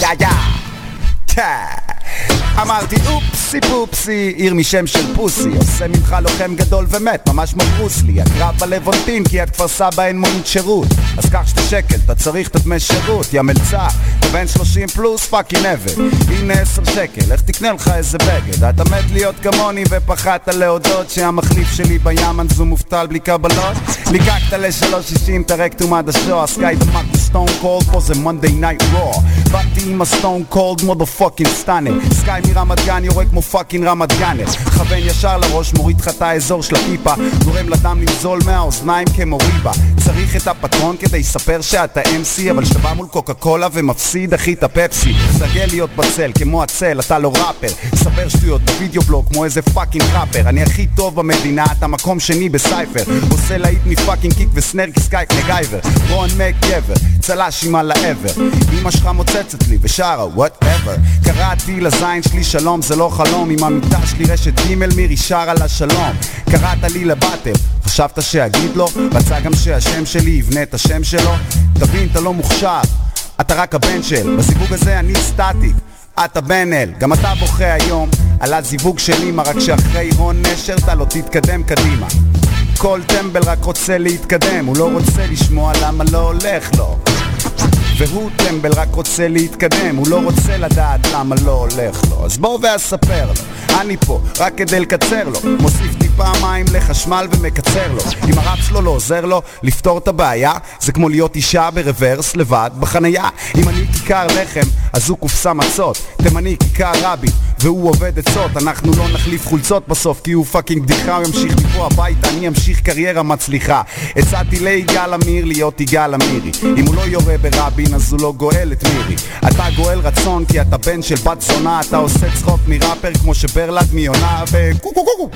יא יא תה אמרתי אופסי פופסי, עיר משם של פוסי. עושה ממך לוחם גדול ומת, ממש כמו ברוסלי הקרב בלוונטין כי את כפר סבא אין מונית שירות. אז קח שתי שקל, אתה צריך את הדמי שירות. יא מלצר, אתה בן שלושים פלוס פאקינג עבד הנה עשר שקל, איך תקנה לך איזה בגד? אתה מת להיות כמוני ופחדת להודות שהמחליף שלי בימן זו מובטל בלי קבלות. ליקקת לשלוש שישים, תרק תומד השוע סקאי דמק סטון קולד, פה זה מונדי נייט רוע באתי עם הסטון קולד מודו פאקינג סטאנר סקאי מרמת גן יורה כמו פאקינג רמת גאנר כוון ישר לראש, מוריד לך את האזור של הפיפה גורם לדם לנזול מהאוזניים כמו ריבה. צריך את הפטרון כדי לספר שאתה MC אבל כשאתה בא מול קוקה קולה ומפסיד אחי את הפפסי. תרגל להיות בצל כמו הצל, אתה לא ראפר. ספר שטויות בווידאו בלוג כמו איזה פאקינג ראפר. אני הכי טוב במדינה, אתה מקום שני בסייפר. עושה להיט מפאקינג קיק וסנר כסקייק מגייבר. רון מק גבר, צל"ש עם על העבר. אמא שלך מוצצת לי ושרה וואטאבר קראתי לזין שלי שלום זה לא חלום עם המיטה שלי רשת ג' מירי שרה לה שלום קראת לי לבטל חשבת שאגיד לו? רצה גם שהשם שלי יבנה את השם שלו? תבין, אתה לא מוכשר, אתה רק הבן של בזיווג הזה אני סטטי אתה בן אל, גם אתה בוכה היום על הזיווג של אמא רק שאחרי הון נשר אתה לא תתקדם קדימה כל טמבל רק רוצה להתקדם, הוא לא רוצה לשמוע למה לא הולך לו והוא טמבל רק רוצה להתקדם, הוא לא רוצה לדעת למה לא הולך לו. אז בוא ואספר לו, אני פה רק כדי לקצר לו. מוסיף טיפה מים לחשמל ומקצר לו. אם הרב שלו לא עוזר לו לפתור את הבעיה זה כמו להיות אישה ברוורס לבד בחנייה. אם אני כיכר לחם אז הוא קופסה מצות. תימני כיכר רבין והוא עובד עצות. אנחנו לא נחליף חולצות בסוף כי הוא fucking בדיחה הוא ימשיך מפה הביתה אני אמשיך קריירה מצליחה. הצעתי ליגאל עמיר להיות יגאל עמירי. אם הוא לא יורה ברבין אז הוא לא גואל את מירי. אתה גואל רצון כי אתה בן של בת זונה אתה עושה צחוק מראפר כמו שברלד מיונה וקו קו קו קו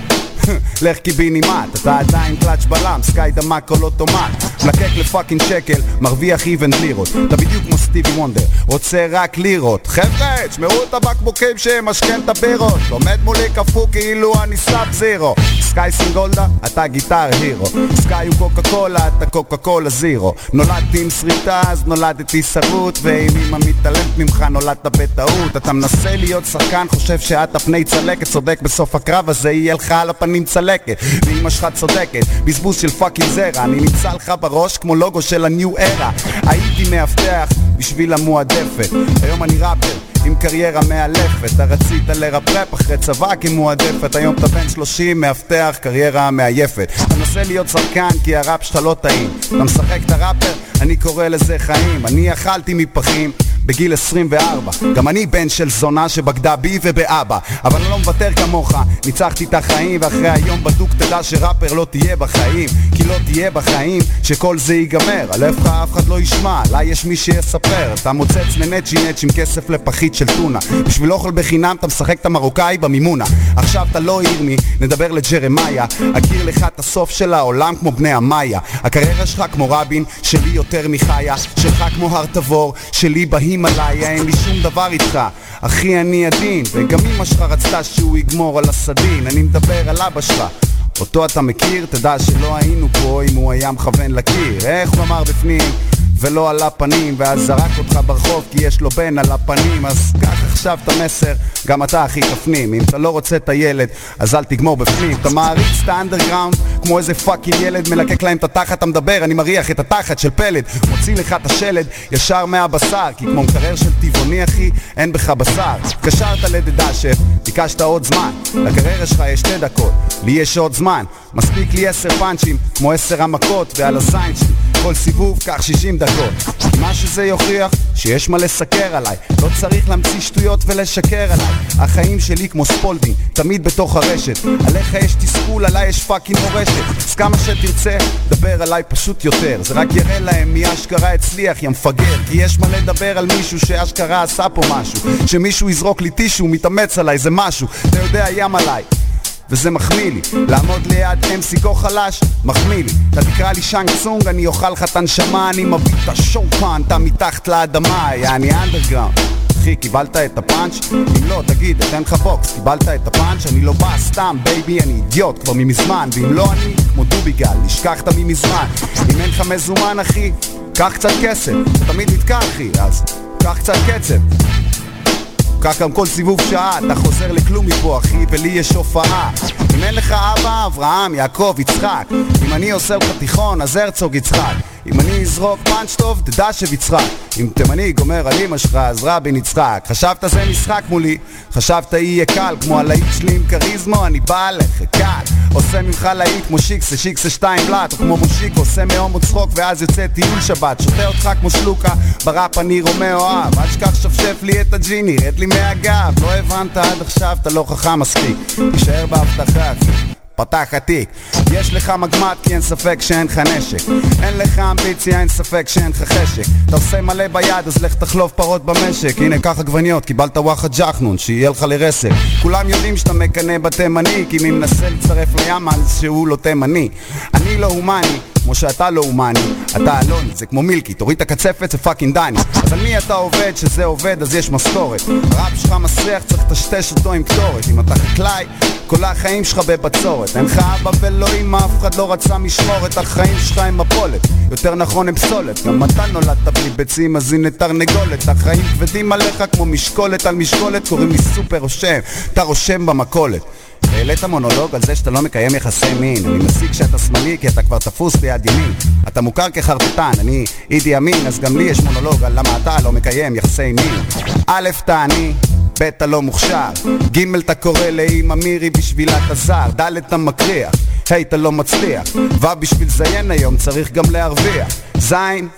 לך קיבינימט אתה עדיין קלאץ' בלם סקאי דמק כל אוטומט. מלקק לפאקינג שקל מרוויח איבן לירות אתה בדיוק כמו סטיבי וונדר רוצה רק לירות. חבר'ה תשמעו את הבקבוקים שמשכן את הבירות עומד מולי קפוא כאילו אני סאב זירו. סקאי סינגולדה אתה Guitar Hero. סקאי הוא קוקה קולה אתה קוקה קולה זירו. נולדתי עם שריטה אז נולדתי שרוט ואם אמא מתעלמת ממך נולדת בטעות. אתה מנסה להיות שחקן חושב שאתה פני צלקת צודק בסוף הקרב הזה יהיה לך על הפנים צלקת. ואמא שלך צודקת בזבוז של fucking זרע. אני נמצא לך בראש כמו לוגו של הניו ארה. הייתי מאבטח בשביל המועדפת. היום אני ראפר עם קריירה מאלפת אתה רצית לרפרפ אחרי צבא כמועדפת. היום אתה בן 30 מאבטח קריירה מעייפת. אתה מנסה להיות שחקן כי הראפ שלך לא טעים. אתה משחק את הראפר אני קורא לזה חיים. אני אכלתי מפחים בגיל 24 גם אני בן של זונה שבגדה בי ובאבא. אבל אני לא מוותר כמוך. ניצחתי את החיים ואחרי היום בדוק תדע שראפר לא תהיה בחיים. כי לא תהיה בחיים שכל זה ייגמר. עליך אף אחד לא ישמע. לה יש מי שיספר. אתה מוצץ לנצ'י נצ' עם כסף לפחית של טונה. בשביל אוכל בחינם אתה משחק את המרוקאי במימונה. עכשיו אתה לא ירמי נדבר לג'רמיה. אכיר לך את הסוף של העולם כמו בני המאיה הקריירה שלך כמו רבין שלי יותר מחיה. שלך כמו הר תבור שלי בהימאליה. אין לי שום דבר איתך. אחי אני עדין וגם אמא שלך רצתה שהוא יגמור על הסדין. אני מדבר על אבא שלך. אותו אתה מכיר? תדע שלא היינו פה אם הוא היה מכוון לקיר. איך הוא אמר בפנים? ולא על הפנים ואז זרק אותך ברחוב כי יש לו בן על הפנים אז קח עכשיו את המסר, גם אתה אחי תפנים. אם אתה לא רוצה את הילד, אז אל תגמור בפנים. אתה מעריץ את האנדרגראונד כמו איזה fucking ילד מלקק להם את התחת, אתה מדבר, אני מריח את התחת של פלד. מוציא לך את השלד ישר מהבשר כי כמו מקרר של טבעוני אחי, אין בך בשר. קשרת לדדשף, ביקשת עוד זמן. לקריירה שלך יש שתי דקות, לי יש עוד זמן. מספיק לי עשר פאנצ'ים, כמו עשר המכות ועל הזין שלי כל סיבוב קח שישים דקות מה שזה יוכיח, שיש מה לסקר עליי. לא צריך להמציא שטויות ולשקר עליי. החיים שלי כמו ספולדינג, תמיד בתוך הרשת. עליך יש תסכול, עליי יש fucking מורשת. אז כמה שתרצה, דבר עליי פשוט יותר. זה רק יראה להם מי אשכרה הצליח, יא מפגר. כי יש מה לדבר על מישהו שאשכרה עשה פה משהו. שמישהו יזרוק לי טישו, מתאמץ עליי, זה משהו. אתה יודע ים עליי וזה מחמיא לי. לעמוד ליד MC כה חלש, מחמיא לי. אתה תקרא לי שאנג צונג, אני אוכל לך את הנשמה אני מביא את השופן, אתה מתחת לאדמה, יעני אנדרגראונד אחי, קיבלת את הפאנץ'? אם לא, תגיד, אתן לך בוקס, קיבלת את הפאנץ'? אני לא בא סתם, baby, אני אידיוט כבר ממזמן. ואם לא אני, כמו דוביגל, נשכחת ממזמן. אם אין לך מזומן, אחי, קח קצת כסף. אתה תמיד נתקע, אחי, אז קח קצת קצב כך גם כל סיבוב שעה, אתה חוזר לכלום מפה אחי, ולי יש הופעה. אם אין לך אבא, אברהם, יעקב, יצחק. אם אני עושה לך תיכון, אז הרצוג יצחק אם אני אזרוק פאנץ' טוב, תדע שביצחק אם תימני גומר על אמא שלך, אז רבין יצחק. חשבת זה משחק מולי, חשבת יהיה קל כמו הלהיט שלי עם כריזמו, אני בא עליך, קל. עושה ממך להיט כמו שיקסה, שיקסה שתיים בלאט או כמו מושיק, עושה מהומו צחוק ואז יוצא טיול שבת. שותה אותך כמו שלוקה, בראפ אני רומא אוהב. אל תשכח שפשף לי את הג'יני, רד לי מהגב. לא הבנת עד עכשיו, אתה לא חכם מספיק. תישאר בהבטחה פתח התיק יש לך מגמט כי אין ספק שאין לך נשק. אין לך אמביציה, אין ספק שאין לך חשק. אתה עושה מלא ביד אז לך תחלוב פרות במשק. הנה קח עגבניות, קיבלת וואחד ג'חנון שיהיה לך לרסק. כולם יודעים שאתה מקנא בתימני כי מי מנסה לצרף לים אז שהוא לא תימני. אני לא הומני כמו שאתה לא הומני, אתה אלוני, זה כמו מילקי, תוריד את הקצפת זה fucking דני. אז על מי אתה עובד, שזה עובד אז יש משכורת הראפ שלך מסריח, צריך לטשטש אותו עם קטורת. אם אתה חקלאי, כל החיים שלך בבצורת. אין לך אבא ולא אמא, אף אחד לא רצה משמורת. החיים שלך הם מפולת, יותר נכון הם פסולת. גם אתה נולדת בלי ביצים אז הנה תרנגולת. החיים כבדים עליך כמו משקולת על משקולת קוראים לי סופר רושם, אתה רושם במכולת העלית מונולוג על זה שאתה לא מקיים יחסי מין. אני מסיק שאתה שמאלי כי אתה כבר תפוס ביד ימין. אתה מוכר כחרטטן, אני אידי אמין אז גם לי יש מונולוג על למה אתה לא מקיים יחסי מין. א', אתה עני ב' אתה לא מוכשר, ג' אתה קורא לאמא מירי בשבילה אתה זר, ד' אתה מקריח, ה' אתה לא מצליח, ו' בשביל זיין היום צריך גם להרוויח, ז'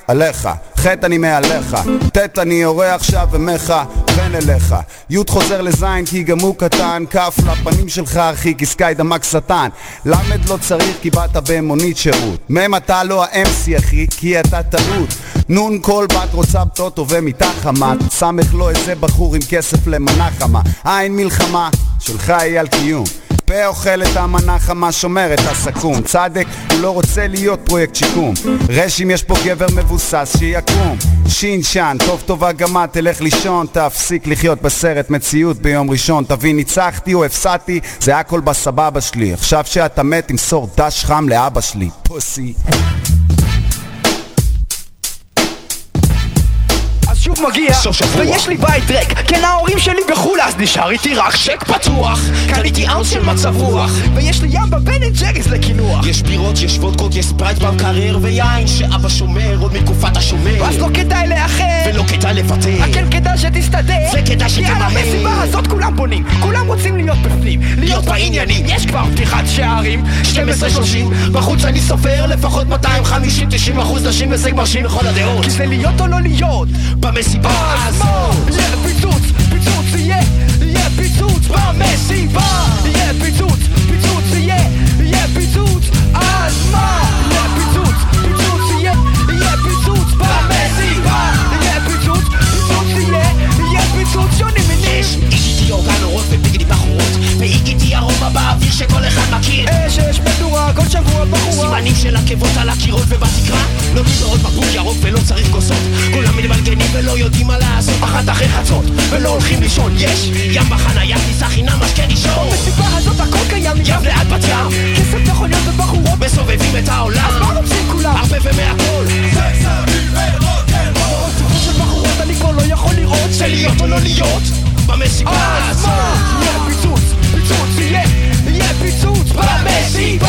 עליך, ח' אני מעליך, ט' אני יורה עכשיו ומכוון אליך, י' חוזר לז' כי גם הוא קטן, כ' לפנים שלך אחי כי סקאי דמק שטן, ל' לא צריך כי באת במונית שירות, מ' אתה לא ה-MC אחי כי אתה טעות, נ' כל בת רוצה בטוטו ומיטה חמה, סמך לא איזה בחור עם כסף למנה חמה, עין מלחמה, שלך היא על קיום. פה אוכל את המנה חמה, שומר את הסכו"ם. צדק, הוא לא רוצה להיות פרויקט שיקום. רש אם יש פה גבר מבוסס, שיקום. שין שן, טוב טובה גמה, תלך לישון תפסיק לחיות בסרט מציאות ביום ראשון. תבין ניצחתי או הפסדתי, זה הכל בסבבה שלי. עכשיו שאתה מת, תמסור דש חם לאבא שלי. פוסי שוב מגיע, סוף שבוע. ויש לי בית ריק, כן ההורים שלי בחו"ל אז נשאר איתי רק צ'ק פתוח, קניתי ounce של מצב רוח. ויש לי ים בבן אנד ג'ריס לקינוח. יש בירות, יש וודקות, יש ספרייט במקרר ויין שאבא שומר עוד מתקופת השומר. ואז לא כדאי לאחר, ולא כדאי לוותר כן כדאי שתסתדר. וכדאי כי על המסיבה הזאת כולם בונים, כולם רוצים להיות בפנים. להיות בעניינים. יש כבר פתיחת שערים. 12-30, בחוץ אני סופר לפחות 250-90 אחוז נשים הישג מרשים לכל הדעות. כי זה להיות או לא להיות במסיבה אז אז מה? יהיה פיצוץ, פיצוץ יהיה, יהיה פיצוץ במסיבה יהיה פיצוץ, פיצוץ יהיה, יהיה פיצוץ אז מה? יהיה פיצוץ, פיצוץ יהיה, יהיה פיצוץ במסיבה יהיה פיצוץ, פיצוץ יהיה, יהיה פיצוץ שונים מינים יש איגיטי אורגנורות וביגדי בחורות והגיתי ארומה באוויר שכל אחד מכיר. אש, אש, מדורה, כל שבוע בחורה. סימנים של עקבות על הקירות ובתקרה. לא עוד בקבוק ירוק ולא צריך כוסות. כולם מתבלגנים ולא יודעים מה לעשות. אחת אחרי חצות ולא הולכים לישון. יש ים בחנייה כניסה חינם, משקה ראשון כן בסיפה הזאת הכל קיים ים לאט בת ים כסף מכוניות ובחורות מסובבים את העולם. אז מה רוצים כולם? הרבה ומהכל. סקס, אביב ורוטנרול סיפור של בחורות אני כבר לא יכול לראות. שלהיות או לא להיות. במסיבה הזאת. פיצוץ, פיצוץ יהיה, יהיה פיצוץ במסיבה.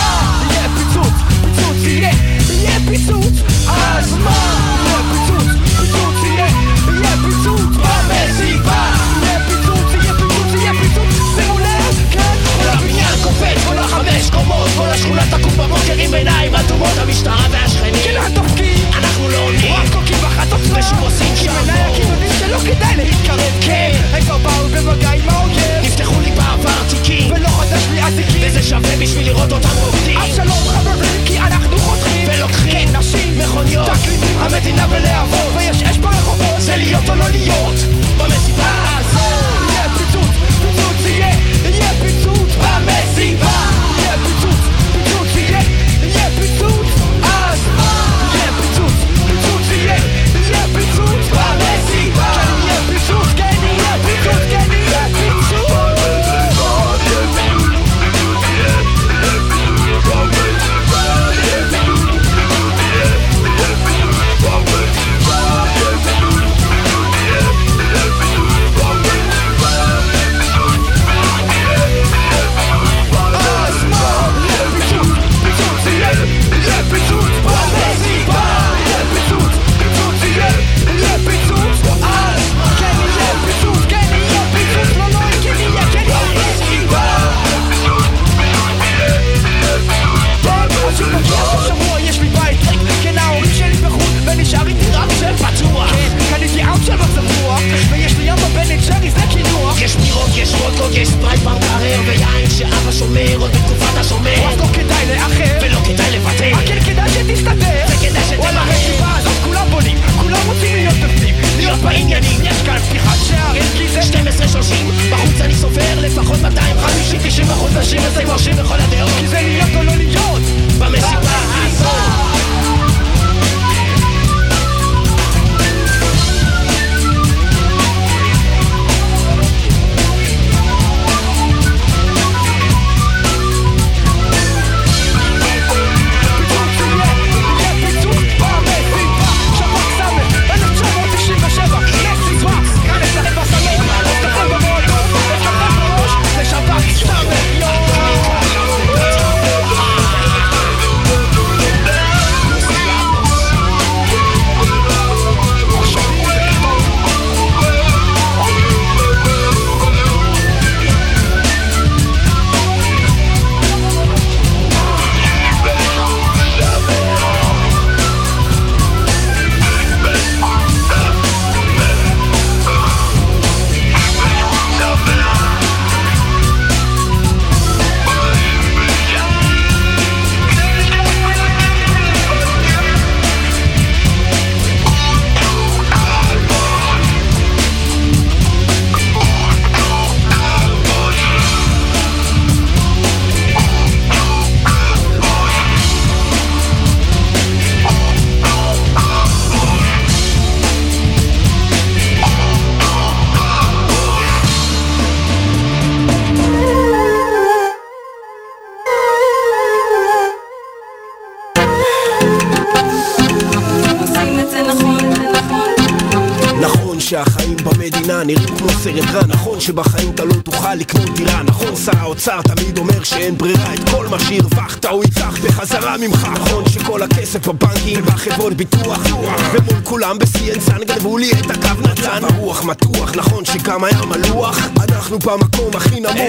יהיה פיצוץ, פיצוץ יהיה, יהיה פיצוץ אז מה? יהיה פיצוץ, פיצוץ יהיה, יהיה פיצוץ במסיבה. יהיה פיצוץ, יהיה פיצוץ, יהיה פיצוץ שימו לב, כן, כל הבניין קופץ, כל החמש קומות כל השכונה תקום בבוקר עם עיניים אדומות המשטרה והשכנים. כן התפקיד. אנחנו לא עונים. רק קוקים בחטופים ושוב עושים שם שלא כדאי להתקרב כן. הם כבר באו במגע עם האויב. נפתחו לי בעבר תיקים. ולא חדש לי אזיקים וזה שווה בשביל לראות אותם רוקדים אז שלום חברים כי אנחנו חותכים. ולוקחים כן, נשים, מכוניות. תקליטים, המדינה בלהבות. ויש אש ברחובות. זה להיות או לא להיות. במסיבה הזאת. יהיה פיצוץ, פיצוץ יהיה, יהיה פיצוץ. במסיבה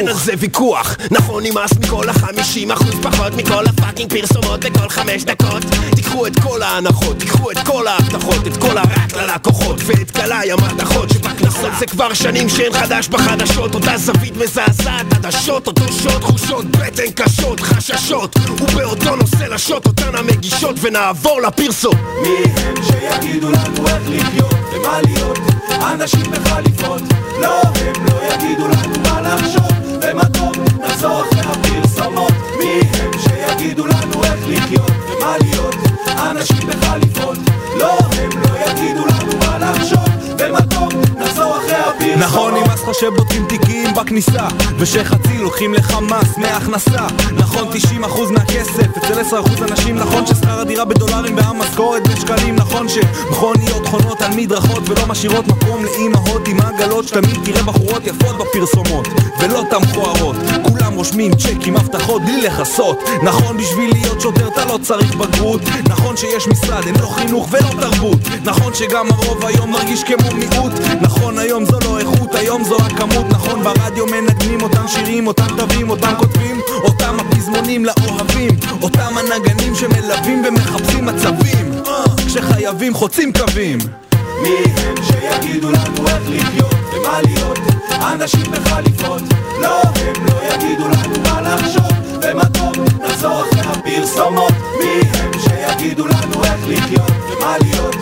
אין על זה ויכוח. נכון נמאס מכל החמישים אחוז פחות מכל הפאקינג פרסומות בכל חמש דקות. תיקחו את כל ההנחות תיקחו את כל ההבטחות את כל הרק ללקוחות ואת גלאי המדחות שבכנסות זה כבר שנים שאין חדש בחדשות. אותה זווית מזעזעת עדשות אותו שוט תחושות בטן קשות חששות. ובאותו נושא לשוט אותן המגישות ונעבור לפרסום. מי הם שיגידו לנו איך לחיות ומה להיות? אנשים בחליפות לא הם לא יגידו לנו מה לחשוב ומה טוב נחזור אחרי הפרסומות מי הם שיגידו לנו איך לחיות ומה להיות? אנשים בחליפות. לא הם לא יגידו לנו מה לחשוב ומה טוב נחזור אחרי הפרסומות נכון לך שבודקים תיקים בכניסה ושחצי לוקחים לך מס מהכנסה. נכון 90% מהכסף אצל 10% אנשים נכון ששכר הדירה בדולרים והמשכורת בשקלים נכון שמכוניות חונות על מדרכות ולא משאירות מקום לאימהות עם עגלות שתמיד תראה בחורות יפות בפרסומות ולא תמכוערות כולם רושמים צ'קים הבטחות בלי לכסות. נכון בשביל להיות שוטר אתה לא צריך בגרות. נכון שיש משרד אין לו חינוך ולא תרבות. נכון שגם הרוב היום מרגיש כמו מיעוט. נכון היום זו לא איכות היום זו הכמות נכון ברדיו מנגנים אותם שירים אותם תווים אותם כותבים אותם הפזמונים לאוהבים אותם הנגנים שמלווים ומחפשים מצבים כשחייבים חוצים קווים. מי הם שיגידו לנו איך לחיות ומה להיות? אנשים בחליפות. לא הם לא יגידו לנו מה לחשוב טוב נחזור אחרי הפרסומות. מי הם שיגידו לנו איך לחיות ומה להיות?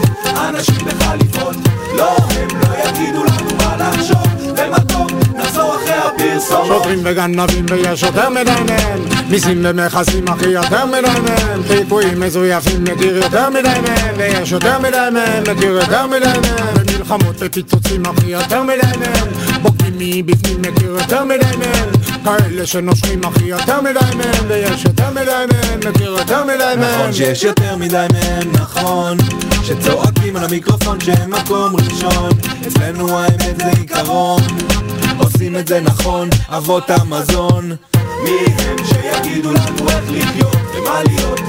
אנשים בחליפות. לא הם לא יגידו לנו מה לחשוב. טוב נחזור אחרי הפרסומות. שוטרים וגנבים ויש יותר מדי מהם מיסים ומכסים אחי יותר מדי מהם חיפויים מזויפים מכיר יותר מדי מהם ויש יותר מדי מהם מכיר יותר מדי מהם ומלחמות ופיצוצים אחי יותר מדי מהם בוגדים מבפנים מכיר יותר מדי מהם. כאלה שנושרים אחי יותר מדי מהם. ויש יותר מדי מהם מכיר יותר מדי מהם. נכון שיש יותר מדי מהם, נכון. שצועקים על המיקרופון שהם מקום ראשון. אצלנו האמת זה עיקרון. עושים את זה נכון, אבות המזון. מי הם שיגידו לנו איך לחיות ומה להיות?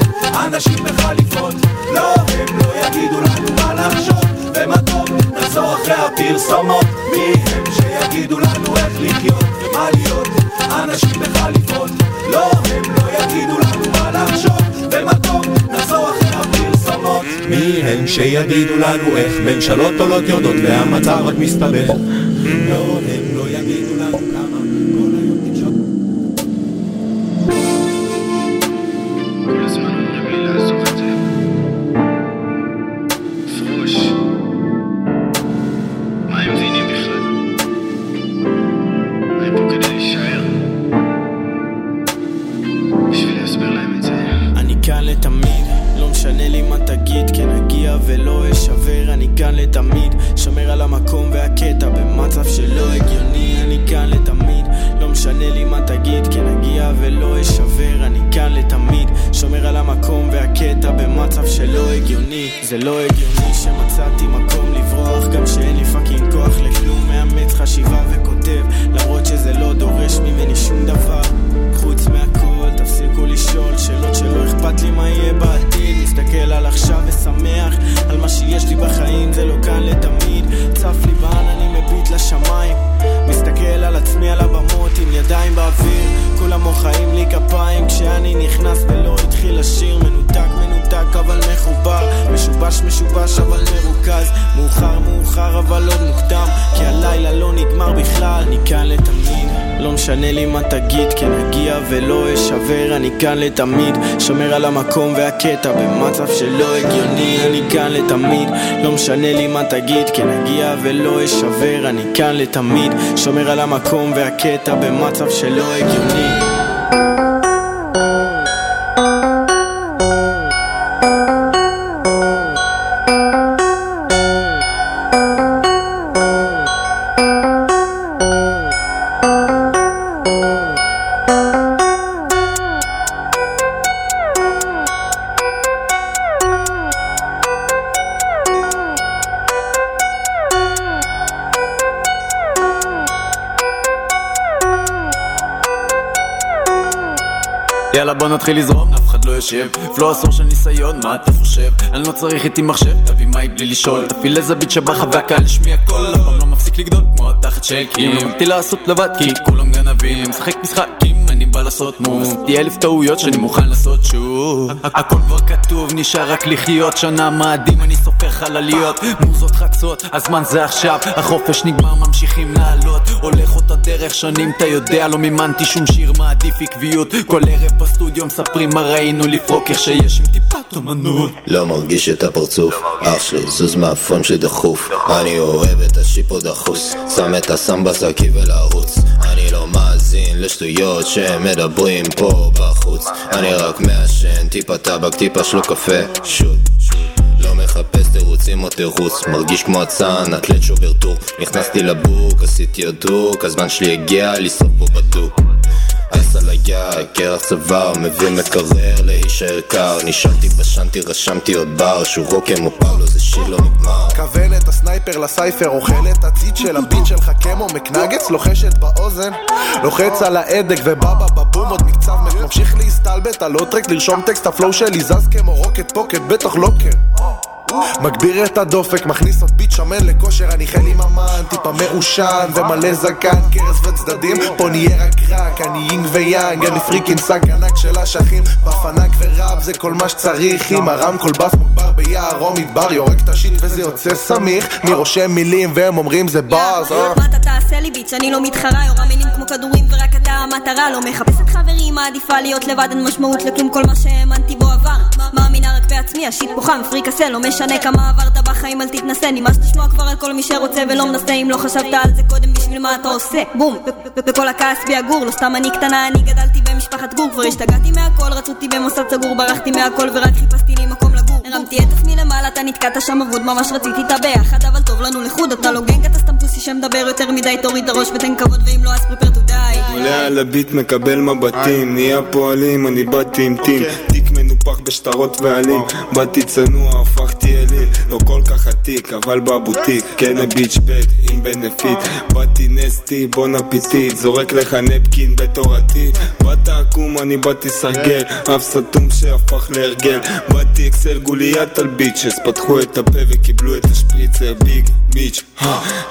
אנשים בחליפות לא הם לא יגידו לנו מה לחשוב ומה טוב נחזור אחרי הפרסומות. מי הם שיגידו לנו איך לחיות? ומה להיות? אנשים בחליפות לא הם לא יגידו לנו מה לחשוב ומה טוב נחזור אחרי הפרסומות. מי הם שיגידו לנו איך ממשלות עולות יורדות והמצב רק מסתבך? לא הם כאן לתמיד, שומר על המקום והקטע במצב שלא הגיוני, אני כאן לתמיד, לא משנה לי מה תגיד, כן אגיע ולא אשבר, אני כאן לתמיד, שומר על המקום והקטע במצב שלא הגיוני, זה לא הגיוני שמצאתי מקום לברוח, גם שאין לי פאקינג כוח לכלום, מאמץ חשיבה וכותב, למרות שזה לא דורש ממני שום דבר, חוץ מהכל, תפסיקו לשאול שאלות שלא אכפת לי מה יהיה בעתיד. מסתכל על עכשיו ושמח על מה שיש לי בחיים זה לא כאן לתמיד. צף לי בעננים מביט לשמיים. מסתכל על עצמי על הבמות עם ידיים באוויר. כולם מוחאים לי כפיים כשאני נכנס ולא התחיל לשיר מנותק מנותק אבל מחובר. משובש משובש אבל מרוכז. מאוחר מאוחר אבל עוד מוקדם. כי הלילה לא נגמר בכלל. אני כאן לתמיד לא משנה לי מה תגיד כן אגיע ולא אשבר אני כאן לתמיד. שומר על המקום והקטע במצב שלא הגיוני אני כאן לתמיד. לא משנה לי מה תגיד כן אגיע ולא אשבר אני כאן לתמיד. שומר על המקום והקטע במצב שלא הגיוני נתחיל לזרום, אף אחד לא יושב. flow עשור של ניסיון, מה אתה חושב? אני לא צריך איתי מחשב, תביא mic בלי לשאול. תפעיל איזה beat שבא לך והקהל ישמיע קול. אף פעם לא מפסיק לגדול כמו התחת של קים. לא באתי לעשות לבד כי כולם גנבים. משחק משחקים, לעשות move תהיה אלף טעויות שאני מוכן לעשות שוב. הכל כבר כתוב, נשאר רק לחיות. שנה מאדים, אני סופר חלליות. מוזות חצות, הזמן זה עכשיו. החופש נגמר, ממשיכים לעלות. הולך אותה דרך שנים, אתה יודע, לא מימנתי שום שיר, מעדיף עקביות. כל ערב בסטודיו מספרים מה ראינו לפרוק איך שיש עם טיפת אומנות. לא מרגיש את הפרצוף. אח שלי זוז מהפון שלי דחוף אני אוהב את השיפו דחוס שם את הסם בשקי ולרוץ מאזין לשטויות שהם מדברים פה בחוץ. אני רק מעשן טיפה טבק טיפה שלוק קפה. שוט לא מחפש תירוצים עושים אותי רוס מרגיש כמו הצאן, אתלט שובר טור. נכנסתי לבוק, עשיתי הדוק הזמן שלי הגיע, לסוף פה בדוק. אס על היד, קרח צוואר, מביא מקרר להישאר קר. נשארתי בשנתי, רשמתי עוד בר שורו כמו פאולו, זה שיט לא נגמר כוון את הסנייפר לסייפר, אוכל את הציד של הביט שלך כמו מקנגץ, לוחשת באוזן לוחץ על ההדק ובבא בבום עוד מקצב ממשיך להסתלבט על עוד טרק, לרשום טקסט, הפלואו שלי זז כמו רוקט פוקט, בטח לא כן מגביר את הדופק, מכניס עוד ביט שמן לכושר, אני חל עם המן, טיפה מעושן ומלא זקן, קרס וצדדים, פה נהיה רק רק, אני יינג ויאנג, אני פריקין שק ענק של אשכים, בפנק וראפ זה כל מה שצריך, עם הרמקול בס מוגבר ביער או מדבר, יורק את השיט וזה יוצא סמיך, אני רושם מילים והם אומרים זה באז, אה. מה אתה תעשה לי bitch, אני לא מתחרה, יורה מילים כמו כדורים ורק אתה המטרה, לא מחפשת חברים, מעדיפה להיות לבד, אין משמעות לכלום, כל מה שהאמנתי בעצמי, ה shit פה חם, פריק עשה, לא משנה כמה עברת בחיים, אל תתנסה, נמאס לשמוע כבר על כל מי שרוצה ולא מנסה, אם לא חשבת על זה קודם, בשביל מה אתה עושה? בום, וכל הכעס בי הגור, לא סתם אני קטנה, אני גדלתי במשפחת גור, כבר השתגעתי מהכל, רצו אותי במוסד סגור, ברחתי מהכל ורק חיפשתי לי מקום לגור, הרמתי את עצמי למעלה, אתה נתקעת שם אבוד, ממש רציתי את הביחד, אבל טוב לנו לחוד, אתה לא gang, אתה סתם pussy שמדבר יותר מדי, תוריד את הראש ותן כבוד, ואם לא אז prepare die. עולה על הביט מקבל מבטים, נהיה פועלים, אני באתי עם טים. תיק מנופח בשטרות ועלים. באתי צנוע, הפכתי אליל לא כל כך עתיק, אבל בבוטיק. כן הביץ' בט עם בנפיט. באתי נסטי, בון אפיטיט זורק לך נפקין בתורתי. באת עקום, אני באתי סרגל. אף סתום שהפך להרגל. באתי אקסל גוליית על ביצ'ס פתחו את הפה וקיבלו את השפריצר. ביג מיץ'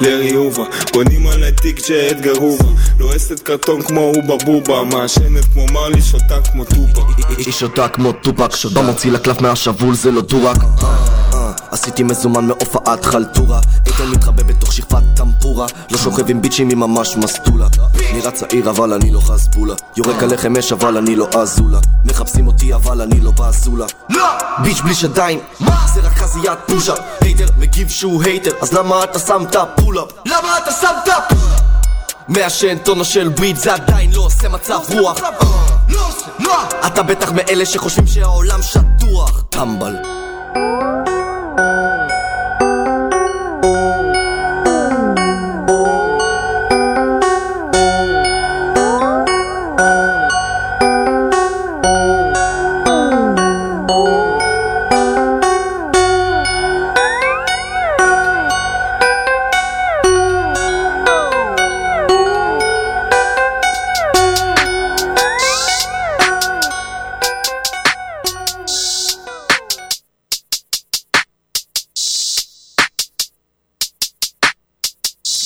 לארי הובה. בונים על התיק שאדגר הובה. לועסת קרטון כמו הובה בובה. מעשנת כמו מרלי שותה כמו טובה. היא שותה כמו טופק, שותה מוציא לקלף מהשבול זה לא דורק. אה, עשיתי מזומן מהופעת חלטורה. איתן מתרבה בתוך שכבת טמפורה. לא שוכב עם ביצ'ים היא ממש מסטולה. נראה צעיר אבל אני לא חסבולה. יורק עליכם אש אבל אני לא אזולה. מחפשים אותי אבל אני לא באזולה. bitch בלי שדיים. זה רק חזיית push up hater מגיב שהוא hater אז למה אתה שמת follow? למה אתה שמת follow? מעשן טונה של weed זה עדיין לא עושה מצב רוח. אתה בטח מאלה שחושבים שהעולם שטוח. טמבל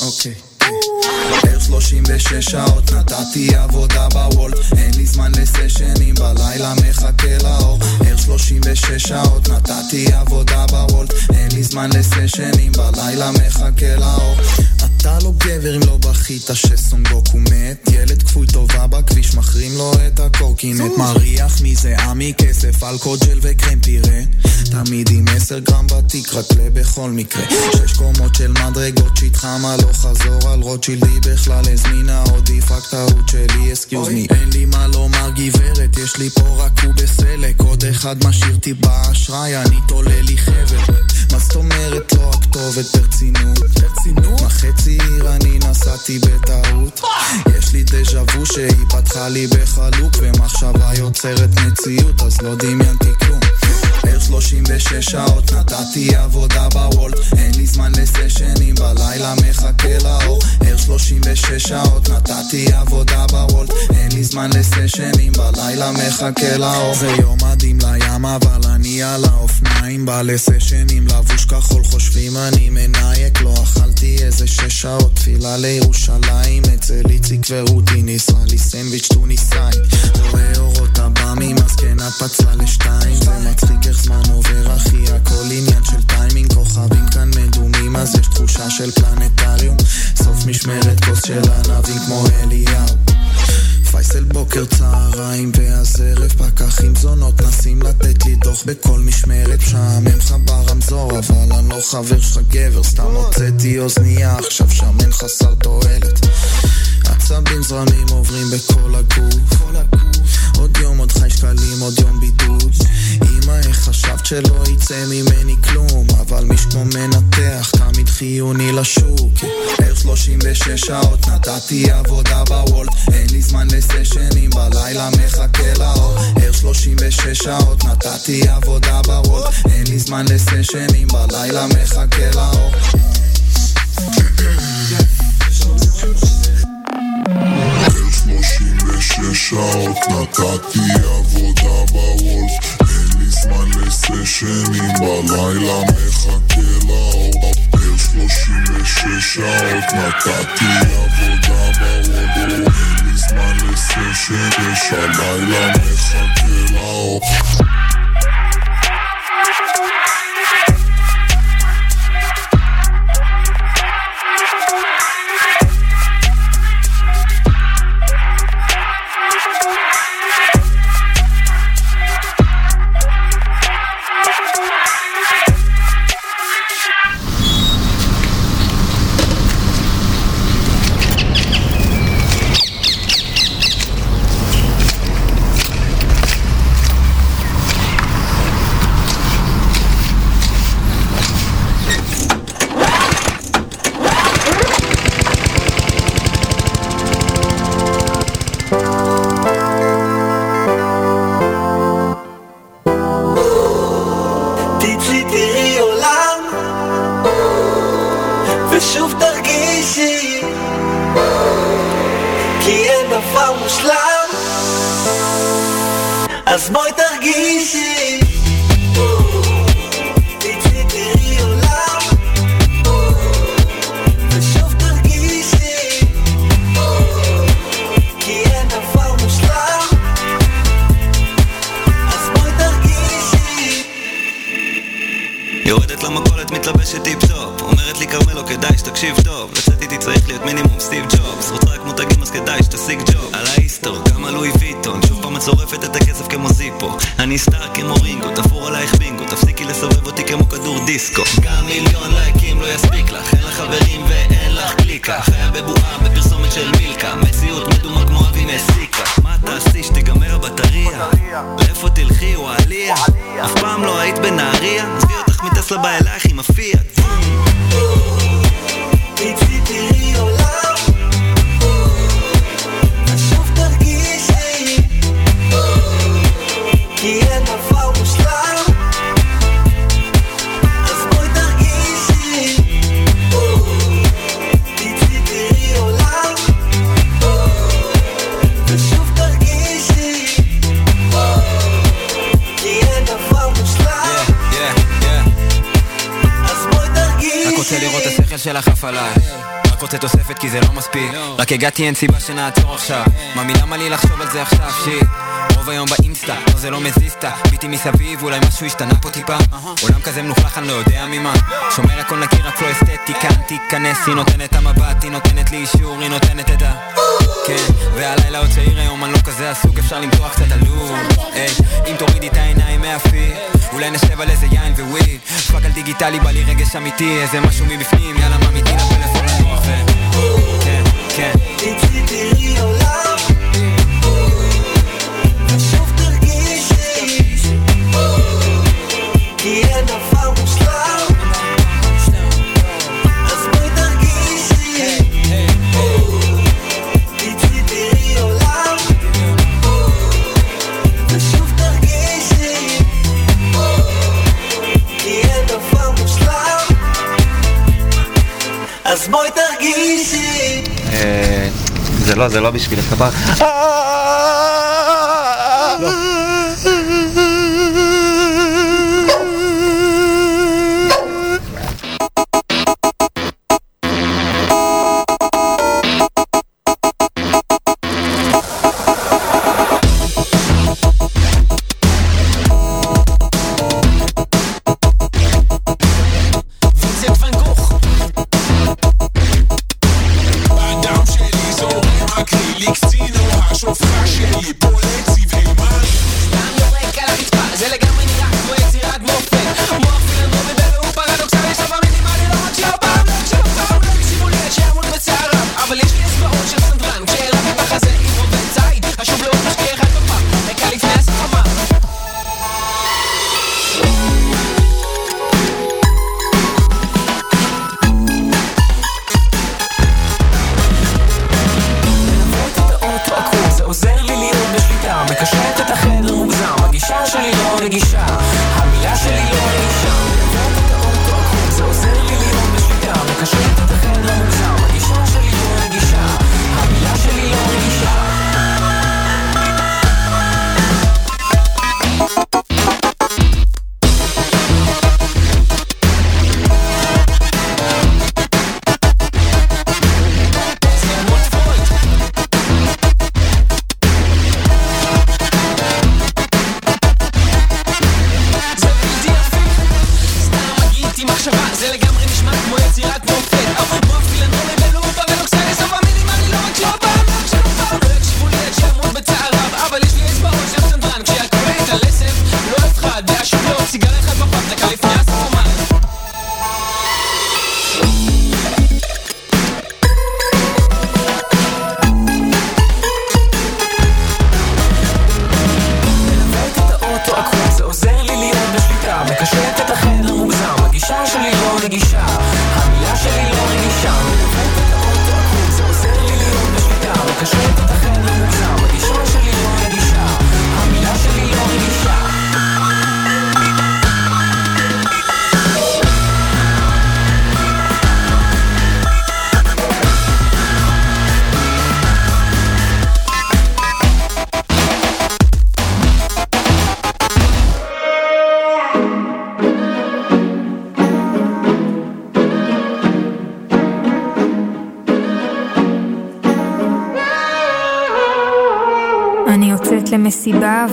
אוקיי. ער 36 שעות נתתי עבודה בוול אין לי זמן לסשנים בלילה מחכה לאור. ער 36 שעות נתתי עבודה בוולט אין לי זמן לסשנים בלילה מחכה לאור. אתה לא גבר אם לא בכית שסונגוקו מת. ילד כפוי טובה בכביש מחרים לו את הקורקינט. מריח מזיעה מכסף אלכוג'ל וקרם פירה. תמיד עם 10 גרם בתיק רק לבכל מקרה. שש קומות של מדרגות שיט חמה לא חזור על רוטשילדי בכלל הזמינה עדיף רק טעות שלי אסקיוז מי אין לי מה לומר גברת יש לי פה רק הוא בסלק. עוד אחד משאיר אותי באשראי אני תולה לי חבל מה זאת אומרת לא הכתובת ברצינות? ברצינות? מה חצי עיר אני נסעתי בטעות? יש לי דז'ה וו שהיא פתחה לי בחלוק ומחשבה יוצרת מציאות אז לא דמיינתי כלום ער 36 שעות נתתי עבודה בוולט אין לי זמן לסשנים בלילה מחכה לאור. ער 36 שעות נתתי עבודה בוולט אין לי זמן לסשנים בלילה מחכה לאור. זה יום מדהים לים אבל אני על האופניים בא לסשנים לבוש כחול חושבים אני מנייק לא אכלתי איזה שש שעות תפילה לירושלים אצל איציק ורותי ניסה לי סנדוויץ' טוניסאי. רואה אורות עב"מים הזקנה פצעה לשתיים זה מצחיק איך זמן עובר אחי הכל עניין של טיימינג כוכבים כאן מדומים אז יש תחושה של פלנטריום. סוף משמרת כוס של ענבים כמו אליהו. פייסל בוקר צהריים ואז ערב פקחים זונות נסים לתת לי דוח בכל משמרת. משעמם לך ברמזור אבל אני לא חבר שלך גבר. סתם הוצאתי אוזנייה עכשיו שמן חסר תועלת עצבים זרמים עוברים בכל הגוף. עוד יום, עוד חי שקלים, עוד יום בידוד. אמא, איך חשבת שלא יצא ממני כלום? אבל מיש כמו מנתח, תמיד חיוני לשוק. ער 36 שעות, נתתי עבודה בוולט. אין לי זמן לסשנים, בלילה מחכה לאור. ער 36 שעות, נתתי עבודה בוולט. אין לי זמן לסשנים, בלילה מחכה לאור שש שעות נתתי עבודה בוולף אין לי זמן לסשנים בלילה מחכה לאור שלושים ושש שעות נתתי עבודה בוולף אין לי זמן לסשנים הלילה מחכה לאור הגעתי אין סיבה שנעצור עכשיו. מאמי למה לי לחשוב על זה עכשיו shit. רוב היום באינסטה, לא זה לא מזיז תביטי מסביב, אולי משהו השתנה פה טיפה. עולם כזה מלוכלך, אני לא יודע ממה. שומר הכל נקי, רק לא אסתטיקה. תיכנס, היא נותנת המבט, היא נותנת לי אישור, היא נותנת את ה... כן, והלילה עוד צעיר היום, אני לא כזה עסוק, אפשר למתוח קצת עלוב. היי, אם תורידי את העיניים מהפיד אולי נשב על איזה יין ו weed fuck על דיגיטלי, בא לי רגש אמיתי, איזה משהו מבפנים, יאללה מאמי תני לפלאפון לנוח ו... כן, זה לא, זה לא בשביל הספר.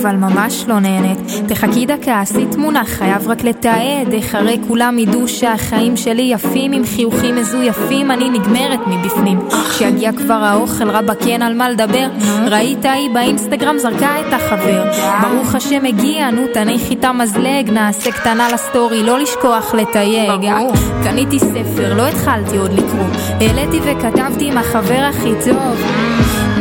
אבל ממש לא נהנית. תחכי דקה, עשי תמונה, חייב רק לתעד. איך הרי כולם ידעו שהחיים שלי יפים, עם חיוכים מזויפים, אני נגמרת מבפנים. כשיגיע כבר האוכל, רבאק אין על מה לדבר. ראית היא באינסטגרם זרקה את החבר. ברוך השם הגיע, נו תניחי את המזלג, נעשה קטנה לסטורי, לא לשכוח לתייג. קניתי ספר, לא התחלתי עוד לקרוא. העליתי וכתבתי עם החבר הכי טוב.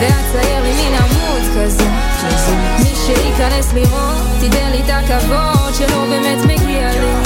ואצייר לי מין עמוד כזה. מי שייכנס לראות, תיתן לי את הכבוד שלא באמת מגיע לי.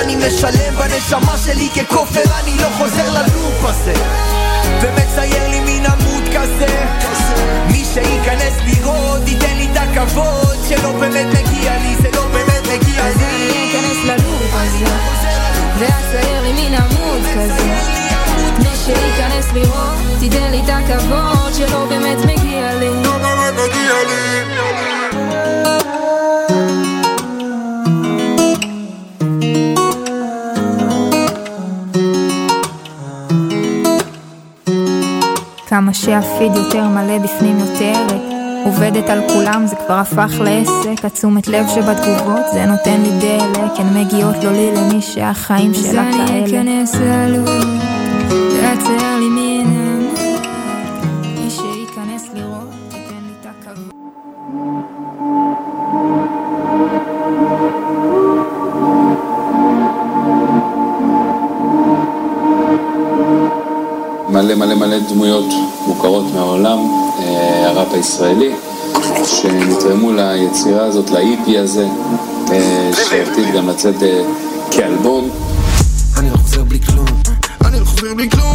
ואני משלם בנשמה שלי ככופר, אני לא חוזר ללופ הזה ומצייר לי מין עמוד כזה מי שייכנס לראות ייתן לי את הכבוד שלא באמת מגיע לי, זה לא באמת מגיע אז אני לי אכנס ללופ הזה, ואצייר לי מין עמוד כזה. מי שייכנס לראות, תיתן לי את הכבוד שלא באמת מגיע לי. לא באמת מגיע לי. כמה שהפיד יותר מלא בפנים יותר עובדת על כולם זה כבר הפך לעסק. התשומת לב שבתגובות זה נותן לי דלק. הן מגיעות לא לי למי שהחיים שלה כאלה אז אני אכנס ללוב דמויות מוכרות מהעולם, אה, הראפ הישראלי, שנתרמו ליצירה הזאת, לאיפי הזה, אה, שעתיד גם לצאת אה, כאלבום. אני לא חוזר בלי כלום, אני לא חוזר בלי כלום,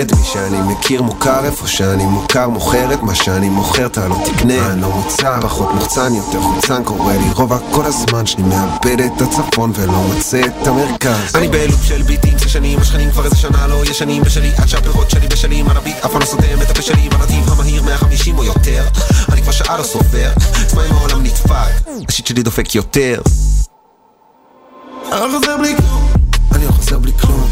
את מי שאני מכיר מוכר איפה שאני מוכר מוכר את מה שאני מוכר אתה לא תקנה אני לא מוצר פחות מוחצן יותר חוצן קורה לי רוב כל הזמן שאני מאבד את הצפון ולא מוצא את המרכז. אני בלופ של ביטים ששנים השכנים כבר איזה שנה לא ישנים בשלי עד שהפירות שלי בשלים על הביט אף פעם לא סותם את הפה שלי בנתיב המהיר 150 או יותר. אני כבר שעה לא סופר עצמאי עם העולם נדפק? השיט שלי דופק יותר. אני לא חוזר בלי כלום אני לא חוזר בלי כלום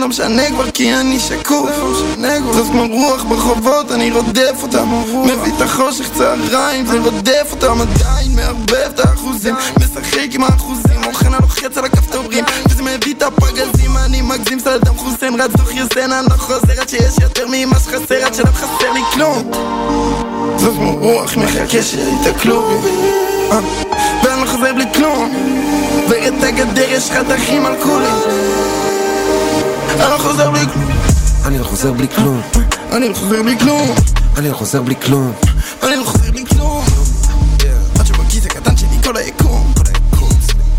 לא משנה כבר כי אני שקוף זאת כמו רוח ברחובות אני רודף אותם. מביא את החושך צהריים זה רודף אותם. עדיין מערבב את האחוזים. משחק עם האחוזים אוכן הלוחץ על הכפתורים וזה מביא את הפגזים אני מגזים. סלדם חוסיין רץ דוח יוסן אני לא חוזר עד שיש יותר ממה שחסר. עד שלא חסר לי כלום. זאת כמו רוח מחכה שיתקלו אה, ואני לא חוזר בלי כלום. ואת הגדר יש חתכים על כולם אני לא חוזר בלי כלום. אני לא חוזר בלי כלום. אני לא חוזר בלי כלום. אני לא חוזר בלי כלום. אני לא חוזר בלי כלום. עד שבכיס הקטן שלי כל היקום.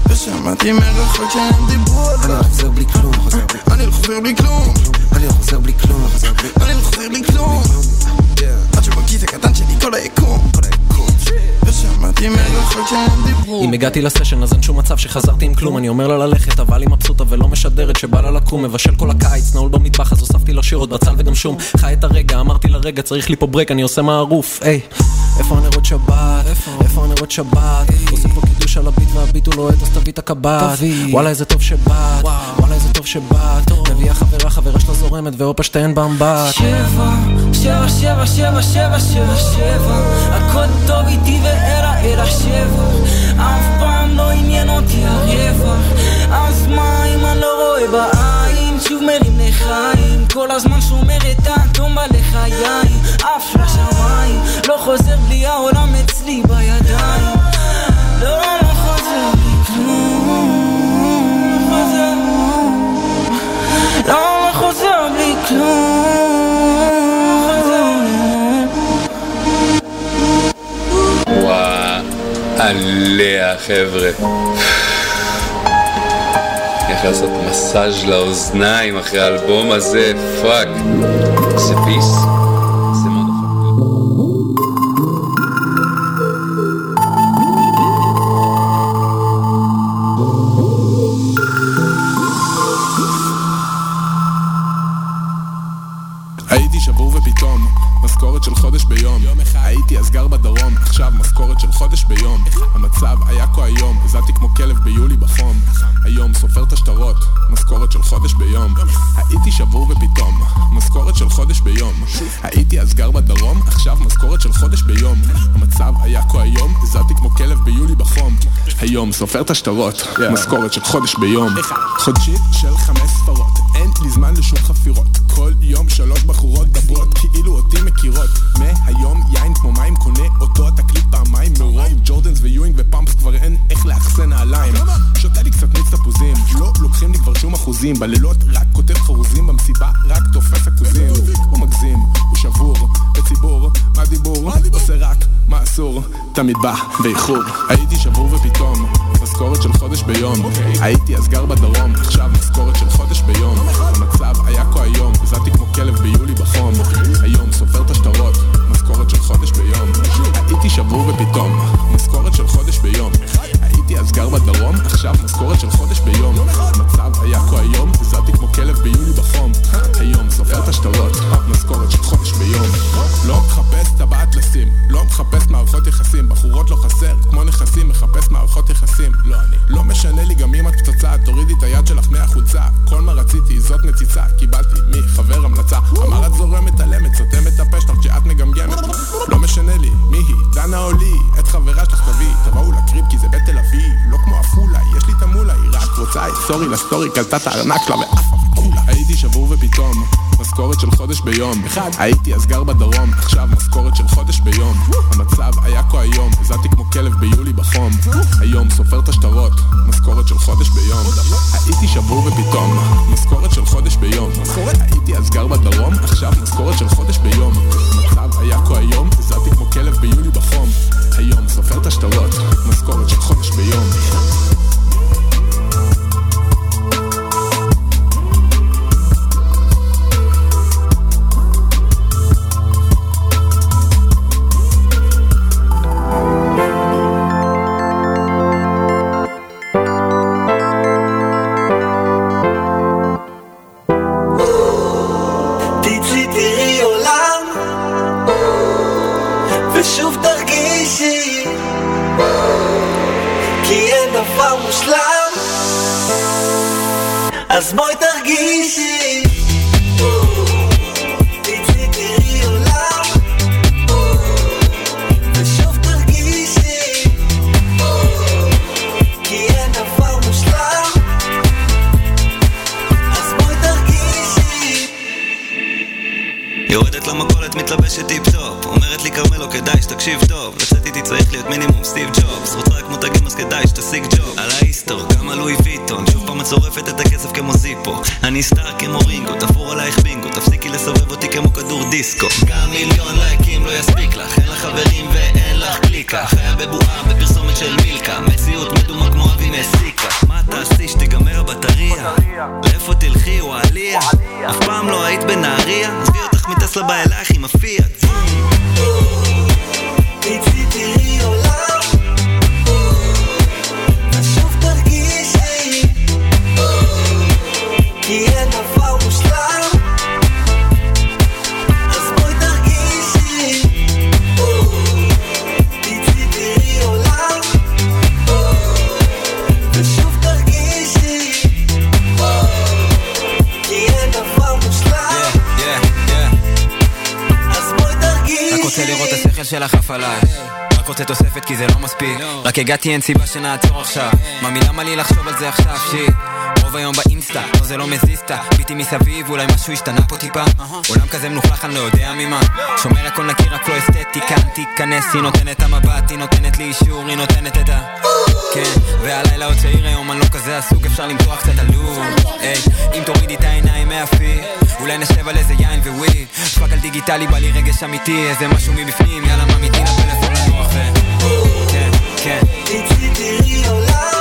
ושמעתי מרחוק שהם דיברו על אני לא חוזר בלי כלום. אני לא חוזר בלי כלום. אני לא חוזר בלי כלום. אני לא חוזר בלי כלום. עד שבכיס הקטן שלי כל היקום שהם דיברו. אם הגעתי לסשן אז אין שום מצב שחזרתי עם כלום. אני אומר לה ללכת אבל היא מבסוטה ולא משדרת שבא לה לקום. מבשל כל הקיץ נעול במטבח אז הוספתי לה שירות בצל וגם שום. חי את הרגע אמרתי לה רגע צריך לי פה ברק אני עושה מערוף. היי. איפה הנרות שבת? איפה הנרות שבת? עושה פה קידוש על הביט והביט הוא לוהט אז תביא את הקב"ט. וואלה איזה טוב שבאת. וואלה איזה טוב שבאת. מביאה חברה חברה שלה זורמת והופה שתיהן באמבט. שבע, שבע, שבע, שבע, שבע, שבע, שבע. הכל טוב איתי ואלה אלא שבע אף פעם לא עניין אותי הרווח אז מה אם אני לא רואה בעין? שוב מרים לחיים. כל הזמן שומר את האטום בלחיים. עף לשמיים לא חוזר בלי העולם אצלי בידיים עליה חבר'ה. איך לעשות מסאז' לאוזניים אחרי האלבום הזה, fuck. זה peace. המצב היה כה היום, הזעתי כמו כלב ביולי בחום. היום סופר את השטרות, משכורת של חודש ביום. הייתי שבור ופתאום, משכורת של חודש ביום. הייתי אז גר בדרום, עכשיו משכורת של חודש ביום. המצב היה כה היום, הזעתי כמו כלב ביולי בחום. היום סופר את השטרות, משכורת של חודש ביום. חודשית של חמש ספרות, אין לי זמן לשום חפירות. כל יום שלוש בחורות דברות. כאילו אותי מכירות. מהיום לוקחים לי כבר שום אחוזים. בלילות רק כותב חרוזים במסיבה רק תופס אחוזים הוא מגזים, הוא שבור בציבור מה דיבור? עושה רק מה אסור. תמיד בא באיחור. הייתי שבור ופתאום משכורת של חודש ביום. הייתי אז גר בדרום עכשיו משכורת של חודש ביום. המצב היה כה היום הזעתי כמו כלב ביולי בחום. היום סופר את השטרות משכורת של חודש ביום. הייתי שבור ופתאום משכורת של חודש ביום אז גר בדרום עכשיו משכורת של חודש ביום. המצב היה כה היום הזעתי כמו כלב ביולי בחום. היום סופר את השטרות משכורת של חודש ביום. לא מחפש טבעת לשים לא מחפש מערכות יחסים. בחורות לא חסר כמו נכסים מחפש מערכות יחסים. לא אני לא משנה לי גם אם את פצצה תורידי את היד שלך מהחולצה היא רוצה את סורי לסטורי קלטה את הארנק שלה ועפה וכולה הייתי שבור ופתאום משכורת של חודש ביום. הייתי אז גר בדרום עכשיו משכורת של חודש ביום. המצב היה כה היום הזעתי כמו כלב ביולי בחום. היום סופר את השטרות משכורת של חודש ביום. הייתי שבור ופתאום משכורת של חודש ביום. הייתי אז גר בדרום עכשיו משכורת של חודש ביום. המצב היה כה היום הזעתי כמו כלב ביולי בחום. היום סופר את השטרות משכורת של חודש ביום הגעתי אין סיבה שנעצור עכשיו. מאמי למה לי לחשוב על זה עכשיו? shit. רוב היום באינסטה, לא זה לא מזיז תביטי מסביב, אולי משהו השתנה פה טיפה. עולם כזה מלוכלך, אני לא יודע ממה. שומר הכל נקי, רק לא אסתטיקה תיכנס, היא נותנת המבט, היא נותנת לי אישור, היא נותנת את ה... כן, והלילה עוד צעיר היום, אני לא כזה עסוק, אפשר למתוח קצת עלוב היי, אם תורידי את העיניים מהפיד אולי נשב על איזה יין ו weed fuck על דיגיטלי, בא לי רגש אמיתי, איזה משהו מבפנים, יאללה מאמי תני לפלאפון לנוח ו... כן, כן תצאי תראי עולם ושוב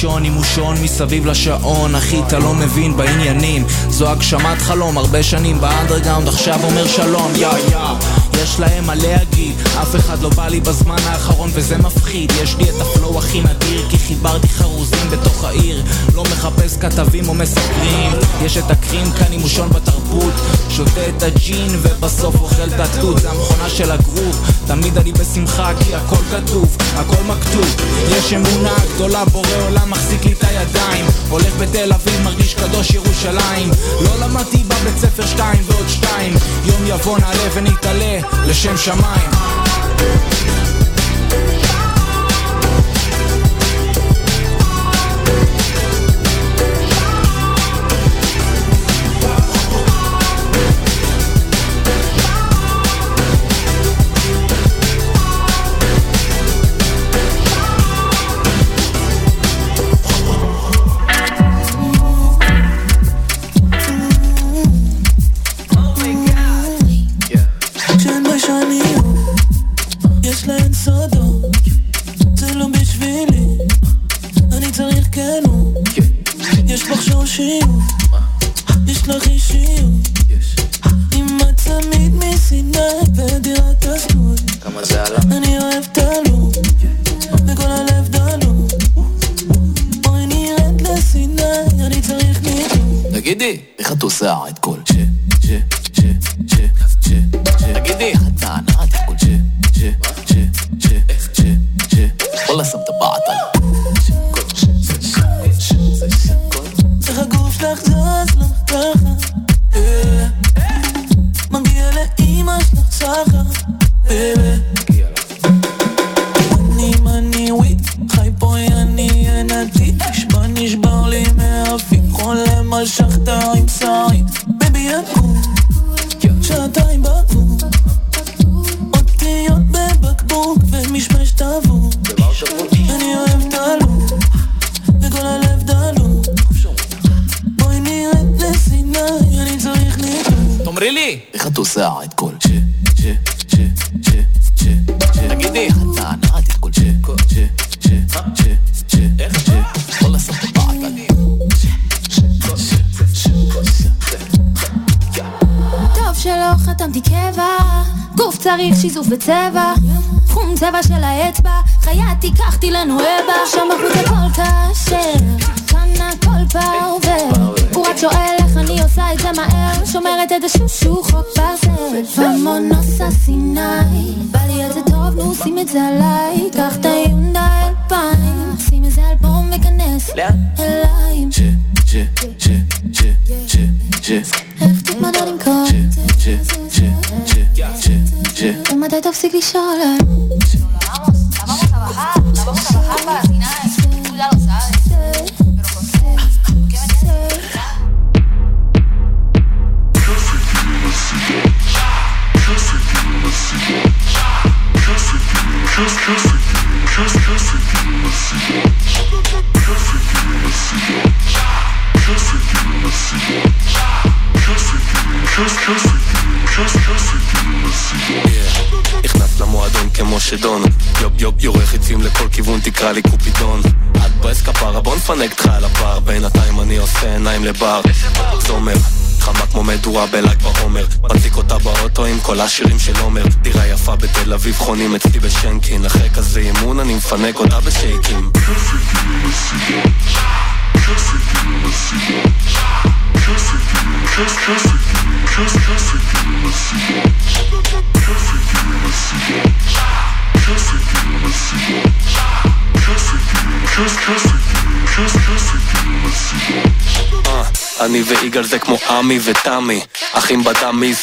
לישון עם מושון מסביב לשעון. אחי אתה לא מבין בעניינים. זו הגשמת חלום הרבה שנים באנדרגאונד עכשיו אומר שלום. יא יא יש להם מה להגיד. אף אחד לא בא לי בזמן האחרון וזה מפחיד. יש לי את הפלואו הכי נדיר כי חיברתי חרוזים בתוך העיר. לא מחפש כתבים או מסקרים. יש את הקרים כאן עם מושון בתרבות שותה את הג'ין ובסוף אוכל את התות. זה המכונה של הגרוב. תמיד אני בשמחה כי הכל כתוב הכל מכתוב. יש אמונה גדולה בורא עולם מחזיק לי את הידיים. הולך בתל אביב מרגיש קדוש ירושלים. לא למדתי בבית ספר שתיים ועוד שתיים. יום יבוא נעלה ונתעלה לשם שמיים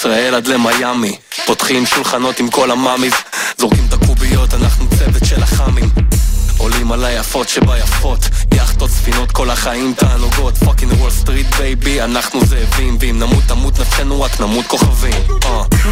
בדם מישראל עד למיאמי פותחים שולחנות עם כל המאמיז זורקים את הקוביות, אנחנו צוות של החאמים עולים על היפות שביפות יאכטות, ספינות, כל החיים תענוגות fucking Wall Street baby, אנחנו זאבים ואם נמות תמות נפשנו רק נמות כוכבים אה. היו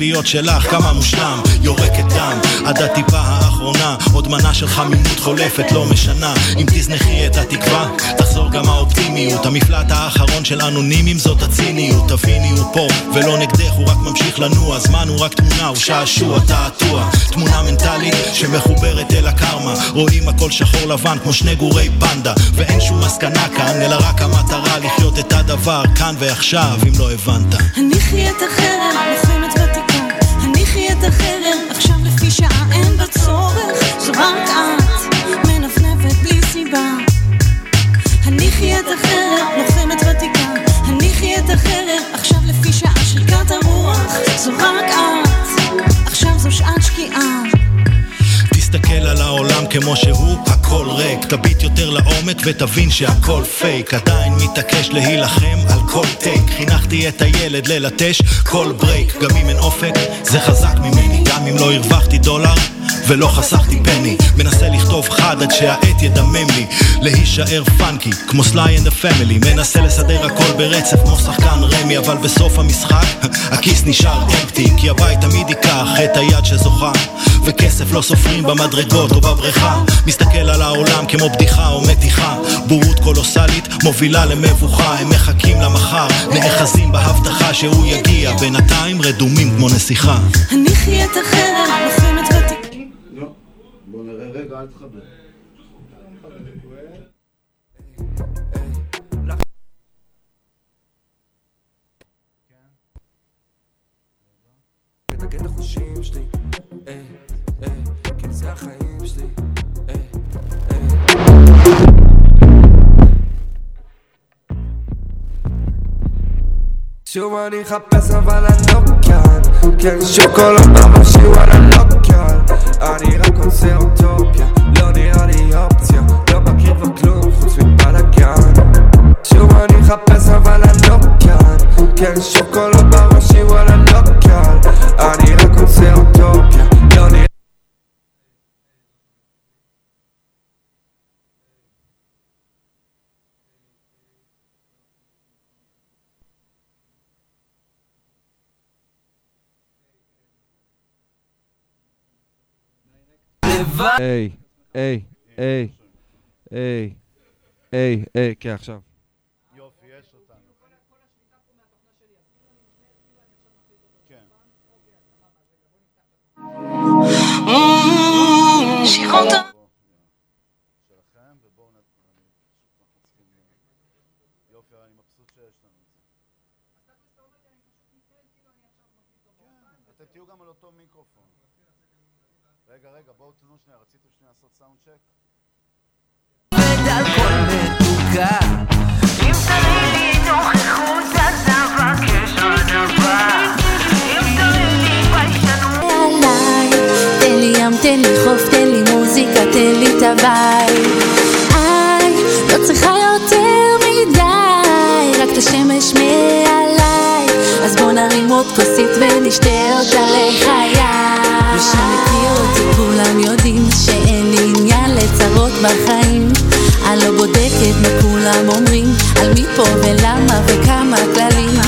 הציפיות שלך כמה מושלם יורקת דם. עד הטיפה האחרונה עוד מנה של חמימות חולפת לא משנה. אם תזנחי את התקווה תחזור גם האופטימיות. המפלט האחרון של אנונימים זאת הציניות. תביני הוא פה ולא נגדך הוא רק ממשיך לנוע. זמן הוא רק תמונה הוא שעשוע תעתוע. תמונה מנטלית שמחוברת אל הקרמה. רואים הכל שחור לבן כמו שני גורי פנדה. ואין שום מסקנה כאן אלא רק המטרה לחיות את הדבר כאן ועכשיו אם לא הבנת. הניחי את החרב, לוחמת ותיקה. את החרב, עכשיו לפי שעה אין בה צורך. זו רק את, מנפנפת בלי סיבה. הניחי את החרב, לוחמת ותיקה. הניחי את החרב, עכשיו לפי שעה שריקת הרוח. זו רק כמו שהוא, הכל ריק. תביט יותר לעומק ותבין שהכל פייק עדיין מתעקש להילחם על כל take חינכתי את הילד ללטש כל break גם אם אין אופק זה חזק ממני. גם אם לא הרווחתי דולר ולא חסכתי פני. מנסה לכתוב חד עד שהעט ידמם לי. להישאר funky כמו Sly and ה Family מנסה לסדר הכל ברצף כמו שחקן רמי אבל בסוף המשחק הכיס נשאר empty כי הבית תמיד ייקח את היד שזוכה. וכסף לא סופרים במדרגות או בבריכה. מסתכל על העולם כמו בדיחה או מתיחה. בורות קולוסלית מובילה למבוכה. הם מחכים למחר נאחזים בהבטחה שהוא יגיע. בינתיים רדומים כמו נסיכה. החרם, לוחמת ותיקה. בוא נראה רגע, אל תחבר. שלי, אה, אה, אה, אה. שוב אני אחפש אבל אני לא כאן כן שוקולד בראשי וואלה לא קל אני רק עושה אוטופיה לא נראה לי אופציה לא מכיר כבר כלום חוץ מבלאגן שוב אני אחפש אבל אני לא כאן כן שוקולד בראשי וואלה לא קל אני רק עושה אוטופיה לא נראה היי, היי, היי, היי, היי, היי, כן, עכשיו. יופי, יש תן לי חוף, תן לי מוזיקה, תן לי את הבית. לא צריכה יותר מדי רק את השמש מעליי. אז בוא נרים עוד כוסית ונשתה אותה לחיי מי שמכיר אותי כולם יודעים שאין לי עניין לצרות בחיים אני לא בודקת מה כולם אומרים על מי פה ולמה וכמה כללים.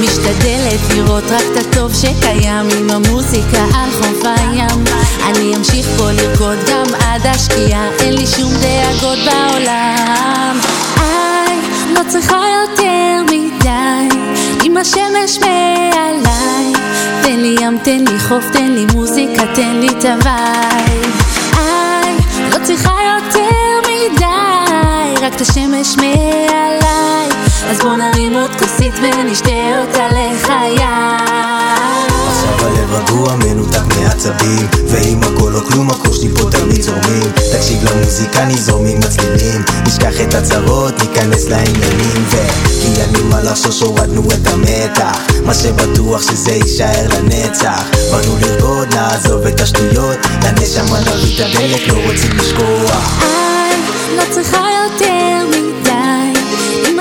משתדלת לראות רק את הטוב שקיים עם המוזיקה על חוף הים. אני אמשיך פה לרקוד גם עד השקיעה אין לי שום דאגות בעולם. איי, לא צריכה יותר מדי עם השמש מעליי. תן לי ים, תן לי חוף, תן לי מוזיקה, תן לי את ה vibe רק את השמש מעליי. אז בוא נרים עוד כוסית ונשתה אותה לחיי עכשיו הלב רגוע מנותק מעצבים ואם הכל או כלום הכל שלי פה תמיד זורמים. תקשיב למוזיקה נזרום עם הצלילים נשכח את הצרות ניכנס לעניינים. וכי אין לי מה לחשוש הורדנו את המתח. מה שבטוח שזה יישאר לנצח. באנו לרקוד נעזוב את השטויות. לנשמה נביא את הדלק לא רוצים לשכוח. איי, לא צריכה יותר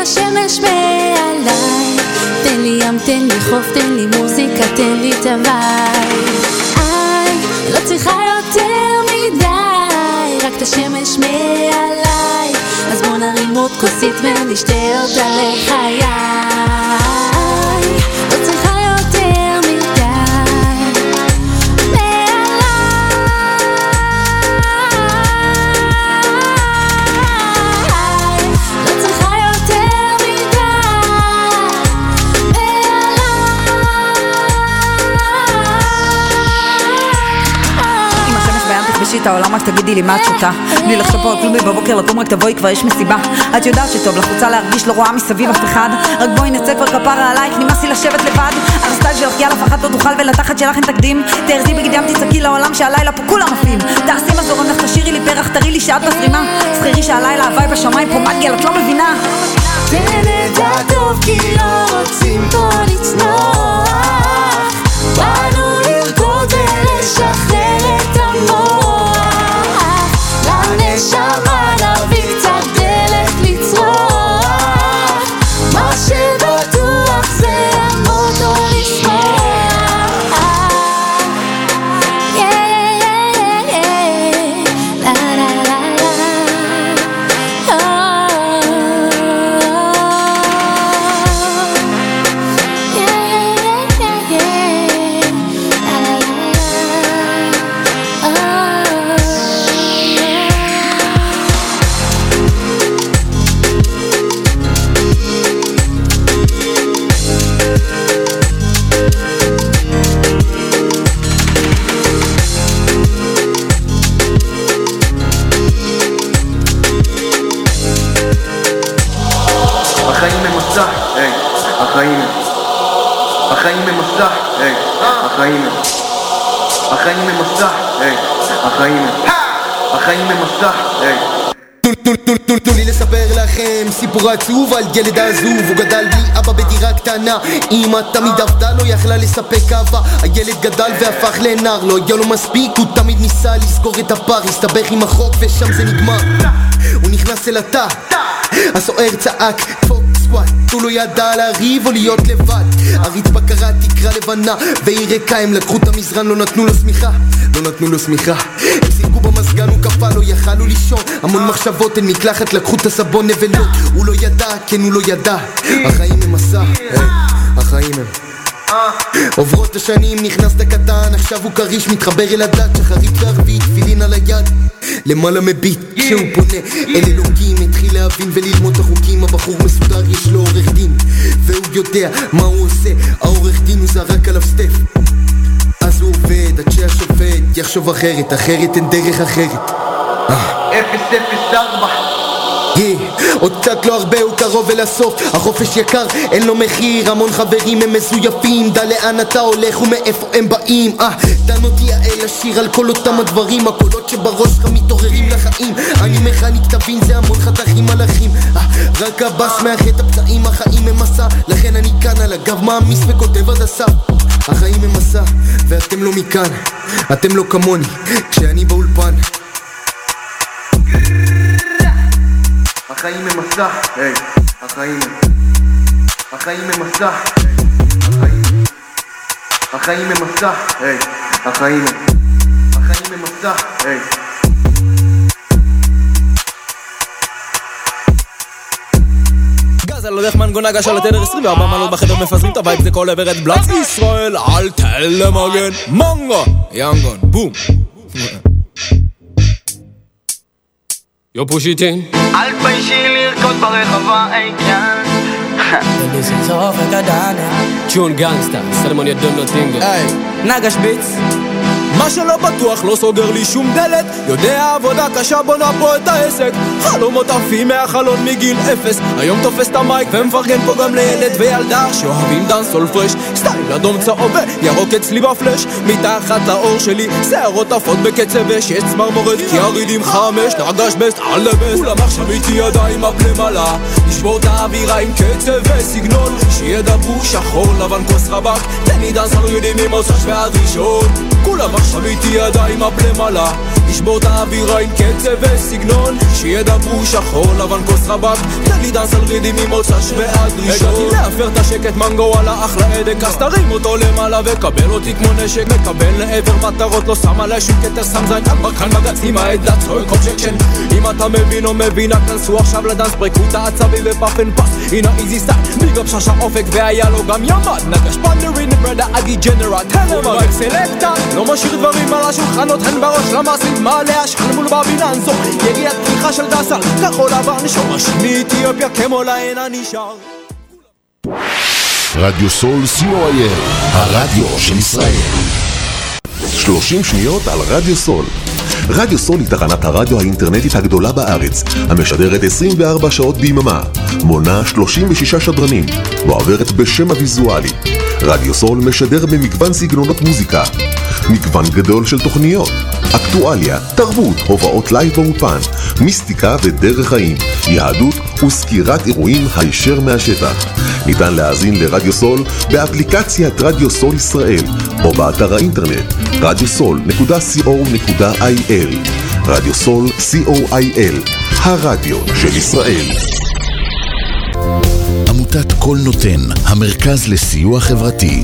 השמש מעליי. תן לי ים, תן לי חוף, תן לי מוזיקה, תן לי את ה vibe איי, לא צריכה יותר מדי רק את השמש מעליי. אז בוא נרים עוד כוסית ונשתה אותה לחיי את העולם רק תגידי לי מה את שותה. בלי לחשוב פה על כלום בבוקר לקום רק תבואי כבר יש מסיבה. את יודעת שטוב לך רוצה להרגיש לא רואה מסביב אף אחד. רק בואי נצא כבר כפרה עלייך נמאס לי לשבת לבד. על הסטייל שלך יאללה אף אחת לא תוכל ולתחת שלך אין תקדים. תארזי בגד ים תצעקי לעולם שהלילה פה כולם עפים. תעשי מה זורם לך תשאירי לי פרח תראי לי שאת מזרימה. זכרי שהלילה הוואי בשמיים פה מגי את לא מבינה. תן את הטוב כי לא רוצים פה לצנוח סיפור עצוב על ילד עזוב הוא גדל בלי אבא בדירה קטנה. אמא תמיד עבדה לא יכלה לספק אהבה. הילד גדל והפך לנער לא היה לו מספיק הוא תמיד ניסה לסגור את הפער. הסתבך עם החוק ושם זה נגמר. הוא נכנס אל התא הסוער צעק פוק סוואט הוא לא ידע לריב או להיות לבד. הרצפה קרה תקרה לבנה והיא ריקה. הם לקחו את המזרן לא נתנו לו שמיכה. לא נתנו לו שמיכה לו לישון. המון מחשבות אין מקלחת לקחו את הסבון נבלות. הוא לא ידע כן הוא לא ידע. החיים הם מסע. היי, החיים הם. עוברות השנים, נכנסת קטן, עכשיו הוא כריש, מתחבר אל הדת, שחרית וערבית, תפילין על היד, למעלה מביט, כשהוא פונה אל אלוקים, התחיל להבין וללמוד את החוקים, הבחור מסודר, יש לו עורך דין, והוא יודע מה הוא עושה, העורך דין הוא זרק עליו סטף, אז הוא עובד עד שהשופט יחשוב אחרת, אחרת אין דרך אחרת. אפס אפס ארבע Yeah. עוד קצת לא הרבה הוא קרוב אל הסוף. החופש יקר אין לו מחיר. המון חברים הם מזויפים. דע לאן אתה הולך ומאיפה הם באים. אה, דן אותי האל לשיר על כל אותם הדברים. הקולות שבראש שלך מתעוררים לחיים. אני מכניק תבין זה המון חתכים מלאכים. אה, רק הבאס מאחד הפצעים החיים הם מסע. לכן אני כאן על הגב מעמיס וכותב עד הסף החיים הם מסע ואתם לא מכאן. אתם לא כמוני. כשאני באולפן החיים הם מסע, החיים. החיים הם מסע, החיים... הם מסע, החיים. החיים הם מסע, על הדרך מנגונה גש על התדר 24 מעלות בחדר מפזרים את הווייב זה כל עבר את בלאץ ישראל אל תל למגן מונגו יאנגון בום יו פושיטין אל תביישי לרקוד ברחבה, היי כן. צ'ון גנגסטר סלמון ידון נוטינגו היי נגש ביץ מה שלא בטוח לא סוגר לי שום דלת. יודע עבודה קשה בונה פה את העסק. חלומות עפים מהחלון מגיל אפס. היום תופס את ה mic ומפרגן פה גם לילד וילדה שאוהבים dancehall fresh. style אדום צהוב וירוק אצלי בפלאש. מתחת לעור שלי שערות עפות בקצב אש יש צמרמורת כי ה riddim חם אש. נגש בסט על לבסט כולם עכשיו איתי ידיים up למעלה. נשבור את האווירה עם קצב וסגנון. שידברו שחור לבן כוס רבק תן לי dance על riddim ממוצ"ש ועד ראשון כולם איתי ידיים אפ למעלה נשבור את האווירה עם קצב וסגנון. שידברו שחור לבן כוס רבק. תן לי דאנס על רידים ממוצ"ש ועד ראשון. הגעתי להפר את השקט מנגו על האחלה הדק. אז תרים אותו למעלה וקבל אותי כמו נשק. מקבל לעבר מטרות לא שם עליי שום כתר. שם זין על ברקן מגץ עם העדה צועק אובג'קשן אם אתה מבין או מבינה כנסו עכשיו לדאנס. פרקו את העצבים ופאפ אנד פס הנה איזי סטייל ביג אפ ששה אופק והיה לו גם ימ"ד. נגש פנדרין ברדה הלם רק סלקטה לא משאיר דברים על השולחנות הן בראש למעשים מעלה השכן מול בביננזו יגיעת פתיחה של דסל כחול לבן שורשים מאתיופיה כמו להן הנשאר רדיו סול co.il, הרדיו של ישראל. 30 שניות על רדיו סול. רדיו סול היא תחנת הרדיו האינטרנטית הגדולה בארץ, המשדרת 24 שעות ביממה, מונה 36 שדרנים, ועוברת בשם הוויזואלי. רדיו סול משדר במגוון סגנונות מוזיקה, מגוון גדול של תוכניות, אקטואליה, תרבות, הופעות live באולפן, מיסטיקה ודרך חיים, יהדות וסקירת אירועים הישר מהשטח. ניתן להאזין לרדיו סול באפליקציית רדיו סול ישראל או באתר האינטרנט radiosol.co.il רדיו סול co.il הרדיו של ישראל עמותת כל נותן, המרכז לסיוע חברתי.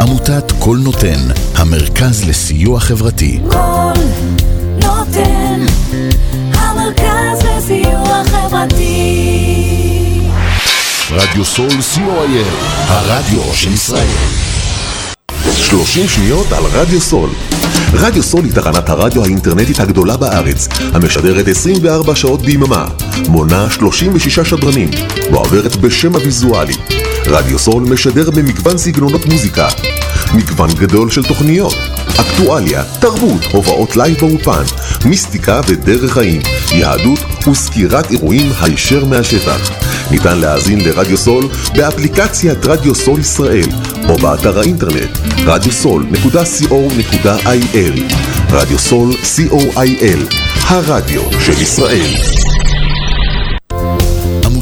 עמותת כל נותן, המרכז לסיוע חברתי. כל נותן, המרכז לסיוע חברתי. רדיו סול co.il, הרדיו של ישראל. 30 שניות על רדיו סול. רדיו סול היא תחנת הרדיו האינטרנטית הגדולה בארץ, המשדרת 24 שעות ביממה, מונה 36 שדרנים, מועברת בשם הוויזואלי. רדיו סול משדר במגוון סגנונות מוזיקה, מגוון גדול של תוכניות, אקטואליה, תרבות, הופעות לייב באולפן, מיסטיקה ודרך חיים, יהדות וסקירת אירועים הישר מהשטח. ניתן להאזין לרדיו סול באפליקציית רדיו סול ישראל או באתר האינטרנט radiosol.co.il רדיו סול co.il הרדיו של ישראל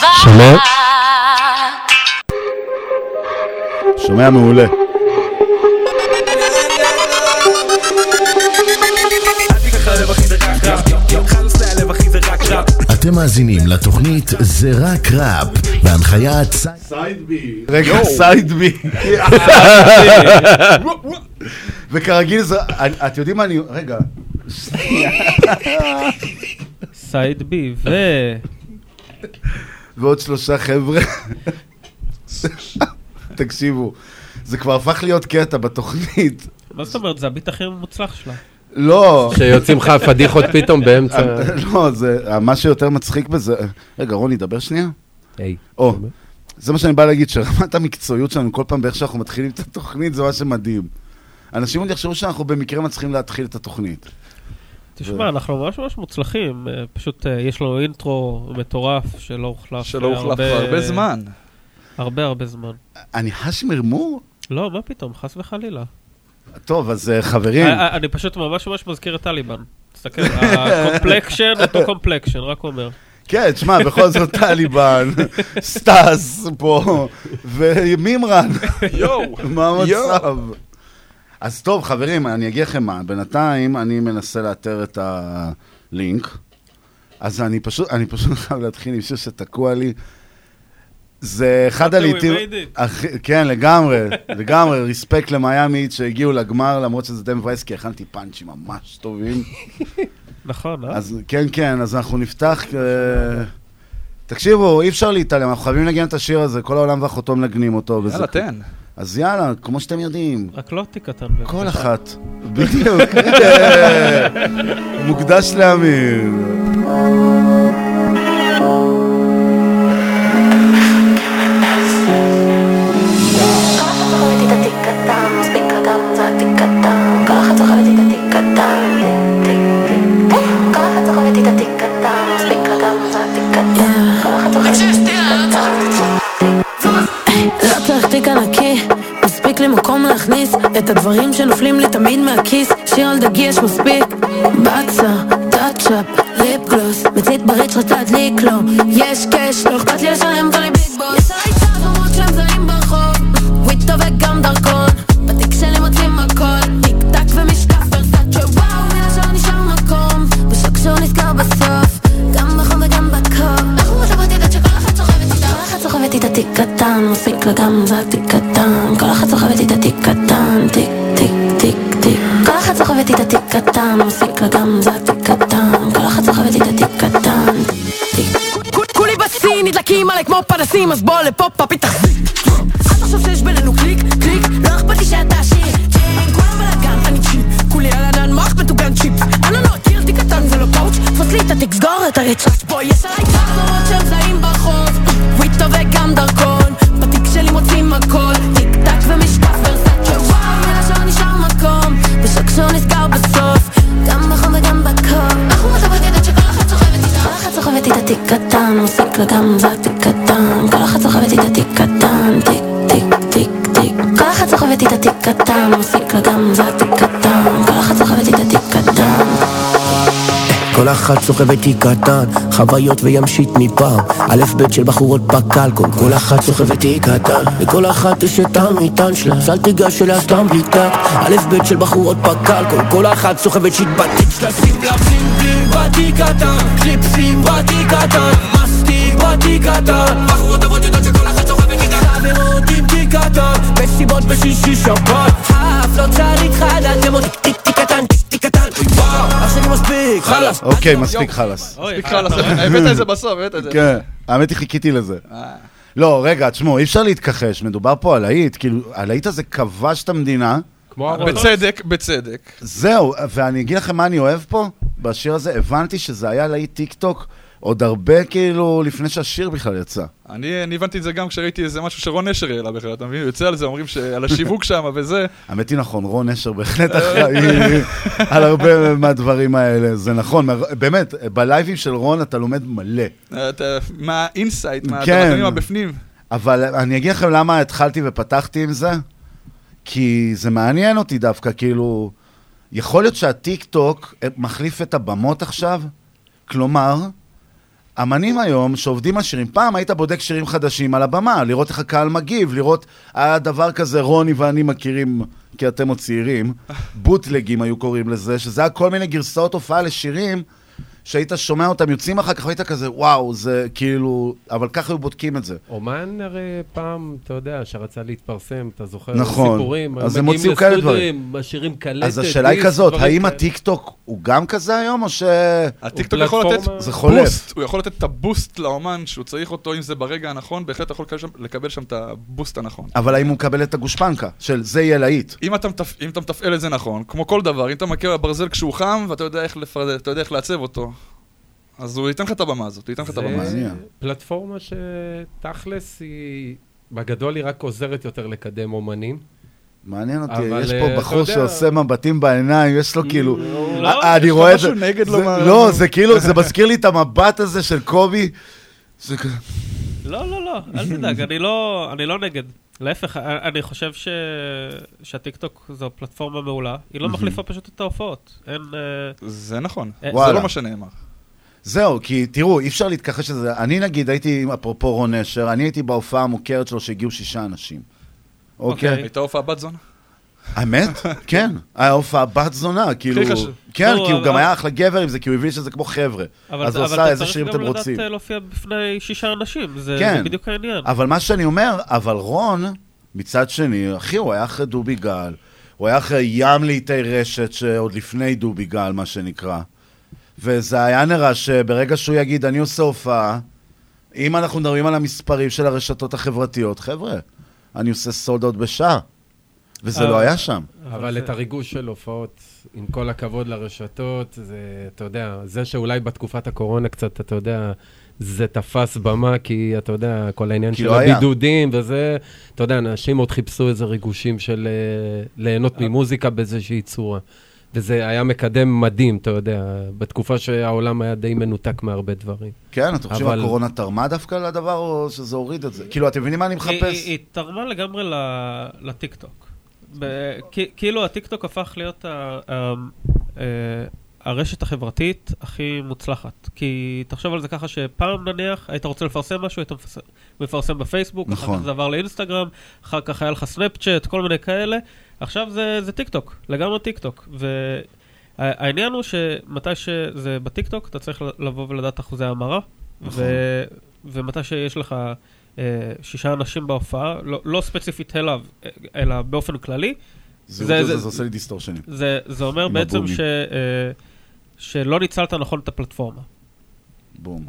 שומע? שומע מעולה. אתם מאזינים לתוכנית זה רק ראפ, בהנחיית סייד בי. רגע, סייד בי. וכרגיל זה, את יודעים מה אני, רגע. סייד בי, ו... ועוד שלושה חבר'ה. תקשיבו, זה כבר הפך להיות קטע בתוכנית. מה זאת אומרת? זה הביט הכי מוצלח שלה. לא. שיוצאים לך פדיחות פתאום באמצע. לא, זה, מה שיותר מצחיק בזה... רגע, רוני, דבר שנייה. היי. או, זה מה שאני בא להגיד, שרמת המקצועיות שלנו, כל פעם באיך שאנחנו מתחילים את התוכנית, זה מה שמדהים. אנשים עוד יחשבו שאנחנו במקרה מצליחים להתחיל את התוכנית. תשמע, אנחנו ממש ממש מוצלחים, אה, פשוט אה, יש לנו אינטרו מטורף שלא הוחלף. שלא הוחלף כבר הרבה זמן. הרבה הרבה זמן. אני חש מרמור? לא, מה פתאום, חס וחלילה. טוב, אז אה, חברים, אני פשוט ממש ממש מזכיר את טליבן. תסתכל, ה complexion אותו complexion, רק אומר. כן, תשמע, בכל זאת טליבן, סטאס פה, ומימרן. יואו, מה. המצב? אז טוב, חברים, אני אגיד לכם מה, בינתיים אני מנסה לאתר את הלינק, אז אני פשוט, אני פשוט חייב להתחיל עם שיר שתקוע לי. זה אחד הלעיתים. הכי- כן, לגמרי, לגמרי, ריספקט למיאמי שהגיעו לגמר, למרות שזה די מבאס, כי הכנתי פאנצ'ים ממש טובים. נכון, אה? אז כן, כן, אז אנחנו נפתח... אה, תקשיבו, אי אפשר להתעלם, אנחנו חייבים לנגן את השיר הזה, כל העולם ואחותו מנגנים אותו. יאללה, תן. אז יאללה, כמו שאתם יודעים, רק לא אותי קטן. כל אחת. בדיוק. מוקדש לאמיר. תיק ענקי, מספיק לי מקום להכניס את הדברים שנופלים לי תמיד מהכיס. שיר על דגי יש מספיק. בצה, טאצ'אפ, ליפ גלוס מצית ברית שלך תדליק לו. יש קש, לא אכפת לי לשלם קולי ביג בוס תיק קטן מוסיק לה גם זה תיק קטן כל אחת סוחבת איתה תיק קטן תיק תיק תיק תיק כל אחת סוחבת איתה תיק קטן מוסיק לה גם זה תיק קטן כל אחת סוחבת איתה תיק קטן כולי בשיא, נדלקים עלי כמו פנסים, אז בוא לפה פאפי תחזיק. אל תחשוב שיש בינינו קליק, קליק, לא אכפת לי שאתה עשיר. צ'יין, כולם בלאגן, אני צ'יפ. כולי על ענן מוח מטוגן צ'יפ. אני לא מכיר אותי קטן, זה לא פאוץ'. תפוס לי את התיק, סגור את הרצ'אץ'. בוא, יש עליי צווארות שהם זרים. שם דרכון בתיק שלי מוצאים הכל. טיק טק ומשקף ורסצ'ה וואו מלשון נשאר מקום. ושוק שהוא נזכר בסוף גם בחום וגם בקור. אנחנו מתוודדת שכל אחת סוחבת איתה. כל אחת סוחבת איתה תיק קטן מוסיק לה גם בתיק קטן. כל אחת סוחבת איתה תיק קטן תיק תיק תיק תיק כל אחת סוחבת איתה תיק קטן מוסיק לה גם בתיק קטן. כל אחת סוחבת תיק קטן, חוויות וימשית מפעם. א' ב' של בחורות בקלקול, כל אחת סוחבת תיק קטן, לכל אחת יש את המטען שלה, סל תיגש אליה סתם בלי טקט. א' ב' של בחורות בקלקול, כל אחת סוחבת שיט בתיק שלה, שים לה בלים בלים בתיק קטן, קליפסים בתיק קטן, מסטיק בתיק קטן. בחורות טובות יודעות שכל אחת סוחבת קטן, חברות עם תיק קטן, מסיבות בשישי שבת. האף לא צריך חדה, אתם עוד תיק תיק קטן, תיק תיק קטן, שלי מספיק, חלאס. אוקיי, מספיק חלאס. מספיק חלאס, הבאת את זה בסוף, הבאת את זה. כן, האמת היא חיכיתי לזה. לא, רגע, תשמעו, אי אפשר להתכחש, מדובר פה על להיט, כאילו, הלהיט הזה כבש את המדינה. כמו הרולס. בצדק, בצדק. זהו, ואני אגיד לכם מה אני אוהב פה, בשיר הזה, הבנתי שזה היה להיט טיק טוק עוד הרבה כאילו לפני שהשיר בכלל יצא. אני אני הבנתי את זה גם כשראיתי איזה משהו שרון נשר העלה בכלל, אתה מבין? יוצא על זה, אומרים שעל השיווק שם וזה. האמת היא נכון, רון נשר בהחלט אחראי על הרבה מהדברים האלה, זה נכון, באמת, בלייבים של רון אתה לומד מלא. מה ה insight, מה כן. הדברים הבפנים. אבל אני אגיד לכם למה התחלתי ופתחתי עם זה, כי זה מעניין אותי דווקא, כאילו, יכול להיות שהטיק טוק מחליף את הבמות עכשיו? כלומר, אמנים היום שעובדים על שירים, פעם היית בודק שירים חדשים על הבמה, לראות איך הקהל מגיב, לראות, היה דבר כזה, רוני ואני מכירים, כי אתם עוד צעירים, בוטלגים היו קוראים לזה, שזה היה כל מיני גרסאות הופעה לשירים, שהיית שומע אותם יוצאים אחר כך, והיית כזה, וואו, זה כאילו, אבל ככה היו בודקים את זה. אומן הרי פעם, אתה יודע, שרצה להתפרסם, אתה זוכר נכון. סיפורים, אז הם הוציאו כאלה לסטודיו, משאירים קלטת, אז השאלה היא כזאת, דברים האם. הטיקטוק הוא גם כזה היום, או ש... הטיקטוק יכול לתת זה חולף. boost, הוא יכול לתת את ה boost לאומן שהוא צריך אותו, אם זה ברגע הנכון, בהחלט יכול לקבל שם- לקבל שם את ה boost הנכון. אבל האם הוא מקבל את הגושפנקה של זה יהיה להיט? אם אתה, מתפ... אם אתה מתפעל את זה נכון, כמו כל דבר, אם אתה מכיר ברזל כשהוא חם ואתה יודע איך. אתה יודע איך לעצב אותו, אז הוא ייתן לך את הבמה הזאת, הוא ייתן לך את הבמה הזאת. זה פלטפורמה שתכלס היא, בגדול היא רק עוזרת יותר לקדם אומנים. מעניין אותי, אבל, יש אה, פה בחור שעושה מבטים בעיניים, יש לו כאילו... לא, אה, יש אני רואה את משהו זה. נגד זה- לומר? לא, זה כאילו, זה מזכיר לי את המבט הזה של קובי. זה כזה... לא, לא, לא, אל תדאג, אני לא, אני לא נגד. להפך, אני חושב ש... שהטיקטוק זו פלטפורמה מעולה, היא לא. מחליפה פשוט את ההופעות. אין... אה, זה נכון, אה, זה לא מה שנאמר. זהו, כי תראו, אי אפשר להתכחש לזה. אני נגיד הייתי, אפרופו רון נשר, אני הייתי בהופעה המוכרת שלו שהגיעו שישה אנשים. אוקיי? הייתה הופעה בת זונה? האמת? כן. היה הופעה בת זונה, כאילו... חשוב. כן, לא, כי הוא אבל- גם היה אחלה גבר עם זה, כי הוא הבין שזה כמו חבר'ה. אבל, אז הוא אבל עשה אתה איזה צריך שירים גם אתם לדעת רוצים. אה, להופיע בפני שישה אנשים, זה, כן. זה בדיוק העניין. אבל מה שאני אומר, אבל רון, מצד שני, אחי, הוא היה אחרי דובי גל, הוא היה אחרי ים לעיתי רשת, שעוד לפני דובי גל, מה שנקרא. וזה היה נראה שברגע שהוא יגיד, אני עושה הופעה, אם אנחנו מדברים על המספרים של הרשתות החברתיות, חבר'ה, אני עושה סולד אאוט בשעה. וזה לא היה שם. אבל את הריגוש של הופעות, עם כל הכבוד לרשתות, זה, אתה יודע, זה שאולי בתקופת הקורונה קצת, אתה יודע, זה תפס במה, כי אתה יודע, כל העניין של לא היה. הבידודים וזה, אתה יודע, אנשים עוד חיפשו איזה ריגושים של אה, ליהנות ממוזיקה באיזושהי צורה. וזה היה מקדם מדהים, אתה יודע, בתקופה שהעולם היה די מנותק מהרבה דברים. כן, אתה חושב אבל- הקורונה תרמה דווקא לדבר, או שזה הוריד את זה? כאילו, אתם מבינים מה אני מחפש? היא, היא תרמה לגמרי לטיקטוק. כאילו הטיקטוק הפך להיות הרשת החברתית הכי מוצלחת. כי תחשוב על זה ככה שפעם נניח היית רוצה לפרסם משהו, היית מפרסם, מפרסם בפייסבוק, אחר נכון. כך זה עבר לאינסטגרם, אחר כך היה לך סנאפצ'אט, כל מיני כאלה. עכשיו זה, זה טיקטוק, לגמרי טיקטוק. והעניין הוא שמתי שזה בטיקטוק, אתה צריך לבוא ולדעת אחוזי המרה. נכון. ו... ומתי שיש לך אה, שישה אנשים בהופעה, לא, לא ספציפית אליו, אה, אלא באופן כללי. זהות הזה, זה עושה לי דיסטורשנים. זה, זה אומר בעצם. ש, אה, שלא ניצלת נכון את הפלטפורמה. בום.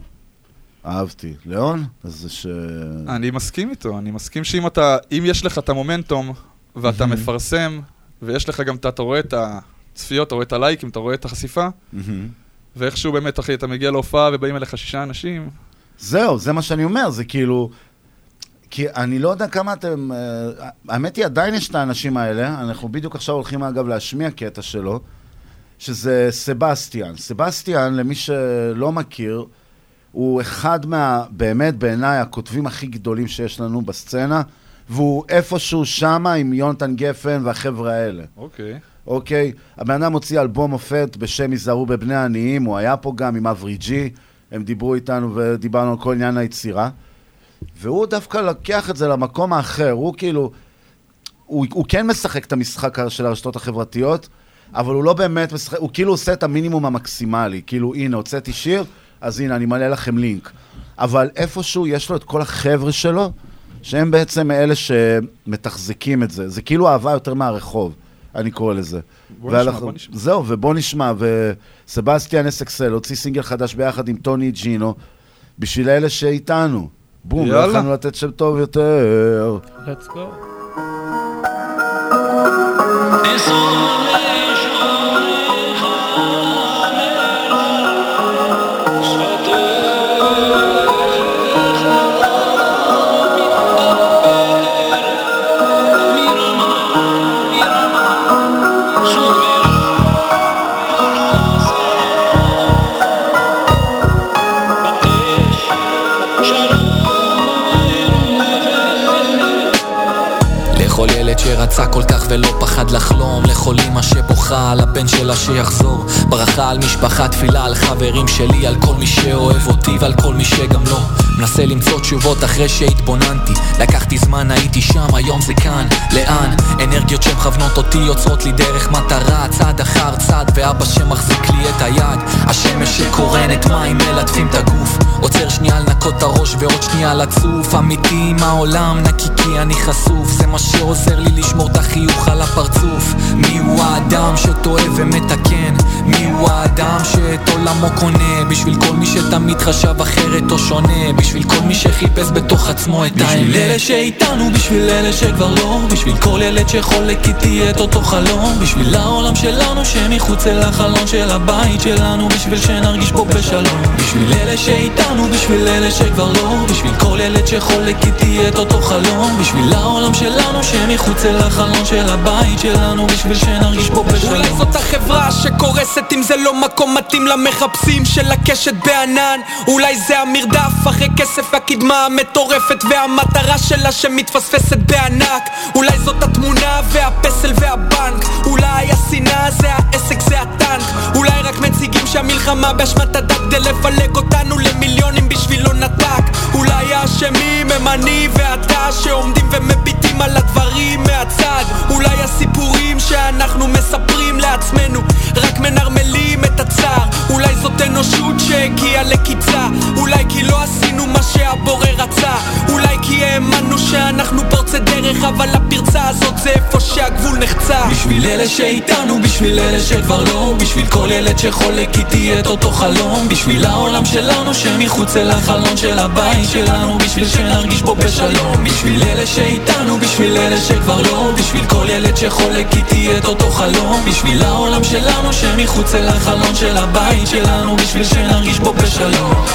אהבתי. ליאון? אז זה ש... אני מסכים איתו, אני מסכים שאם אתה, אם יש לך את המומנטום, ואתה מהמם. מפרסם, ויש לך גם, אתה רואה את הצפיות, אתה רואה את הלייקים, אתה רואה את החשיפה, מהמם. ואיכשהו באמת, אחי, אתה מגיע להופעה ובאים אליך שישה אנשים, זהו, זה מה שאני אומר, זה כאילו... כי אני לא יודע כמה אתם... אה, האמת היא, עדיין יש את האנשים האלה, אנחנו בדיוק עכשיו הולכים אגב להשמיע קטע שלו, שזה סבסטיאן. סבסטיאן, למי שלא מכיר, הוא אחד מה, באמת בעיניי, הכותבים הכי גדולים שיש לנו בסצנה, והוא איפשהו שמה עם יונתן גפן והחבר'ה האלה. אוקיי. אוקיי? הבן אדם הוציא אלבום מופת בשם היזהרו בבני העניים, הוא היה פה גם עם אברי ג'י, הם דיברו איתנו ודיברנו על כל עניין היצירה. והוא דווקא לקח את זה למקום האחר, הוא כאילו, הוא, הוא כן משחק את המשחק של הרשתות החברתיות, אבל הוא לא באמת משחק, הוא כאילו עושה את המינימום המקסימלי, כאילו, הנה, הוצאתי שיר, אז הנה, אני מעלה לכם לינק. אבל איפשהו יש לו את כל החבר'ה שלו, שהם בעצם אלה שמתחזקים את זה. זה כאילו אהבה יותר מהרחוב, אני קורא לזה. בוא נשמע, בוא נשמע. זהו, ובוא נשמע. וסבסטיאן אסקסל הוציא סינגל חדש ביחד עם טוני ג'ינו, בשביל אלה שאיתנו. בום, לא יאללה. יכולנו לתת שם טוב יותר. let's go. שרצה כל כך ולא פחד לחלום לכל אמא שבוכה על הבן שלה שיחזור ברכה על משפחה, תפילה על חברים שלי על כל מי שאוהב אותי ועל כל מי שגם לא. מנסה למצוא תשובות אחרי שהתבוננתי. לקחתי זמן, הייתי שם, היום זה כאן. לאן? אנרגיות שמכוונות אותי יוצרות לי דרך מטרה. צעד אחר צעד ואבא שמחזיק לי את היד. השמש שקורנת מים מלטפים את הגוף. עוצר שנייה לנקות את הראש ועוד שנייה לצוף אמיתי עם העולם נקי כי אני חשוף. זה מה שעוזר לי לשמור את החיוך על הפרצוף. מי הוא האדם שטועה ומתקן? מי הוא האדם שאת עולמו קונה. בשביל כל מי שתמיד חשב אחרת או שונה. בשביל כל מי שחיפש בתוך עצמו את האמת. בשביל אלה שאיתנו, בשביל אלה שכבר לא. בשביל כל ילד שחולק איתי את אותו חלום. בשביל העולם שלנו שמחוץ אל החלון של הבית שלנו. בשביל שנרגיש פה בשלום. בשביל אלה שאיתנו, בשביל אלה שכבר לא. בשביל כל ילד שחולק איתי את אותו חלום. בשביל העולם שלנו שמחוץ אל החלון של הבית שלנו. בשביל שנרגיש פה בשלום. אולי זאת החברה שקורסת אם זה לא מקום מתאים למחפשים של הקשת בענן. אולי זה המרדף אחרי כסף והקדמה המטורפת והמטרה שלה שמתפספסת בענק. אולי זאת התמונה והפסל והבנק. אולי השנאה זה העסק זה הטנק. אולי רק מציגים שהמלחמה באשמת הדת כדי לפלג אותנו למיליונים בשביל לא נתק אולי האשמים הם אני ואתה שעומדים ומביטים על הדברים מהצד. אולי הסיפורים שאנחנו מספרים לעצמנו רק מנרמלים את הצער. אולי זאת אנושות שהגיעה לקיצה אולי כי לא עשינו מה שהבורא רצה. אולי כי האמנו שאנחנו פורצי דרך אבל הפרצה הזאת זה איפה שהגבול נחצה. בשביל אלה שאיתנו, בשביל אלה שכבר לא בשביל כל ילד שחולק איתי את אותו חלום. בשביל העולם שלנו שמחוץ אל החלון של הבית שלנו בשביל שנרגיש פה בשלום בשביל אלה שאיתנו, בשביל אלה שכבר לא בשביל כל ילד שחולק איתי את אותו חלום בשביל העולם שלנו שמחוץ אל החלון של הבית שלנו בשביל שנרגיש פה בשלום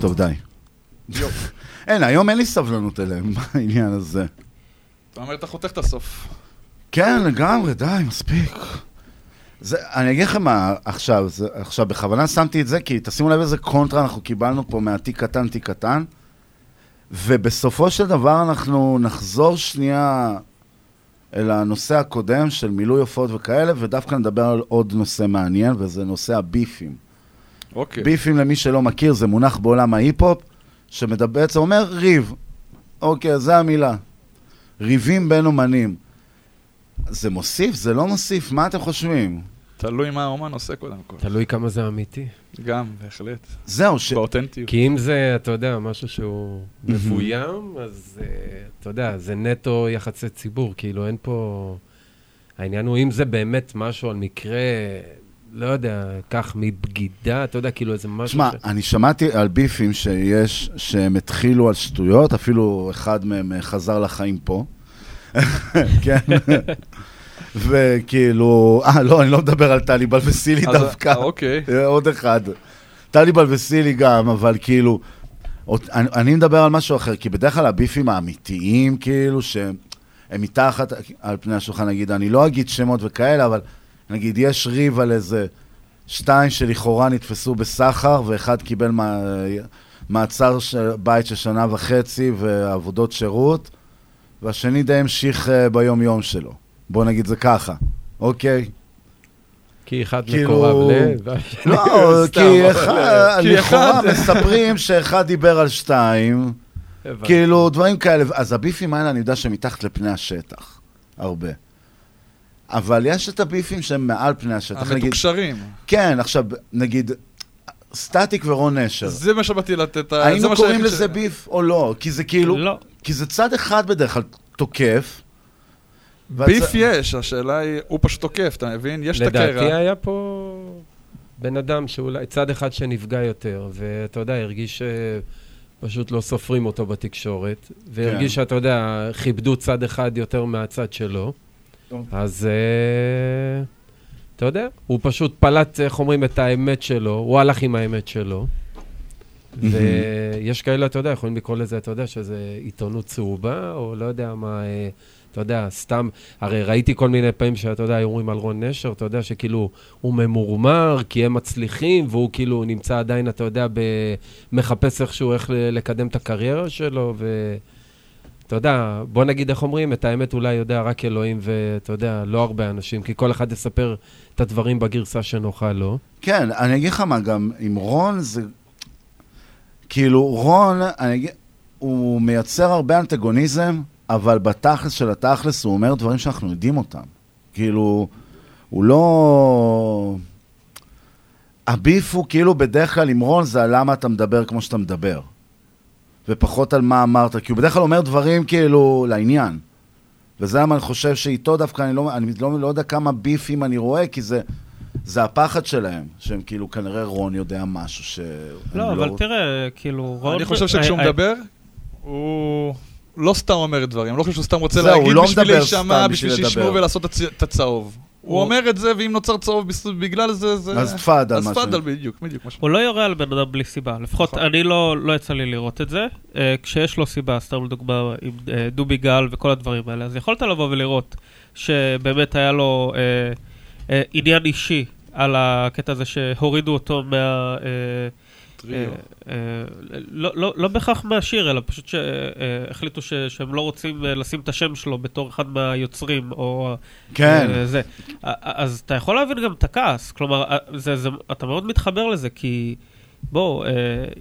טוב, די. אין, היום אין לי סבלנות אליהם בעניין הזה. אתה אומר, אתה חותך את הסוף. כן, לגמרי, די, מספיק. זה, אני אגיד לכם מה, עכשיו, זה, עכשיו, בכוונה שמתי את זה, כי תשימו לב איזה קונטרה אנחנו קיבלנו פה מהתיק קטן, תיק קטן, ובסופו של דבר אנחנו נחזור שנייה אל הנושא הקודם של מילוי הופעות וכאלה, ודווקא נדבר על עוד נושא מעניין, וזה נושא הביפים. אוקיי. ביפים, למי שלא מכיר, זה מונח בעולם ההיפ-הופ, שבעצם אומר ריב. אוקיי, זה המילה. ריבים בין אומנים. זה מוסיף? זה לא מוסיף? מה אתם חושבים? תלוי מה האומן עושה קודם כל. תלוי כמה זה אמיתי. גם, בהחלט. זהו, ש... באותנטיות. כי אם זה, אתה יודע, משהו שהוא מבוים, אז אה, אתה יודע, זה נטו יחסי ציבור, כאילו אין פה... העניין הוא אם זה באמת משהו על מקרה, לא יודע, כך מבגידה, אתה יודע, כאילו איזה משהו... שמע, ש- אני שמעתי על ביפים שיש, שהם התחילו על שטויות, אפילו אחד מהם אה, חזר לחיים פה. כן. וכאילו, אה, לא, אני לא מדבר על טליבל וסילי אז- דווקא. אה, אוקיי. אה, עוד אחד. טליבל וסילי גם, אבל כאילו, אני, אני מדבר על משהו אחר, כי בדרך כלל הביפים האמיתיים, כאילו, שהם הם מתחת על פני השולחן, נגיד, אני לא אגיד שמות וכאלה, אבל נגיד, יש ריב על איזה שתיים שלכאורה נתפסו בסחר, ואחד קיבל מה, מעצר של בית של שנה וחצי ועבודות שירות, והשני די המשיך אה, ביום-יום שלו. בוא נגיד זה ככה, אוקיי? כי אחד כאילו- מקורב ל... והשני לא, כי אחד, כי לכאורה מספרים שאחד דיבר על שתיים. כאילו, דברים כאלה. אז הביפים האלה, אני יודע שהם מתחת לפני השטח, הרבה. אבל יש את הביפים שהם מעל פני השטח. נגיד- המתוקשרים. כן, עכשיו, נגיד, סטטיק ורון נשר. זה מה שבאתי לתת, ה- זה היינו מה קוראים לזה ש- ביף או לא? כי זה כאילו... לא. כי זה צד אחד בדרך כלל תוקף. והצ- ביף יש, השאלה היא, הוא פשוט תוקף, אתה מבין? יש את הקרע. לדעתי היה פה בן אדם שאולי, צד אחד שנפגע יותר, ואתה יודע, הרגיש שפשוט לא סופרים אותו בתקשורת, והרגיש שאתה יודע, כיבדו צד אחד יותר מהצד שלו. טוב. אז אה, אתה יודע, הוא פשוט פלט, איך אומרים, את האמת שלו, הוא הלך עם האמת שלו. ויש כאלה, אתה יודע, יכולים לקרוא לזה, אתה יודע, שזה עיתונות צהובה, או לא יודע מה, אה, אתה יודע, סתם, הרי ראיתי כל מיני פעמים שאתה יודע, היו אומרים על רון נשר, אתה יודע שכאילו הוא ממורמר, כי הם מצליחים, והוא כאילו נמצא עדיין, אתה יודע. מחפש איכשהו איך לקדם את הקריירה שלו, ו... אתה יודע, בוא נגיד, איך אומרים, את האמת אולי יודע רק אלוהים, ואתה יודע, לא הרבה אנשים, כי כל אחד יספר את הדברים בגרסה שנוחה לו. כן, אני אגיד לך מה, גם עם רון זה... כאילו, רון, אני אגיד, הוא מייצר הרבה אנטגוניזם, אבל בתכלס של התכלס הוא אומר דברים שאנחנו יודעים אותם. כאילו, הוא לא... הביף הוא כאילו בדרך כלל עם רון זה על למה אתה מדבר כמו שאתה מדבר. ופחות על מה אמרת, כי הוא בדרך כלל אומר דברים כאילו לעניין. וזה למה אני חושב שאיתו דווקא אני לא, אני לא, לא יודע כמה ביפים אני רואה, כי זה, זה הפחד שלהם, שהם כאילו כנראה רון יודע משהו ש... לא, אבל תראה, כאילו, רון... אני חושב שכשהוא אה, אה, מדבר, הוא לא סתם אומר דברים, לא חושב שהוא סתם רוצה הוא להגיד לא בשביל להישמע, בשביל בשביל שישמעו. ולעשות את הצ- את הצהוב. הוא אומר את זה, ואם נוצר צהוב בגלל זה, זה... אז תפאדל, אז תפאדל. בדיוק, בדיוק. הוא לא יורה על בן אדם בלי סיבה. לפחות נכון. אני לא, לא יצא לי לראות את זה. אה, כשיש לו סיבה, סתם לדוגמה, עם אה, דובי גל וכל הדברים האלה, אז יכולת לבוא ולראות שבאמת היה לו אה, עניין אישי על הקטע הזה שהורידו אותו מה... אה, טריו. אה, אה, לא, לא, לא בהכרח מהשיר, אלא פשוט שהחליטו ש, שהם לא רוצים אה, לשים את השם שלו בתור אחד מהיוצרים, או... כן. אה, זה. אז אתה יכול להבין גם את הכעס, כלומר, אה, זה, זה, אתה מאוד מתחבר לזה, כי בוא, אה,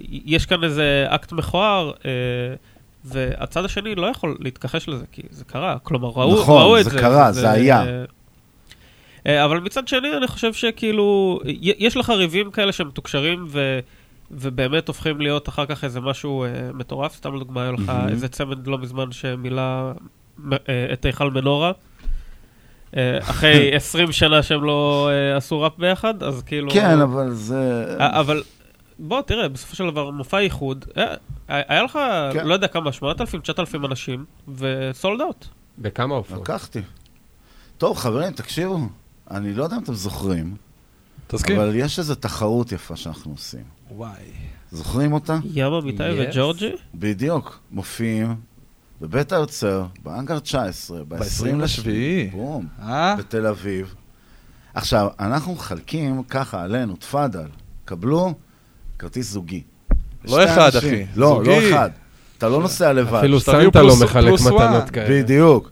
יש כאן איזה אקט מכוער, אה, והצד השני לא יכול להתכחש לזה, כי זה קרה, כלומר, ראו, נכון, ראו את זה זה. קרה, זה היה. אה, אה, אבל מצד שני, אני חושב שכאילו, יש לך ריבים כאלה שהם מתוקשרים, ו... ובאמת הופכים להיות אחר כך איזה משהו אה, מטורף. סתם לדוגמה, היה לך מהמם. איזה צמד לא מזמן שמילא אה, את היכל מנורה. אה, אחרי 20 שנה שהם לא אה, עשו ראפ ביחד, אז כאילו... כן, אבל זה... אה, אבל בוא, תראה, בסופו של דבר, מופע איחוד, אה, היה לך, כן. לא יודע כמה, 8,000, 9,000 אנשים, וסולד אאוט. בכמה הופעות? לקחתי. טוב, חברים, תקשיבו, אני לא יודע אם אתם זוכרים, תזכיר. אבל יש איזו תחרות יפה שאנחנו עושים. וואי. זוכרים אותה? ים אמיתי Yes. וג'ורג'י? בדיוק, מופיעים בבית היוצר, באנגר 19, ב-20 ב-20 לשביעי, בום, אה? בתל אביב. עכשיו, אנחנו מחלקים ככה עלינו, תפאדל, קבלו כרטיס זוגי. לא אחד, אנשים. אחי. לא, זוגי. לא אחד. אתה לא נוסע לבד. אפילו סנטה לא מחלק פלוס מתנות one. כאלה. בדיוק.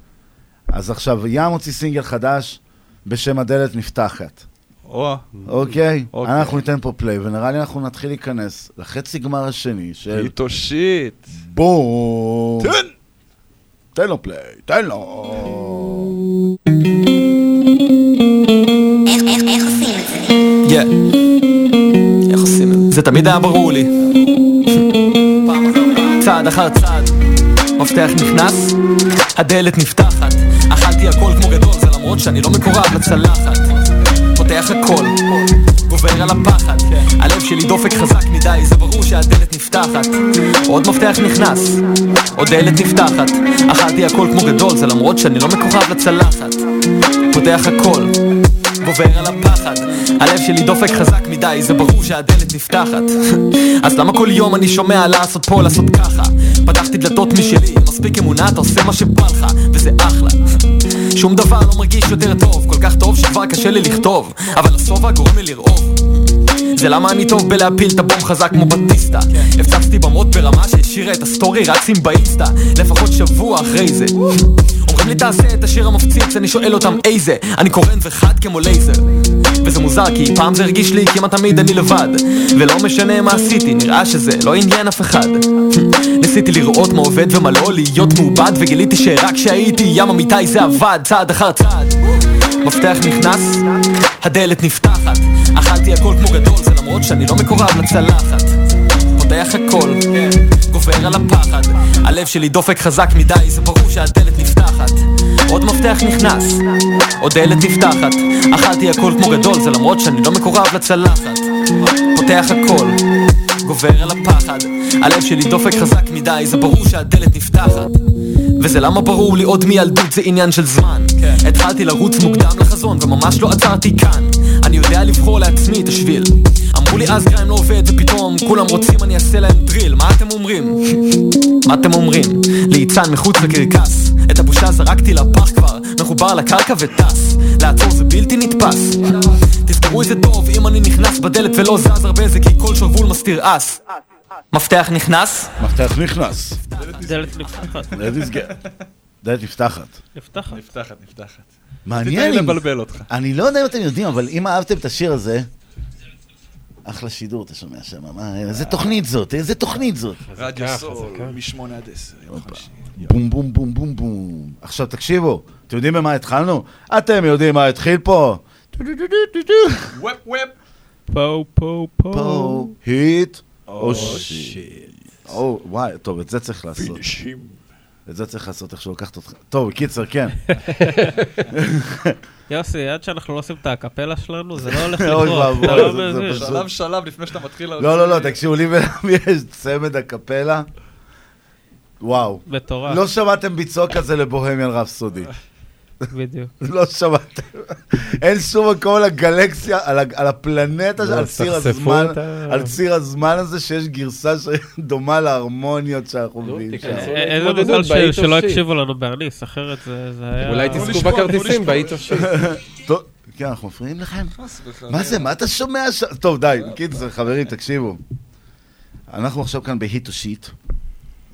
אז עכשיו, ים הוציא סינגל חדש בשם הדלת נפתחת. או, אוקיי? אוקיי. אנחנו ניתן פה play, ונראה לי אנחנו נתחיל להיכנס לחצי גמר השני של hit או shit. בום. תן! תן לו פליי, תן לו. Yeah. איך עושים את זה? זה תמיד היה ברור לי. צעד אחר צעד, מפתח נכנס, הדלת נפתחת. אכלתי הכל כמו גדול, זה למרות שאני לא מקורב לצלחת. פותח הכל, גובר על הפחד. הלב שלי דופק חזק מדי, זה ברור שהדלת נפתחת. עוד מפתח נכנס, עוד דלת נפתחת. אכלתי הכל כמו גדול, זה למרות שאני לא מקורב לצלחת. פותח הכל, גובר על הפחד הלב שלי דופק חזק מדי, זה ברור שהדלת נפתחת. אז למה כל יום אני שומע לעשות פה, לעשות ככה? פתחתי דלתות משלי, מספיק אמונה, אתה עושה מה שבא לך, וזה אחלה. שום דבר לא מרגיש יותר טוב, כל כך טוב שכבר קשה לי לכתוב אבל השובע גורם לי לרעוב זה למה אני טוב בלהפיל את הבום חזק כמו בטיסטה. הפצצתי במות ברמה שהשאירה את ה story רצים באינסטה. לפחות שבוע אחרי זה. אומרים לי תעשה את השיר המפציץ, אני שואל אותם איזה אני קורן וחד כמו לייזר. וזה מוזר כי פעם זה הרגיש לי כמעט תמיד אני לבד. ולא משנה מה עשיתי, נראה שזה לא עניין אף אחד. ניסיתי לראות מה עובד ומה לא, להיות מעובד וגיליתי שרק כשהייתי ים אמיתי זה עבד צעד אחר צעד מפתח נכנס, הדלת נפתחת. אכלתי הכל כמו גדול, זה למרות שאני לא מקורב לצלחת. פותח הכל, גובר על הפחד. הלב שלי דופק חזק מדי, זה ברור שהדלת נפתחת. עוד מפתח נכנס, עוד דלת נפתחת. אכלתי הכל כמו גדול, זה למרות שאני לא מקורב לצלחת. פותח הכל, גובר על הפחד. הלב שלי דופק חזק מדי, זה ברור שהדלת נפתחת וזה למה ברור לי עוד מילדות זה עניין של זמן. התחלתי לרוץ מוקדם לחזון וממש לא עצרתי כאן. אני יודע לבחור לעצמי את השביל. אמרו לי אז גריים לא עובד ופתאום כולם רוצים אני אעשה להם דריל. מה אתם אומרים? מה אתם אומרים? ליצן מחוץ לקרקס. את הבושה זרקתי לפח כבר. מחובר לקרקע וטס. לעצור זה בלתי נתפס. תזכרו את זה טוב אם אני נכנס בדלת ולא זז הרבה זה כי כל שרוול מסתיר אס מפתח נכנס? מפתח נכנס. דלת נפתחת. דלת נסגרת. דלת נפתחת. נפתחת. נפתחת, נפתחת. מעניין. תן לי אם- לבלבל אותך. אני לא יודע אם אתם יודעים, אבל אם אהבתם את השיר הזה... אחלה שידור, אתה שומע שם, מה, איזה תוכנית זאת, איזה תוכנית זאת. רדיו סול, מ-8 עד 10, יום חמישי. בום בום בום בום בום. עכשיו תקשיבו, אתם יודעים במה התחלנו? אתם יודעים מה התחיל פה? וופ וופ. פה, פה, פה. פה, היט, או שיט. או, וואי, טוב, את זה צריך לעשות. את זה צריך לעשות, איך שהוא לקחת אותך. טוב, קיצר, כן. יוסי, עד שאנחנו לא עושים את הקפלה שלנו, זה לא הולך אוי לקרות. לא שלב שלב לפני שאתה מתחיל. לא, לא, לא, תקשיבו, לי ולמי יש צמד הקפלה. וואו. מטורף. לא שמעתם ביצוע כזה לבוהמיאן רפסודי. בדיוק. לא שמעתם. אין שום מקום על הגלקסיה, על הפלנטה, לא, על ציר הזמן, על ציר הזמן הזה שיש גרסה שדומה להרמוניות שאנחנו מביאים אה, איזה להתמודדות מזל ש- באיט שלא. הקשיבו לנו בארניס, אחרת זה היה... אולי תזכו בכרטיסים שיט. טוב, כן, אנחנו מפריעים לכם? מה זה, מה אתה שומע שם? טוב, די, קיצר, חברים, תקשיבו. אנחנו עכשיו כאן בהיט או שיט.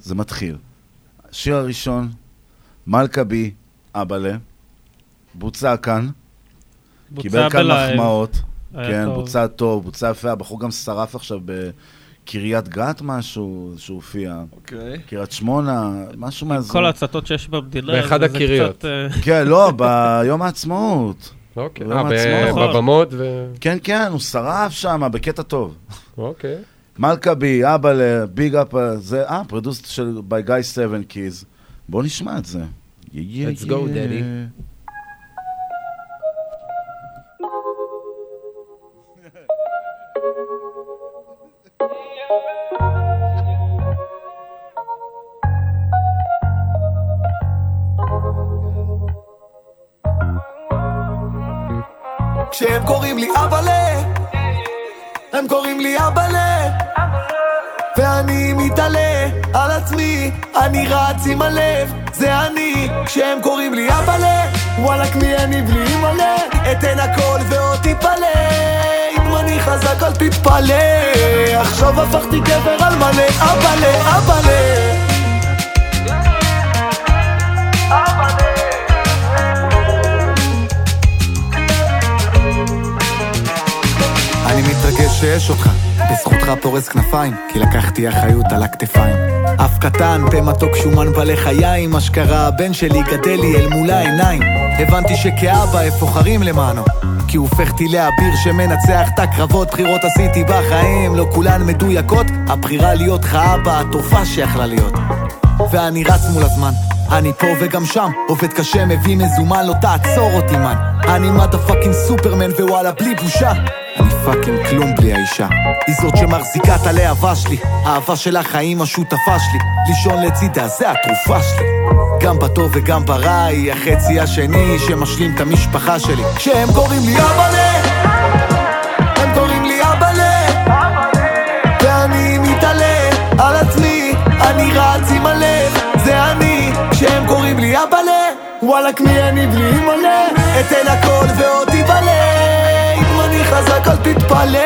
זה מתחיל. השיר הראשון, מלכה בי, אבאלה, בוצע כאן. בוצע קיבל כאן בלייב. מחמאות. כן, טוב. בוצע טוב, בוצע יפה. הבחור גם שרף עכשיו בקריית גת משהו שהוא הופיע. אוקיי. קריית שמונה, משהו מהזמן. כל ההצתות שיש במדינה. באחד הקריות. קצת, אה, כן, לא, ביום העצמאות. אוקיי. ביום אה, העצמאות. בבמות ו... כן, כן, הוא שרף שם בקטע טוב. אוקיי. מלכבי, אבא ביג אפ, זה, אה, פרודוסט של by guy 7 keys. בואו נשמע את זה. Let's go, daddy. לי אבאלה, ואני מתעלה על עצמי, אני רץ עם הלב, זה אני, כשהם קוראים לי אבאלה, וואלכ מי אני בלי מלא, אתן הכל ועוד תתפלא, אם אני חזק אל תתפלא, עכשיו הפכתי גבר על מלא, אבאלה, אבאלה. אני מתרגש שיש אותך, בזכותך פורס כנפיים, כי לקחתי אחריות על הכתפיים. אף קטן, פה מתוק שומן בלחיים, אשכרה הבן שלי גדל לי אל מול העיניים. הבנתי שכאבא איפה חרים למענו, כי הוא הופך טילי אביר שמנצח את הקרבות, בחירות עשיתי בחיים, לא כולן מדויקות, הבחירה להיות לך אבא הטובה שיכלה להיות. ואני רץ מול הזמן, אני פה וגם שם, עובד קשה, מביא מזומן, לא תעצור אותי מן. אני motherfucking סופרמן ווואלה בלי בושה. אני fucking כלום בלי האישה. היא זאת שמחזיקה את הלהבה שלי, אהבה של החיים השותפה שלי. לישון לצידה זה התרופה שלי. גם בטוב וגם ברע היא החצי השני שמשלים את המשפחה שלי. כשהם קוראים לי אבא ל... הם קוראים לי אבא ל... ואני מתעלה על עצמי, אני רץ עם הלב, זה אני. כשהם קוראים לי אבא ל... וואלכ מי אני בלי מלא, אתן הכל ועוד תיבלה. חזק אל תתפלא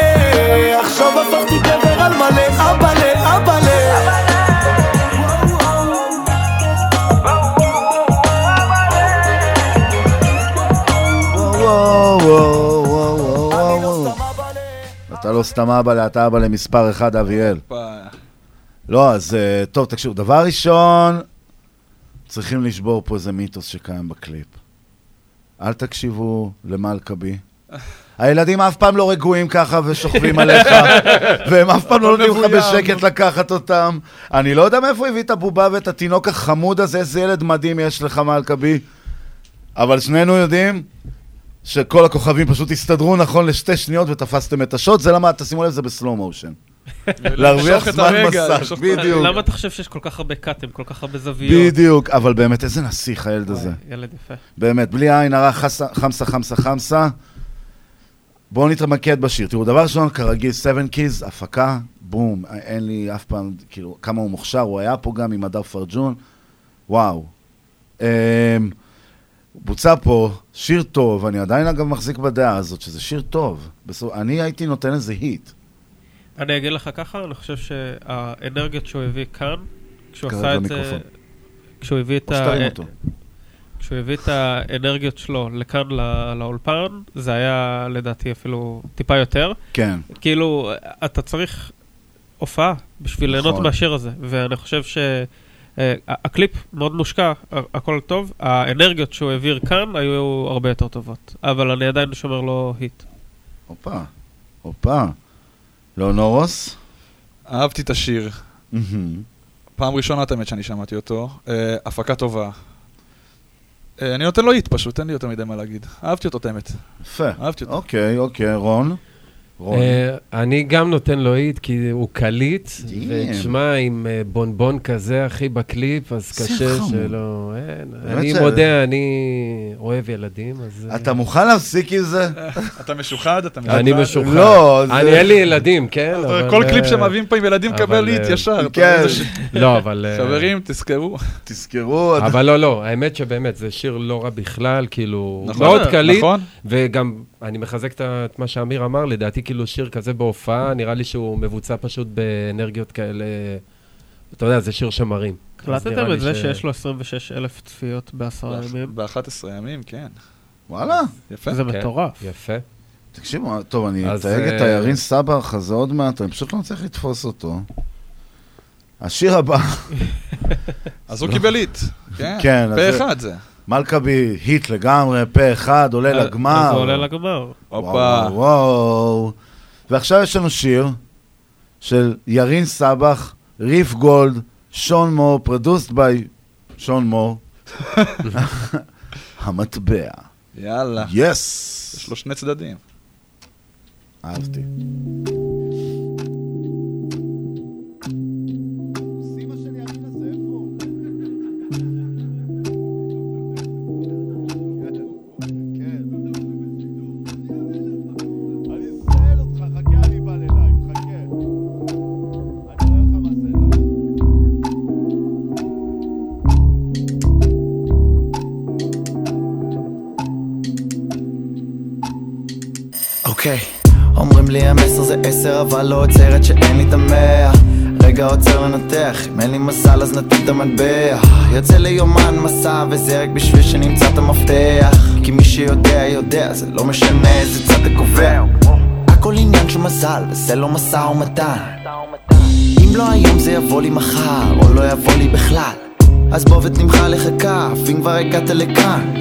עכשיו הפכתי גבר על מלא אבאלה אבאלה. אתה לא סתם אבא, אתה אבא למספר אחד, אביאל. לא, אז אה, טוב, תקשיבו, דבר ראשון, צריכים לשבור פה איזה מיתוס שקיים בקליפ. אל תקשיבו למלכבי. הילדים אף פעם לא רגועים ככה ושוכבים עליך, והם אף פעם לא נותנים לך. בשקט לקחת אותם. אני לא יודע מאיפה הביא את הבובה ואת התינוק החמוד הזה, איזה ילד מדהים יש לך, מלכבי. אבל שנינו יודעים שכל הכוכבים פשוט הסתדרו נכון לשתי שניות ותפסתם את השוט, זה למה, תשימו לב, זה בסלואו מושן. להרוויח את זמן מסך, בדיוק. למה אתה חושב שיש כל כך הרבה קאטים, כל כך הרבה זוויות? בדיוק, אבל באמת, איזה נסיך הילד הזה. ילד יפה. באמת, בלי עין הרע, חמסה, חמסה, חמסה. בואו נתמקד בשיר. תראו, דבר ראשון, כרגיל, 7 קיז, הפקה, בום, אין לי אף פעם, כאילו, כמה הוא מוכשר, הוא היה פה גם עם הדר פרג'ון, וואו. אמ, בוצע פה שיר טוב, אני עדיין אגב מחזיק בדעה הזאת, שזה שיר טוב. בסוף, אני הייתי נותן לזה היט. אני אגיד לך ככה, אני חושב שהאנרגיות שהוא הביא כאן, כשהוא עשה את זה... כשהוא הביא את או ה... שתרים אותו. כשהוא הביא את האנרגיות שלו לכאן ל- לאולפן, זה היה לדעתי אפילו טיפה יותר. כן. כאילו, אתה צריך הופעה בשביל ליהנות נכון. מהשיר הזה, ואני חושב שהקליפ מאוד מושקע, הכל טוב, האנרגיות שהוא העביר כאן היו הרבה יותר טובות, אבל אני עדיין שומר לו היט. הופה, הופה. לאונורוס? אהבתי את השיר. פעם ראשונה, את האמת, שאני שמעתי אותו. אה, הפקה טובה. אה, אני נותן לו היט פשוט, אין לי יותר מדי מה להגיד. אהבתי אותו, את האמת. יפה. אהבתי אותו. אוקיי, אוקיי, רון? רון. אה, אני גם נותן לו היט, כי הוא קליט, ותשמע, עם אה, בונבון כזה, אחי, בקליפ, אז קשה. שלא... אני מודה, אני אוהב ילדים, אז... אה, אתה מוכן להפסיק עם זה? אתה משוחד? אתה אני משוחד. לא, זה- אני, אין לי ילדים, כן? אבל, כל קליפ שמביאים פה עם ילדים היט אה, ישר. כן. לא, אבל... חברים, תזכרו. תזכרו. אבל לא, לא, האמת שבאמת, זה שיר לא רע בכלל, כאילו, נכון, מאוד קליט, נכון. וגם, אני מחזק את מה שאמיר אמר, לדעתי כאילו שיר כזה בהופעה, נראה לי שהוא מבוצע פשוט באנרגיות כאלה, אתה יודע, זה שיר שמרים. קלטתם את זה ש- שיש לו 26 אלף צפיות בעשרה ימים? ב-11 ימים, כן. וואלה. יפה. זה כן, מטורף. יפה. תקשיבו, טוב, אני אז, אתייג את אה, הירין סבח הזה עוד מעט, אני פשוט לא מצליח לתפוס אותו. השיר הבא. אז הוא קיבל היט. כן, כן. פה אחד זה. מלכבי, היט לגמרי, פה אחד, עולה אז- לגמר. אז עולה לגמר. הופה. וואו, וואו. ועכשיו יש לנו שיר של ירין סבח, ריף גולד, שון מור, פרדוסט ביי שון מור. המטבע. יאללה. יס. יש לו שני צדדים. אהבתי. אבל לא עוצרת שאין לי את המאה. רגע עוצר לנתח, אם אין לי מזל אז נתאים את המטבע. יוצא ליומן מסע וזה רק בשביל שנמצא את המפתח. כי מי שיודע יודע, זה לא משנה איזה צד אתה קובע הכל עניין של מזל וזה לא משא ומתן אם לא היום זה יבוא לי מחר או לא יבוא לי בכלל. אז בוא ותמחא לך כף אם כבר הגעת לכאן.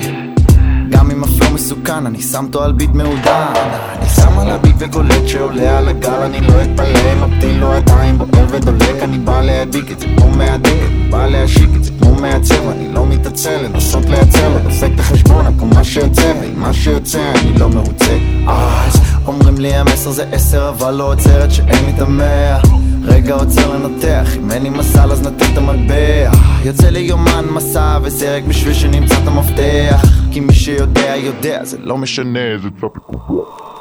גם אם הפלו מסוכן, אני שם אותו על ביט מעודן שם על הביט וקולט שעולה על הגל אני לא אתפלא, מפתיל לו עדיין בוער ודולק אני בא להדביק את זה כמו מהדקת בא להשיק את זה כמו מעצב אני לא מתעצל, לנסות לייצר לו דופק את החשבון הכל מה שיוצא ועם מה שיוצא אני לא מרוצה אז אומרים לי המסר זה עשר אבל לא עוצרת שאין לי את המאה רגע עוצר לנתח, אם אין לי מזל אז נתן את המטבע יוצא לי יומן מסע וזה רק בשביל שנמצא את המפתח כי מי שיודע יודע זה לא משנה איזה צד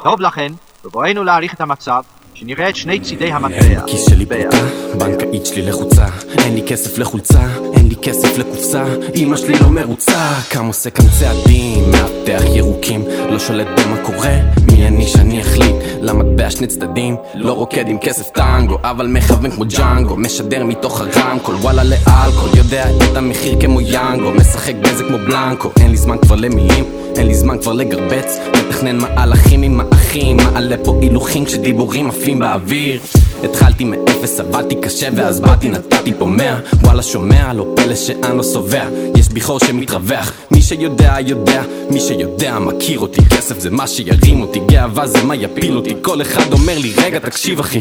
טוב לכן, בבואנו להעריך את המצב, שנראה את שני צידי המטבע. בכיס שלי פרוטה, בנקאית שלי לחוצה אין לי כסף לחולצה, אין לי כסף לקופסה אמא שלי לא מרוצה קם עושה כאן צעדים, מאבטח ירוקים לא שולט במה קורה, מי אני שאני אחליט למטבע שני צדדים לא רוקד עם כסף טנגו, אבל מכוון כמו ג'אנגו משדר מתוך הרמקול, וואלה לאלכוהול יודע את המחיר כמו יאנגו משחק בזה כמו בלנקו אין לי זמן כבר למילים אין לי זמן כבר לגרבץ מתכנן מהלכים עם האחים מעלה פה הילוכים כשדיבורים עפים באוויר. התחלתי מאפס, עבדתי קשה ואז באתי נתתי פה מאה. וואלה שומע, לא פלא שאני לא שבע יש בי חור שמתרווח. מי שיודע יודע, מי שיודע מכיר אותי. כסף זה מה שירים אותי, גאווה זה מה יפיל אותי. כל אחד אומר לי רגע תקשיב אחי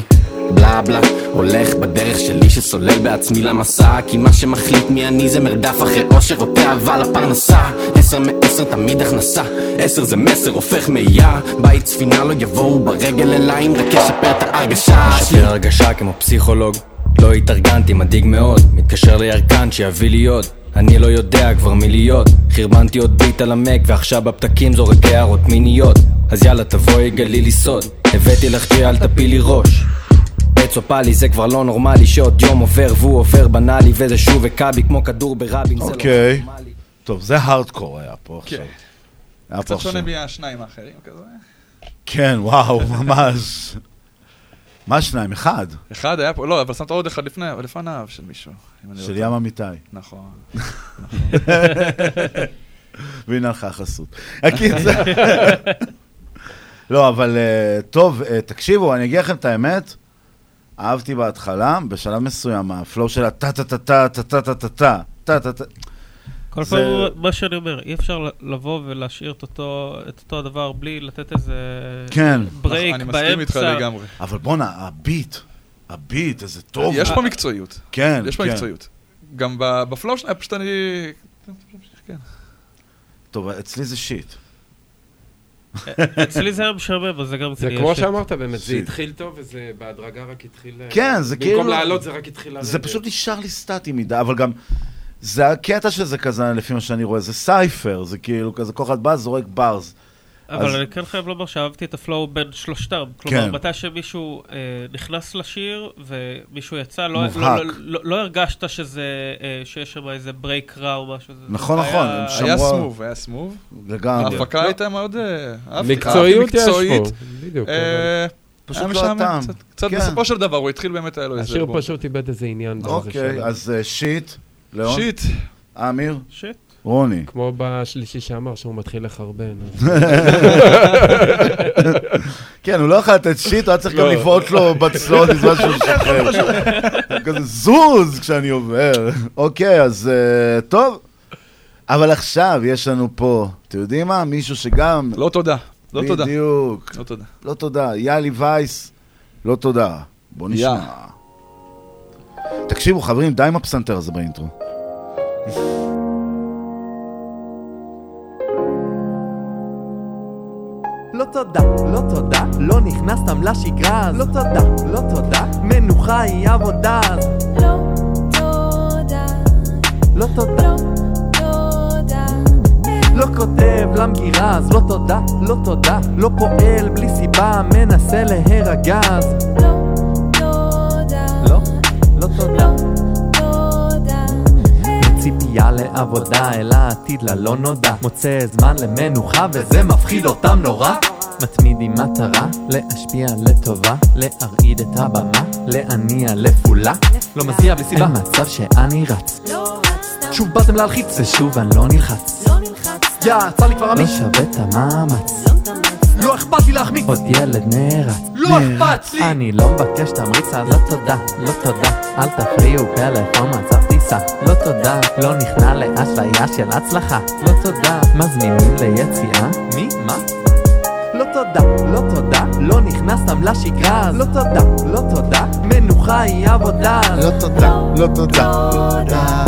בלה בלה, הולך בדרך שלי שסולל בעצמי למסע כי מה שמחליט מי אני זה מרדף אחרי אושר או תאווה לפרנסה. עשר מעשר תמיד הכנסה עשר זה מסר הופך מאייר בית ספינה לא יבואו ברגל אליי אם רק אשפר את ההרגשה שלי. משפר הרגשה כמו פסיכולוג לא התארגנתי, מדאיג מאוד. מתקשר לירקן שיביא לי עוד אני לא יודע כבר מי להיות. חרבנתי עוד ביט על המק ועכשיו בפתקים זורק הערות מיניות. אז יאללה תבואי גלי לי סוד. הבאתי לך טרי אל תפילי ראש עץ או פאלי זה כבר לא נורמלי שעוד יום עובר והוא עובר בנאלי וזה שוב הכה בי כמו כדור ברבין זה לא אוקיי. טוב, זה הארדקור היה פה עכשיו. כן. היה פה קצת עכשיו. שונה מהשניים האחרים כזה. כן, וואו, ממש. מה שניים? אחד. אחד היה פה, לא, אבל שמת עוד אחד לפני, לפניו של מישהו. אם אני לא של טועה. ים אמיתי. נכון. והנה לך החסות. הקיצר. לא, אבל אה, טוב, אה, תקשיבו, אני אגיד לכם את האמת. אהבתי בהתחלה, בשלב מסוים, הפלואו של הטה-טה-טה-טה-טה-טה-טה, טה-טה-טה. כל פעם, מה שאני אומר, אי אפשר ל- לבוא ולהשאיר את אותו, את אותו הדבר בלי לתת איזה כן. break אני באמצע. מסכים איתך לגמרי. אבל בואנה, הביט, הביט, איזה טוב. יש פה מקצועיות. כן, יש פה כן. מקצועיות. גם ב- ב flow שלה, פשוט אני... כן. טוב, אצלי זה shit. אצלי זה היה משעמם, אז זה גם זה כמו שאמרת, באמת, זה זה- התחיל טוב וזה בהדרגה רק התחיל... אה, כן, זה כאילו... במקום לעלות זה רק התחיל לרדת. זה פשוט נשאר לי סטטי מדי, אבל גם... זה הקטע שזה כזה, לפי מה שאני רואה, זה cypher, זה כאילו כזה, כל אחד בא, זורק bars. אבל אז- אני כן חייב לומר שאהבתי את ה flow בין שלושתם. כלומר, כן. מתי שמישהו אה, נכנס לשיר ומישהו יצא, לא. לא, לא, לא, לא הרגשת שזה, אה, שיש שם איזה break רע או משהו. נכון, זה נכון, היה- שמרו- היה סמוב, היה סמוב. לגמרי. ההפקה לא. הייתה מאוד... אה, מקצועיות יש פה, מקצועית. בדיוק, אה, פשוט לא הטעם. קצת. קצת כן. בסופו של דבר, הוא התחיל באמת, היה לו איזה... השיר. פשוט איבד איזה עניין. אוקיי. אז אה, שיט, ליאון. שיט. אמיר? שיט. רוני. כמו בשלישי שאמר שהוא מתחיל לחרבן. כן, הוא לא יכול לתת שיט, הוא היה צריך גם לא. לבעוט לו בצלעות בזמן שהוא משחרר. כזה זוז כשאני עובר. אוקיי, אז אה, טוב. אבל עכשיו יש לנו פה, אתם יודעים מה? מישהו שגם... לא תודה. לא תודה. בדיוק. לא תודה. לא תודה. יאלי וייס, לא תודה. בוא נשמע. תקשיבו, חברים, די עם הפסנתר הזה באינטרו. לא תודה, לא תודה, לא נכנס סתם לשגרה אז. לא תודה, לא תודה, מנוחה היא עבודה אז. לא תודה, לא תודה, תודה. לא כותב למגירה אז. לא תודה, לא תודה, לא פועל בלי סיבה, מנסה להירגע אז. תודה, לא, לא תודה. תודה. ציפייה לעבודה אל העתיד ללא נודע. מוצא זמן למנוחה וזה מפחיד אותם נורא. מתמיד עם מטרה, להשפיע לטובה, להרעיד את הבמה, להניע לפעולה לא מזיע בלי סיבה, אין מצב שאני רץ. שוב באתם להלחיץ. ושוב אני לא נלחץ. יא, יצא לי כבר לא עמית. שווה את המאמץ. לא אכפת לי להחמיץ. עוד ילד נערץ לא אכפת לי. אני לא מבקש תמריץ אז לא תודה, לא תודה. אל תפריעו פלאפון מצב טיסה לא תודה, לא נכנע לאשליה של הצלחה לא תודה, מזמינים ליציאה? מי? מה? לא תודה, לא תודה, לא נכנס סתם לשגרה אז לא תודה, לא תודה, מנוחה היא עבודה לא תודה, לא תודה, לא תודה.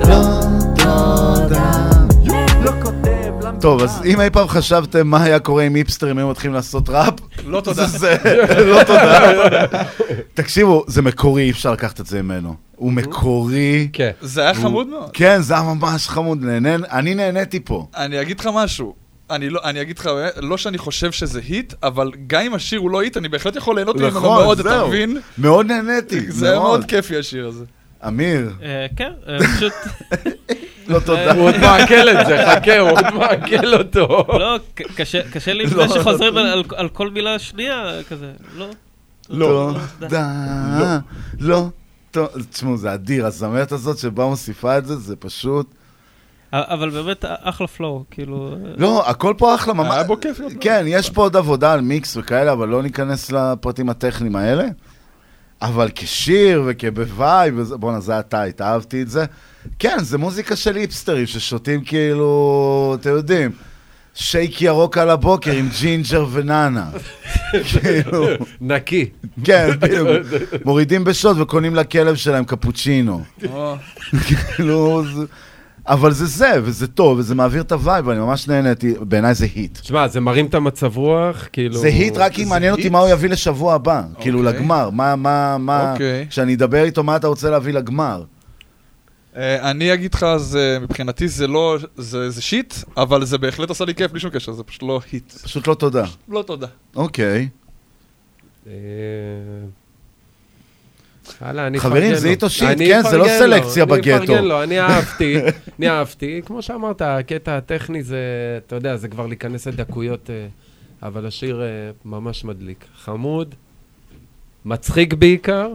לא כותב למגירה טוב, אז אם אי פעם חשבתם מה היה קורה אם היפסטרים היו מתחילים לעשות ראפ, לא תודה. זה זה, לא תודה. תקשיבו, זה מקורי, אי אפשר לקחת את זה ממנו. הוא מקורי. כן. זה היה חמוד מאוד. כן, זה היה ממש חמוד, אני נהניתי פה. אני אגיד לך משהו. אני, לא, אני אגיד לך, לא שאני חושב שזה היט, אבל גם אם השיר הוא לא היט, אני בהחלט יכול ליהנות ממנו נכון, מאוד, אתה. מבין? מאוד נהניתי, זה היה מאוד. מאוד כיפי השיר הזה. אמיר. אה, כן, אה, פשוט... לא תודה. הוא עוד מעכל את זה, חכה, הוא עוד מעכל אותו. לא, קשה- לי עם לא, זה שחוזרים לא. על- כל מילה שנייה, כזה, לא. תודה. לא. טוב, תשמעו, זה אדיר, הזמרת הזאת שבה מוסיפה את זה, זה פשוט... אבל באמת אחלה פלואו, כאילו... לא, הכל פה אחלה, ממש. היה בו כיף. כן, יש פה עוד עבודה על מיקס וכאלה, אבל לא ניכנס לפרטים הטכניים האלה. אבל כשיר וכב vibe, בואנה, זה היה tight, אהבתי את זה. כן, זה מוזיקה של היפסטרים ששותים כאילו, אתם יודעים, שייק ירוק על הבוקר עם ג'ינג'ר ונאנה. כאילו... נקי. כן, בדיוק. מורידים בשוד וקונים לכלב שלהם קפוצ'ינו. כאילו, זה- אבל זה זה, וזה טוב, וזה מעביר את ה vibe, ואני ממש נהניתי, בעיניי זה hit. תשמע, זה מרים את המצב רוח, כאילו... זה hit רק אם מעניין אותי מה הוא יביא לשבוע הבא, כאילו אוקיי. לגמר, מה, מה, מה, אוקיי. כשאני אדבר איתו, מה אתה רוצה להביא לגמר? אה, אני אגיד לך, זה, מבחינתי זה לא, זה, זה shit, אבל זה בהחלט עשה לי כיף בלי שום קשר, זה פשוט לא hit. פשוט לא תודה. לא תודה. אוקיי. אה, וואלה, אני חברים, אפרגן זה לו. איתו שיט, אני כן, זה לא סלקציה אני בגטו. אפרגן לו, אני אהבתי, אני אהבתי. כמו שאמרת, הקטע הטכני זה, אתה יודע, זה כבר להיכנס לדקויות, אה, אבל השיר אה, ממש מדליק. חמוד, מצחיק בעיקר.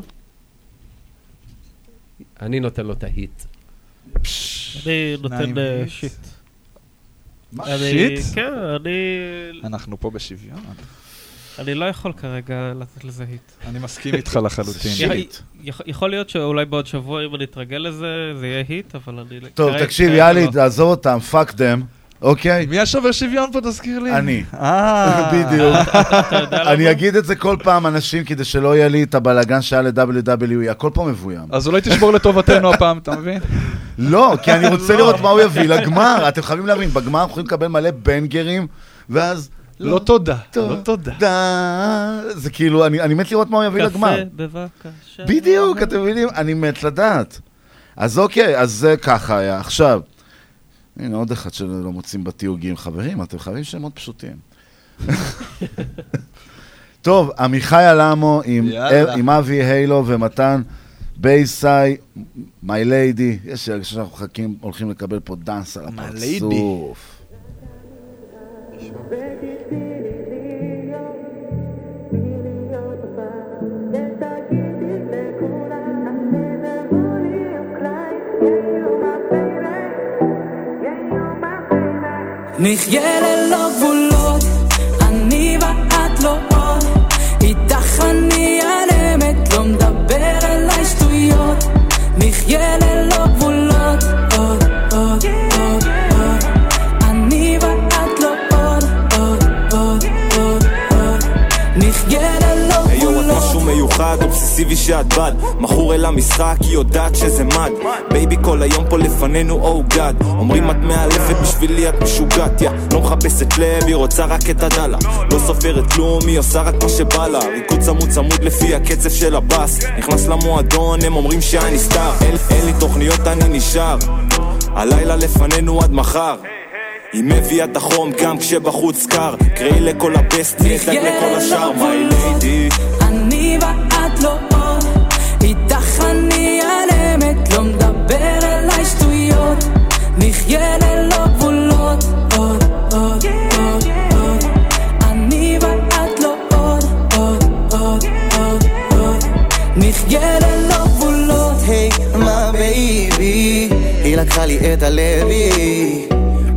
אני נותן לו את ההיט. אני נותן. אה, שיט. מה, אני- שיט? כן, אני... אנחנו פה בשוויון. אני לא יכול כרגע לתת לזה hit. אני מסכים איתך לחלוטין. יכול- להיות שאולי בעוד שבוע, אם אני אתרגל לזה, זה יהיה hit, אבל אני... טוב, תקשיב, יאללה, לא. תעזוב אותם, fuck them, אוקיי? מי השובר שוויון פה, תזכיר לי? אני. אה. בדיוק. אני אגיד את זה כל פעם, אנשים, כדי שלא יהיה לי את הבלאגן שהיה ל-WWE, הכל פה מבוים. אז אולי תשבור לטובתנו הפעם, אתה מבין? לא, כי אני רוצה לראות מה הוא יביא לגמר. אתם חייבים להבין, בגמר אנחנו יכולים לקבל מלא banger ים, ואז... לא תודה. לא תודה. דה- זה כאילו, אני אני מת לראות מה הוא יביא לגמר. קפה, בבקשה. בדיוק, אתם מבינים? אני מת לדעת. אז אוקיי, אז זה ככה היה. עכשיו, הנה עוד אחד שלא מוצאים בתיוגים. חברים, אתם חייבים שמות פשוטים. טוב, עמיחי אלמו עם, אבי הילו ומתן בייסאי, מי ליידי. יש לי הרגשה שאנחנו מחכים, הולכים לקבל פה דאנס על ליידי. הפרצוף. נחיה ללא גבולות, אני ואת לא עוד. איתך אני על אמת, לא מדבר אליי שטויות. נחיה ללא גבולות, מיוחד, אובססיבי שאת בד. מכור אל המשחק, היא יודעת שזה מד. בייבי כל היום פה לפנינו, או oh גאד אומרים את מאלפת, בשבילי את משוגעת, יא. לא מחפשת לב, היא רוצה רק את הדלה לא סופרת כלום, היא עושה רק מה שבא לה. ריקוד צמוד צמוד לפי הקצב של הבאס. נכנס למועדון, הם אומרים שאני סטאר. אין, אין לי תוכניות, אני נשאר. הלילה לפנינו עד מחר. היא מביאה את החום גם כשבחוץ קר. קראי לכל הבסטי, אדאג לכל השאר, מיי ליידי אני ואת לא. איתך אני אמת, לא מדבר אליי שטויות, נחיה ללא גבולות, עוד, עוד, עוד, עוד, אני ואת לא עוד, עוד, עוד, עוד, עוד, נחיה ללא גבולות. היי, מה בייבי, היא לקחה לי את הלוי,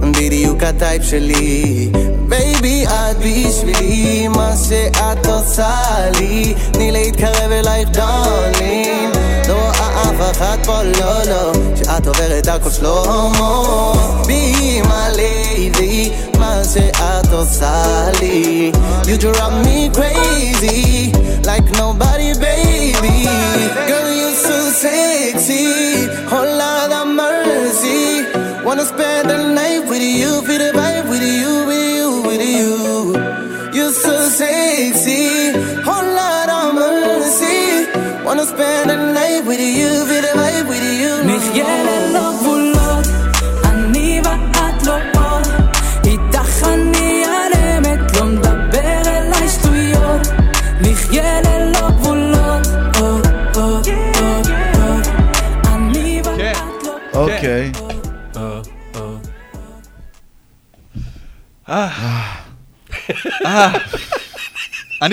בדיוק הטייפ שלי. בייבי, את בשבילי, מה שאת עושה לי, תני להתקרב אלייך דולין. לא רואה אף אחד פה, לא, לא, שאת עוברת הכל שלמה. בי מה ליידי, מה שאת עושה לי. You drive me crazy, like nobody, baby. Girl, you're so sexy, whole lot of mercy. Wanna spend the night with you, spend a night with you, be the life with you. Nicht jede Nacht wohl los, an nie war at lo. I dach an nie an emet, lom da bere leis tu jod. Nicht jede oh, oh, oh, oh. Okay. Uh, uh. Ah. ah.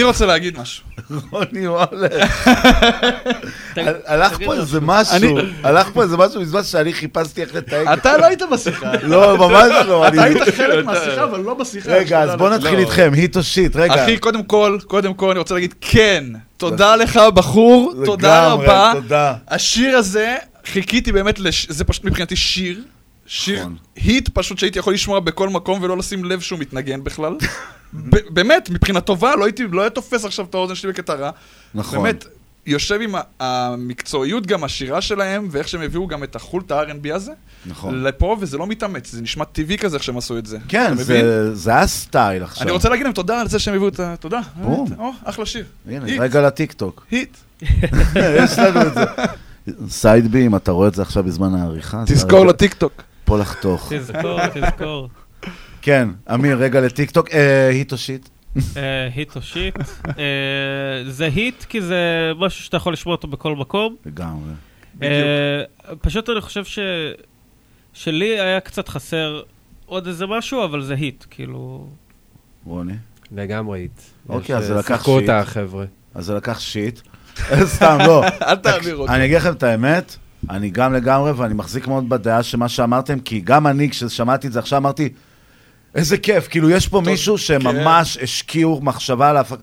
רוצה להגיד משהו. רוני וואלה. הלך פה איזה משהו, הלך פה איזה משהו בזמן שאני חיפשתי איך לתייג. אתה לא היית בשיחה. לא, ממש לא. אתה אני- היית חלק מהשיחה, אבל לא בשיחה. רגע, אז בוא נתחיל לא. איתכם, היט או שיט, רגע. אחי, קודם כל, קודם כל אני רוצה להגיד כן. תודה לך, בחור, תודה לגמרי, רבה. תודה. השיר הזה, חיכיתי באמת. זה פשוט מבחינתי שיר. שיר נכון. היט פשוט שהייתי יכול לשמוע בכל מקום ולא לשים לב שהוא מתנגן בכלל. באמת, מבחינה טובה, לא הייתי, לא היה תופס עכשיו את האוזן שלי בקטע רע. נכון. באמת, יושב עם המקצועיות, גם השירה שלהם, ואיך שהם הביאו גם את החולט ה-R&B הזה. נכון. לפה, וזה לא מתאמץ, זה נשמע טבעי כזה איך שהם עשו את זה. כן? זה- זה ה style עכשיו. אני רוצה להגיד להם תודה על זה שהם הביאו את ה... תודה. בום. או, אחלה שיר. הנה, hit. רגע לטיקטוק. hit. יש לנו את זה. סייד בי, אם אתה רואה את זה עכשיו בזמן העריכה. תזכור לטיקטוק. פה לחתוך. תזכור, תזכור. כן, אמיר, רגע לטיקטוק. אה, hit או שיט? אה, היט או שיט. אה, זה היט כי זה משהו שאתה יכול לשמוע אותו בכל מקום. לגמרי. פשוט אני חושב ש... שלי היה קצת חסר עוד איזה משהו, אבל זה היט, כאילו... רוני? לגמרי היט. אוקיי, אז זה לקח שיחקו שיט. אותה, החבר'ה. אז זה לקח שיט. סתם, לא. אל תעביר אותו. אני אגיד לכם את האמת, אני גם לגמרי, ואני מחזיק מאוד בדעה של מה שאמרתם, כי גם אני, כששמעתי את זה עכשיו, אמרתי, איזה כיף, כאילו, יש פה מישהו שממש השקיעו מחשבה על ההפקה.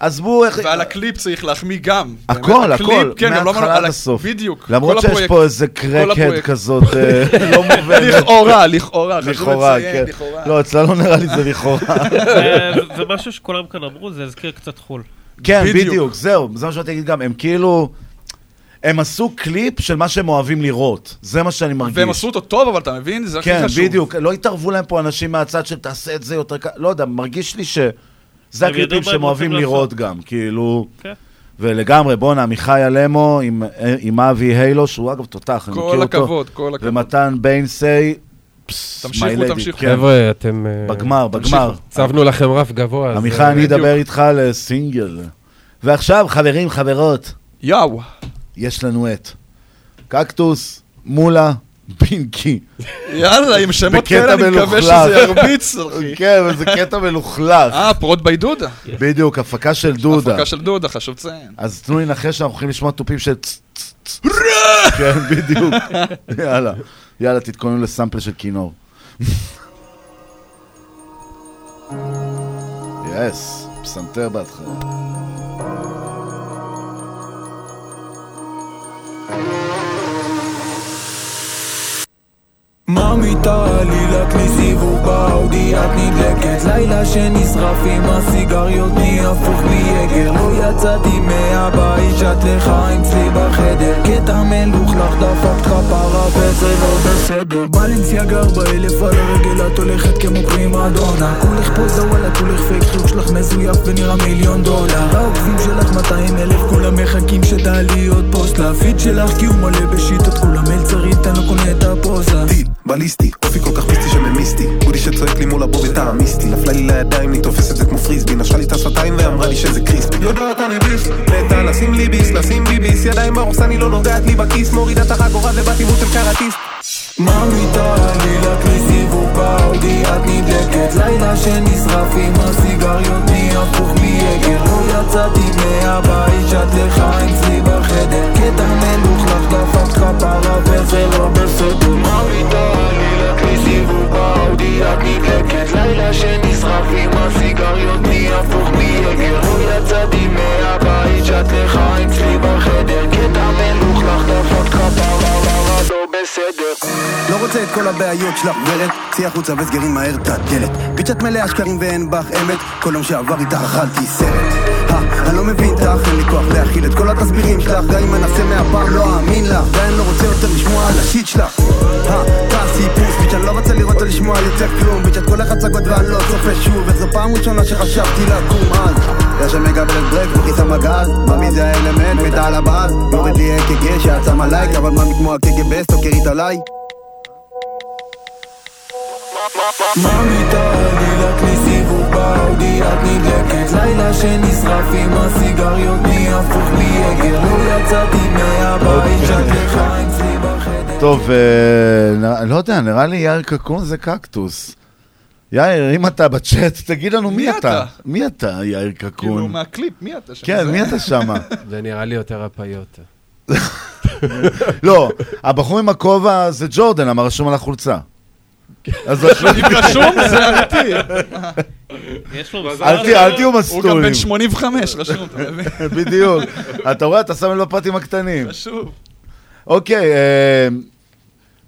עזבו איך... ועל הקליפ צריך להחמיא גם. הכל, הכל, כן, גם לא אמרנו- מההתחלה על עד הסוף. בדיוק. למרות שיש הפרויקט. פה איזה crackhead הפרויקט. כזאת אה, לא מובנת. לכאורה, לכאורה, לכאורה, כן. לכאורה. לא, אצלה לא נראה לי זה לכאורה. זה- משהו שכולם כאן אמרו, זה הזכיר קצת חו"ל. כן, בדיוק. בדיוק, זהו, זה מה שבאתי להגיד גם, הם כאילו... הם עשו קליפ של מה שהם אוהבים לראות, זה מה שאני מרגיש. והם עשו אותו טוב, אבל אתה מבין? זה הכי כן, חשוב. בדיוק, לא התערבו להם פה אנשים מהצד של תעשה את זה יותר קל, לא יודע, מרגיש לי שזה הקליפים שהם הם אוהבים לראות לעשות. גם, כאילו... כן. ולגמרי, בואנה, עמיחי אלמו עם, עם אבי היילו, שהוא אגב תותח, אני כל מכיר אותו. הכבוד, כל הכבוד. ומתן ביינסי, תמשיכו, תמשיכו. כן. חבר'ה, אתם... אה, בגמר, בגמר. הצבנו לכם רף גבוה. עמיחי, אה, אני. אדבר איתך לסינגל. ועכשיו, חברים, חברות, יאו. יש לנו את קקטוס, מולה, פינקי. יאללה, עם שמות כאלה אני מקווה. שזה ירביץ, אחי. כן, וזה קטע מלוכלך. אה, פרוט ביי דודה. בדיוק, הפקה של דודה. הפקה של דודה, חשוב לציין. אז תנו לי לנחש שאנחנו הולכים לשמוע תופים של. צ... כן, בדיוק. יאללה. יאללה, תתכוננו לסמפל של כינור. יס, פסנתר בהתחלה. ממי תעלי לכלי סיבוב באאודי את נדלקת לילה שנשרף עם הסיגריות מי הפוך מיגר לא יצאתי מהבית שט לך אצלי בחדר. קטע מלוכלך דפקת כפרה וזה לא בסדר. בלנסיאגה ארבע אלף על הרגל את הולכת כמו פרימה דונה כולך פוזה וואלה כולך פייק חיוך שלך מזויף ונראה מיליון דולר. העוקבים שלך 200 אלף כולם מחכים שתעלי עוד פוסט לפיד שלך כי הוא מלא בשיטות כולם מלצרית אני לא קונה את הפוזה בליסטי, אופי כל כך מיסטי שממיסטי בודי שצועק לי מול הבו בטעם מיסטי נפלה לי לידיים, אני תופס את זה כמו פריסבי נשכה לי את השפתיים ואמרה לי שזה קריספי יודעת אני ביס, מתה לשים לי ביס, לשים לי ביס. ידיים באורסן היא לא נוגעת לי בכיס. מורידה את החגורה ובאתי מות של קראטיסט. ממי תעלי לכלי סיבוב את נדלקת לילה שנשרף עם הסיגריות. מי הפוך מיגר לא יצאתי מהבית שט לך אצלי בחדר קטע מלוכלך דפקת כפרה וזה לא בסדר. ממי תעלי לכלי סיבוב את נדלקת לילה שנשרף עם הסיגריות מי הפוך מיגר לא יצאתי מהבית שט לך אצלי בחדר קטע מלוכלך דפקת כפרה לא בסדר לא רוצה את כל הבעיות שלך ורד צאי החוצה וסגרי מהר את הדלת את מלאה שקרים ואין בך אמת. כל יום שעבר איתך אכלתי סרט. אני לא מבין אותך, אין לי כוח להכיל את כל התסבירים שלך. גם אם אנסה מהפעם לא אאמין לך. ואני לא רוצה יותר לשמוע על השיט שלך. אה, תעשי פוס ביץ' אני לא רוצה לראות או לשמוע יותר כלום. ביץ' את כל הצגות ואני לא צופה שוב. וזו פעם ראשונה שחשבתי לקום אז? יש שם מקבלת ברק וכיסה מגז ממי זה האלמנט? מתה על הבאז. יורד לי אק"ג שעצם עלייק אבל ממי כמו הקג"ב סטוקרית עליי ממי תעלי לכלי סיבוב באאודי את נדלקת לילה שנשרף עם הסיגריות מי הפוך מיגר לא יצאתי מהבית שט לך אצלי בחדר טוב, אה, לא יודע, נראה לי יאיר קקון זה קקטוס. יאיר, אם אתה בצ'אט, תגיד לנו מי מי אתה. מי אתה, יאיר כאילו, קקון? מהקליפ, מי אתה שם? כן, מי אתה שמה? זה נראה לי יותר הפיות. לא, הבחור עם הכובע זה ג'ורדן, למה רשום על החולצה. אז אם רשום, זה אמיתי. יש לו אל תהיה- אל תהיו הוא גם מסטולים. בן 85, רשום, אתה מבין? בדיוק. אתה רואה, אתה שם לב בפרטים הקטנים. חשוב. אוקיי, אה,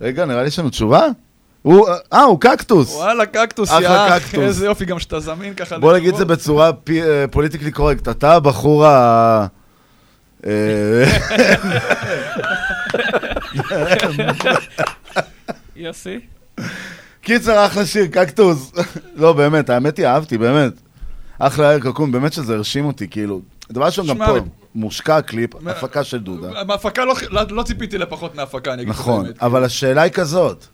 רגע, נראה לי יש לנו תשובה? הוא, אה, הוא קקטוס. וואלה, קקטוס, אחלה יא אח, קקטוס. איזה יופי, גם שאתה זמין ככה. בוא נגיד את זה בצורה politically correct. אתה הבחור ה... אה, יוסי? קיצר, אחלה שיר, קקטוס. לא, באמת, האמת היא, אהבתי, באמת. אחלה יאיר קקון, באמת שזה הרשים אותי, כאילו. דבר ראשון, גם פה, מושקע קליפ, הפקה של דודה. בהפקה לא- לא לא ציפיתי לפחות מהפקה, אני אגיד לך את נכון, האמת. אבל השאלה היא כזאת,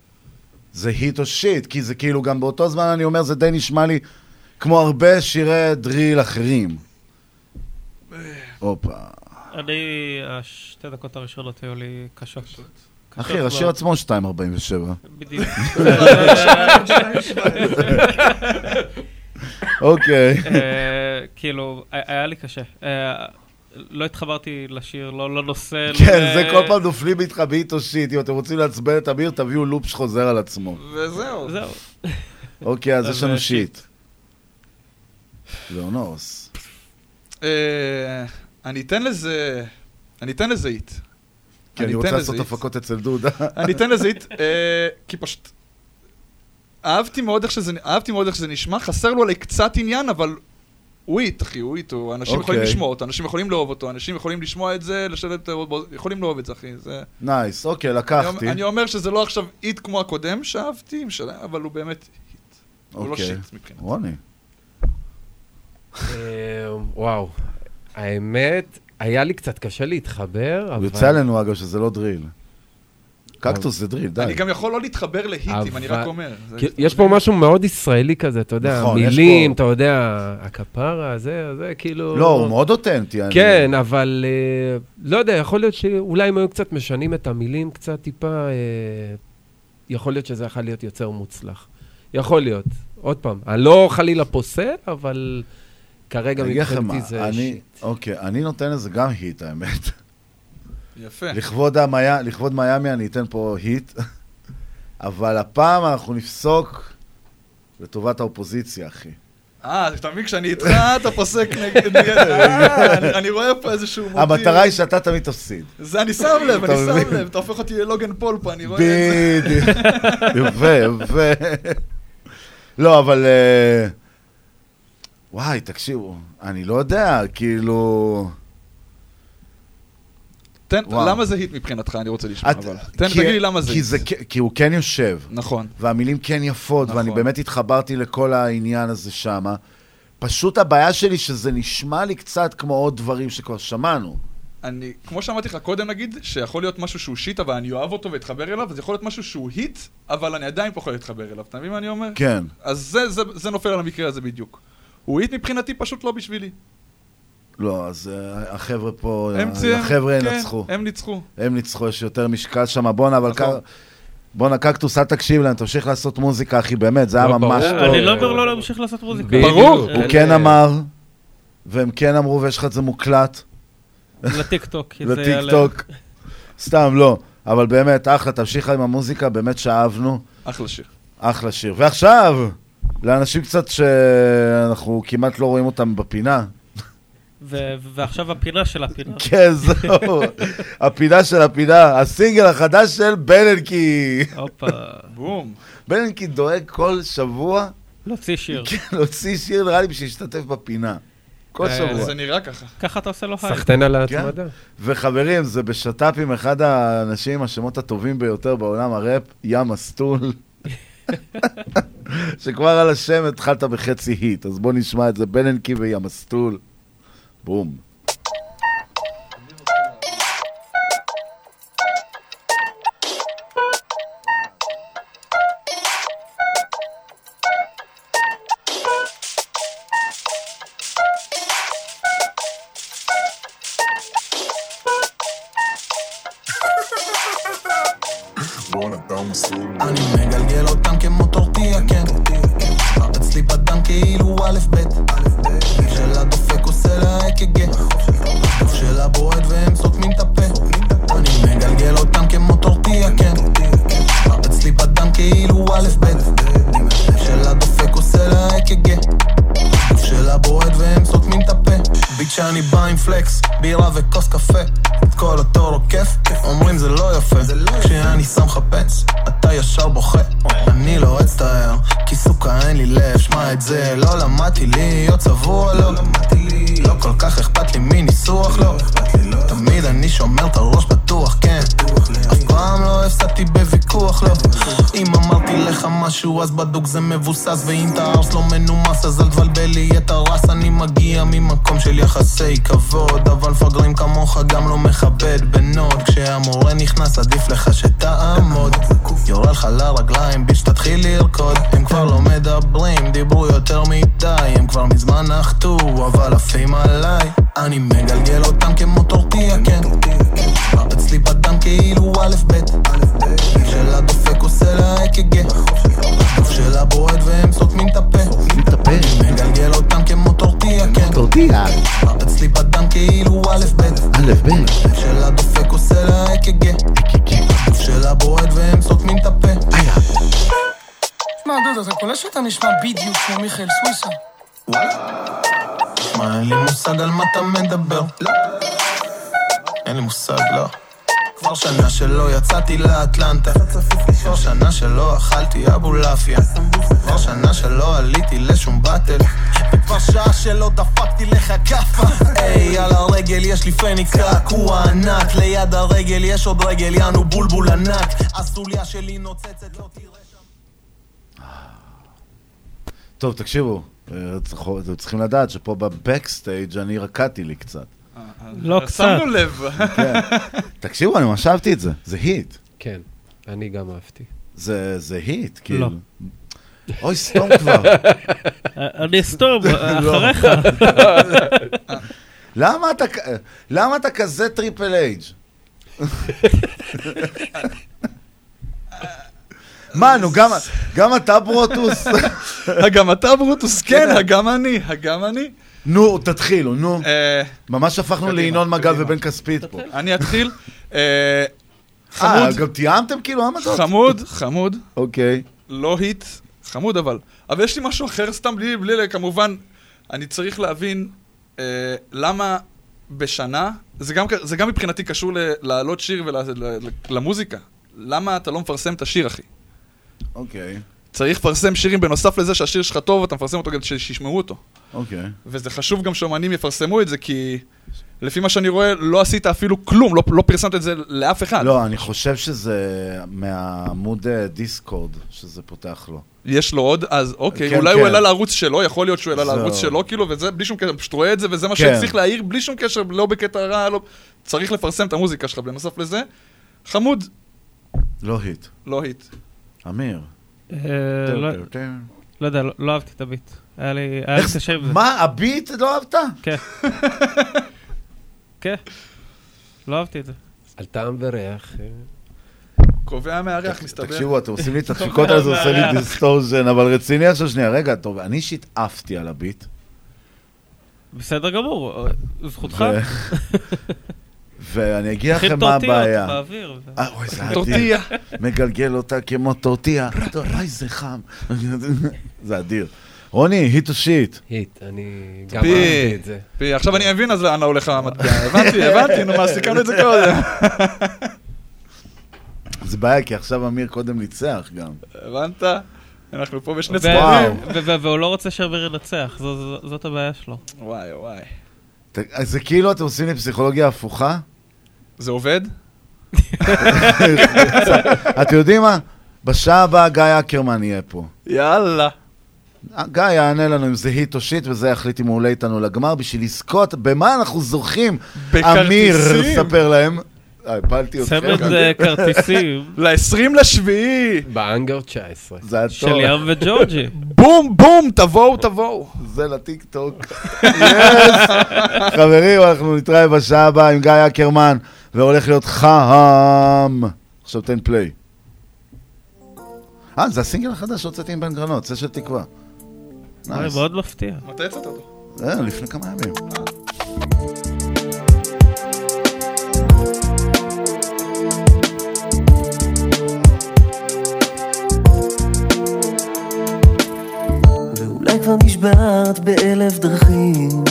זה היט או שיט? כי זה כאילו, גם באותו זמן אני אומר, זה די נשמע לי כמו הרבה שירי דריל אחרים. הופה. אני, השתי דקות הראשונות היו לי קשות. אחי, השיר. עצמו 2.47. בדיוק. אוקיי. אה, כאילו, היה לי קשה. אה, לא התחברתי לשיר, לא לנושא. כן, זה כל פעם נופלים איתך ב hit או shit. אם אתם רוצים לעצבן את אמיר, תביאו loop שחוזר על עצמו. וזהו. זהו. אוקיי, אז יש לנו אה, shit. לאונוס. אה, אני אתן לזה... אני אתן לזה hit. כי אני רוצה לעשות. הפקות אצל דודה. אני אתן לזה hit, אה, כי פשוט... אהבתי מאוד איך שזה, אהבתי מאוד איך שזה נשמע, חסר לו עלי קצת עניין, אבל הוא hit, אחי, הוא hit, אנשים יכולים אוקיי. לשמוע אותו, אנשים יכולים לאהוב אותו, אנשים יכולים לשמוע את זה, את האהוב, יכולים לאהוב את זה, אחי, זה... nice, אוקיי, אני לקחתי. אומר- אני אומר שזה לא עכשיו hit כמו הקודם שאהבתי, אבל הוא באמת hit. הוא לא אוקיי. shit מבחינתי. רוני. אה, וואו, האמת, היה לי קצת קשה להתחבר, אבל... הוא יוצא עלינו, אגב, שזה לא drill. קקטוס זה דריל, די. אני גם יכול לא להתחבר להיטים, אני רק אומר. יש פה משהו מאוד ישראלי כזה, אתה יודע, נכון, מילים, אתה יודע, הכפרה, זה, זה, כאילו... לא, הוא מאוד אותנטי. כן, אבל אה, לא יודע, יכול להיות שאולי אם היו קצת משנים את המילים קצת טיפה, אה, יכול להיות שזה יכול להיות יותר מוצלח. יכול להיות. עוד פעם, אני לא חלילה פוסל, אבל כרגע מבחינתי זה אני, שיט. אוקיי, אני נותן לזה גם היט, האמת. יפה. לכבוד, המיה, לכבוד מיאמי אני אתן פה היט, אבל הפעם אנחנו נפסוק לטובת האופוזיציה, אחי. אה, אתה מבין, כשאני איתך, אתה פוסק נגד... נגד- אני- רואה פה איזשהו מוטיב. המטרה היא שאתה תמיד תפסיד. זה אני שם לב, אני שם? לב. אתה הופך אותי ללוגן פול פה, אני רואה את זה. בדיוק. יפה, יפה. לא, אבל... אה, וואי, תקשיבו, אני לא יודע, כאילו... תן, וואו. למה זה היט מבחינתך? אני רוצה לשמוע, את- אבל. תן, כי- תגיד לי למה זה כי היט. זה כי הוא כן יושב. נכון. והמילים כן יפות, ואני נכון. באמת התחברתי לכל העניין הזה שמה. פשוט הבעיה שלי שזה נשמע לי קצת כמו עוד דברים שכבר שמענו. אני, כמו שאמרתי לך קודם נגיד, שיכול להיות משהו שהוא שיט, אבל אני אוהב אותו ואתחבר אליו, אז יכול להיות משהו שהוא היט, אבל אני עדיין פוחד להתחבר אליו. אתה מבין מה אני אומר? כן. אז זה, זה, זה נופל על המקרה הזה בדיוק. הוא היט מבחינתי, פשוט לא בשבילי. לא, אז uh, החבר'ה פה, הם צי- החבר'ה כן, ינצחו. הם ניצחו. הם ניצחו, יש יותר משקל שם. בואנה, אבל נכון. בואנה, קקטוס, אל תקשיב להם, תמשיך לעשות מוזיקה, אחי, באמת, זה היה לא, ממש. טוב. אני לא אומר לא להמשיך לעשות מוזיקה. ברור. הוא כן אמר, והם כן אמרו, ויש לך את זה מוקלט. לטיקטוק. לטיקטוק. סתם, לא. אבל באמת, אחלה, תמשיך עם המוזיקה, באמת שאהבנו. אחלה שיר. אחלה שיר. ועכשיו, לאנשים קצת שאנחנו כמעט לא רואים אותם בפינה. ו- ועכשיו הפינה של הפינה. כן, זהו. הפינה של הפינה, הסינגל החדש של בלנקי. הופה. בום. בלנקי דואג כל שבוע להוציא שיר. כן, להוציא שיר, נראה לי, בשביל להשתתף בפינה. כל אה, שבוע. זה נראה ככה. ככה אתה עושה לו היי. סחטיין על כן. ההתמדה. וחברים, זה בשת"פ עם אחד האנשים עם השמות הטובים ביותר בעולם הראפ, ים מסטול. שכבר על השם התחלת בחצי היט, אז בוא נשמע את זה, וים מסטול. בום. אז בדוק זה מבוסס ואם אתה ארס לא מנומס אז אל תבלבל לי את הרס. אני מגיע ממקום של יחסי כבוד אבל מפגרים כמוך גם לא מכבד בנוד כשהמורה נכנס עדיף לך שתעמוד. יורה לך לרגליים ביץ' תתחיל לרקוד. הם כבר לא מדברים דיברו יותר מדי הם כבר מזמן נחתו אבל עפים עליי אני מגלגל אותם כמו טורטיה כן. אצלי בדם כאילו א' ב' שלה דופק עושה לה אק"ג הגוף שלה בועט והם סותמים את הפה. אני מגלגל אותם כמו טורטיה כן. טורטיה. אצלי בדם כאילו א' ב' א' ב' שלה דופק עושה לה אק"ג הגוף שלה בועט והם סותמים את הפה. שמע, דודו, אתה קולט שאתה נשמע בדיוק כמו מיכאל סוויסה? מה, אין לי מושג על מה אתה מדבר. לא. אין לי מושג, לא. כבר שנה שלא יצאתי לאטלנטה. כבר שנה שלא אכלתי אבולעפיה כבר שנה שלא עליתי לשום באטל. וכבר שעה שלא דפקתי לך כאפה. היי, על הרגל יש לי פניקס קעקוע ענק. ליד הרגל יש עוד רגל, יענו בולבול ענק. הסוליה שלי נוצצת, לא תראה טוב, תקשיבו, אתם צריכים לדעת שפה ב backstage אני רקדתי לי קצת. לא קצת. שמנו לב. כן. תקשיבו, אני ממש אהבתי את זה, זה hit. כן, אני גם אהבתי. זה זה hit, כאילו. לא. אוי, סתום כבר. אני אסתום, לא. אחריך. למה אתה כ- למה אתה כזה triple H? מה, נו, גם- גם אתה ברוטוס? גם אתה ברוטוס, כן, הגם אני, הגם אני. נו, תתחילו, נו. אה, ממש הפכנו לינון מגל ובן כספית פה. אני אתחיל. אה, אה, חמוד, גם תיאמתם כאילו עמדות? חמוד, חמוד. אוקיי. לא היט, חמוד אבל. אבל יש לי משהו אחר סתם בלי, בלי, כמובן, אני צריך להבין למה בשנה, זה גם, זה גם מבחינתי קשור להעלות שיר ולמוזיקה. למה אתה לא מפרסם את השיר, אחי? אוקיי, צריך לפרסם שירים בנוסף לזה שהשיר שלך טוב, אתה מפרסם אותו כדי שישמעו אותו. אוקיי. וזה חשוב גם שאומנים יפרסמו את זה, כי לפי מה שאני רואה, לא עשית אפילו כלום, לא, לא פרסמת את זה לאף אחד. לא, אני חושב שזה מהעמוד אה, דיסקורד שזה פותח לו. יש לו עוד, אז אוקיי, כן, אולי כן. הוא העלה לערוץ שלו, יכול להיות שהוא העלה זהו. לערוץ שלו, כאילו, וזה בלי שום קשר, פשוט רואה את זה, וזה מה כן. שצריך להעיר, בלי שום קשר, לא בקטע רע, לא... צריך לפרסם את המוזיקה שלך, בנוסף לזה. חמוד, לא hit. לא hit. אמיר. אה, לא- לא יודע, לא- לא אהבתי את הביט. היה לי קשה עם זה. מה, הביט לא אהבת? כן. כן. לא אהבתי את זה. על טעם וריח. אה, קובע מארח, מסתבר. תקשיבו, אתם עושים לי את הדפיקות האלה, זה עושה לי distortion, אבל רציני עכשיו שנייה, רגע, טוב, אני אישית עפתי על הביט. בסדר גמור, זכותך. ואני אגיד לכם מה הבעיה. באוויר, אה, אוי, זה טורטיה. אדיר. מגלגל אותה כמו טורטיה. אוי, זה חם. זה אדיר. רוני, היט או שיט. היט, אני גם אהבתי את זה. פי, עכשיו אני מבין אז לאן הולך המטבע. הבנתי, הבנתי, נו מה, סיכמנו את זה קודם. זה בעיה, כי עכשיו אמיר קודם ניצח גם. הבנת? אנחנו פה בשני צדדים. והוא לא רוצה שאמיר ינצח, זאת הבעיה שלו. וואי, וואי. אז זה כאילו אתם עושים לי פסיכולוגיה הפוכה? זה עובד? אתם יודעים מה? בשעה הבאה גיא אקרמן יהיה פה. יאללה. גיא יענה לנו אם זה היט או שיט, וזה יחליט אם הוא עולה איתנו לגמר, בשביל לזכות, במה אנחנו זוכים? אמיר, בכרטיסים. ספר להם. אה, הפלתי אתכם. צמד אה, כרטיסים. ל-20 לשביעי. באנגר 19. זה הטוב. של ים וג'ורג'י. בום, בום, תבואו, תבואו. זה לטיק טוק. יס! חברים, אנחנו נתראה בשעה הבאה עם גיא אקרמן, והולך להיות חם. עכשיו תן פליי. אה, זה הסינגל החדש שהוצאתי עם בן גרנות, זה של תקווה. מאוד מפתיע. מתי יצאת אותו? זה, לפני כמה ימים. ואולי כבר נשבעת באלף דרכים.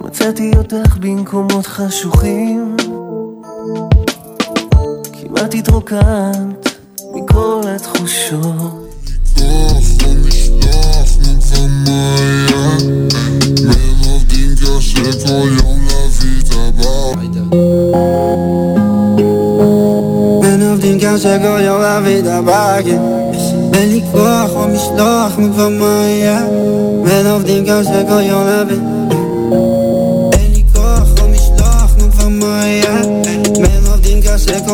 מצאתי אותך במקומות חשוכים. כמעט התרוקנת מכל התחושות. בין עובדים קשה כל יום להביא את הבאגים אין לי כוח או משלוח נו כבר מה יהיה בין עובדים קשה כל יום להביא. אין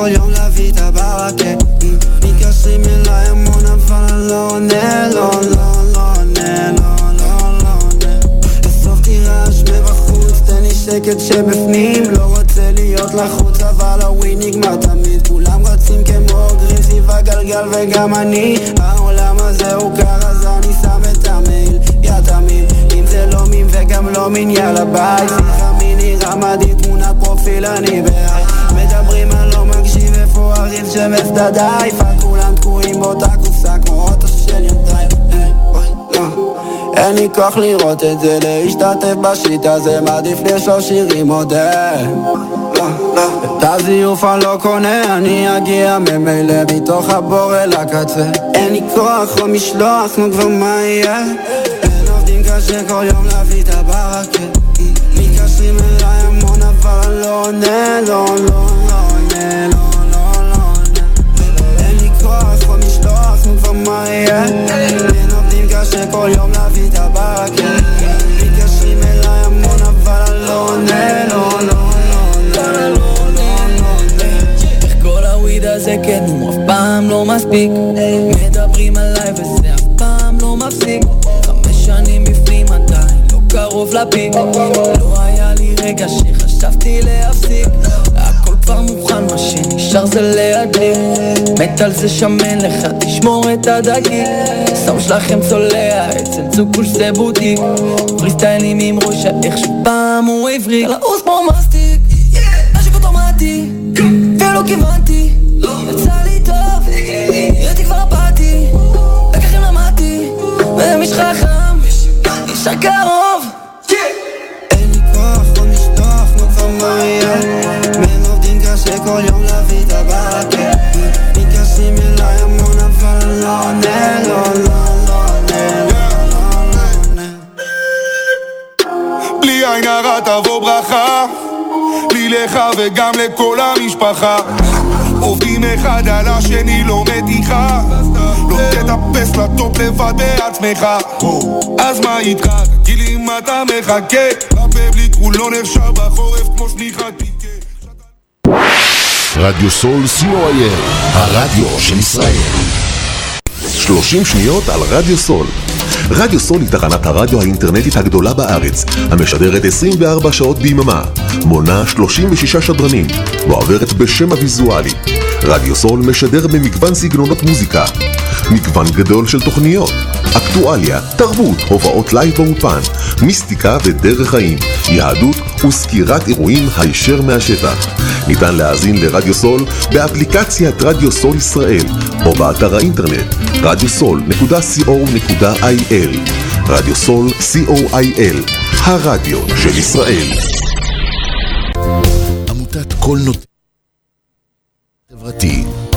יום להביא את הברקה. מתקשרים אליי המון אבל אני לא עונה לא לא לא עונה לא לא לא עונה. אספתי רעש מבחוץ תן לי שקט שבפנים. לא רוצה להיות לחוץ אבל הווי נגמר תמיד הגלגל וגם אני. העולם הזה הוא קר אז אני שם את המייל. יא תמים אם זה לא מין וגם לא מין יאללה ביי. שיחה מיני רמדי תמונת פרופיל אני בעד. מדברים אני לא מקשיב איפה הריב שבצדדיי פאק כולם תקועים באותה קופסה כמו אוטו של אה, אוי, לא. אין לי כוח לראות את זה, להשתתף בשיטה זה מעדיף לשאול שירים מודה את הזיוף אני לא קונה, אני אגיע ממילא מתוך הבור אל הקצה אין לי כוח או משלוח, נו כבר מה יהיה? אין עובדים קשה כל יום להביא את הברקה מתקשרים אליי המון אבל לא עונה, לא, לא, לא עונה, לא, לא, לא עונה אין לי כוח או משלוח, נו כבר מה יהיה? אין עובדים קשה כל יום להביא את הברקה הזה כן הוא אף פעם לא מספיק. מדברים עליי וזה אף פעם לא מפסיק. חמש שנים בפנים עדיין לא קרוב לפיק. לא היה לי רגע שחשבתי להפסיק. הכל כבר מוכן מה שנשאר זה להדליק. מת על זה שמן לך תשמור את הדגים. שם שלכם צולע אצל צוקוש זה בוטיק. פרי סטיילים עם ראש האיכשהו פעם הוא עברי לעוז כמו מסטיק. נשק אוטומטי. ולא כיוונתי נשאר קרוב אין לי כוח או משלוח, נו כבר מה יהיה? בין עובדים קשה כל יום להביא את הברקה מתקשרים אליי המון אבל לא עונה, לא, לא, לא עונה, לא, לא, לא בלי עין הרע תבוא ברכה. לי לך וגם לכל המשפחה. עובדים אחד על השני לא מתיחה. לא תטפס לטופ לבד בעצמך אז מה איתך? תגיד לי מה אתה מחכה הפה בלי כולו נחשב בחורף כמו שניחת רדיו סול co.il, הרדיו של ישראל. 30 שניות על רדיו סול. רדיו סול היא תחנת הרדיו האינטרנטית הגדולה בארץ, המשדרת 24 שעות ביממה, מונה 36 שדרנים, מועברת בשם הוויזואלי. רדיו סול משדר במגוון סגנונות מוזיקה, מגוון גדול של תוכניות, אקטואליה, תרבות, הופעות live באולפן, מיסטיקה ודרך חיים, יהדות וסקירת אירועים הישר מהשטח. ניתן להאזין לרדיו סול באפליקציית רדיו סול ישראל או באתר האינטרנט radiosol.co.il רדיו סול co.il הרדיו של ישראל. עמותת כל נותן חברתי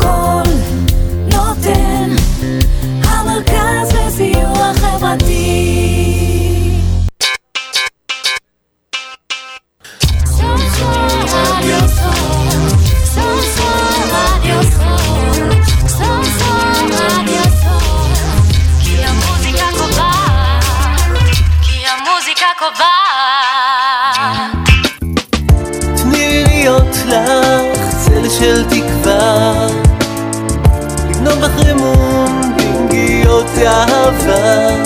כל נותן, המרכז לסיוע חברתי. אהבה.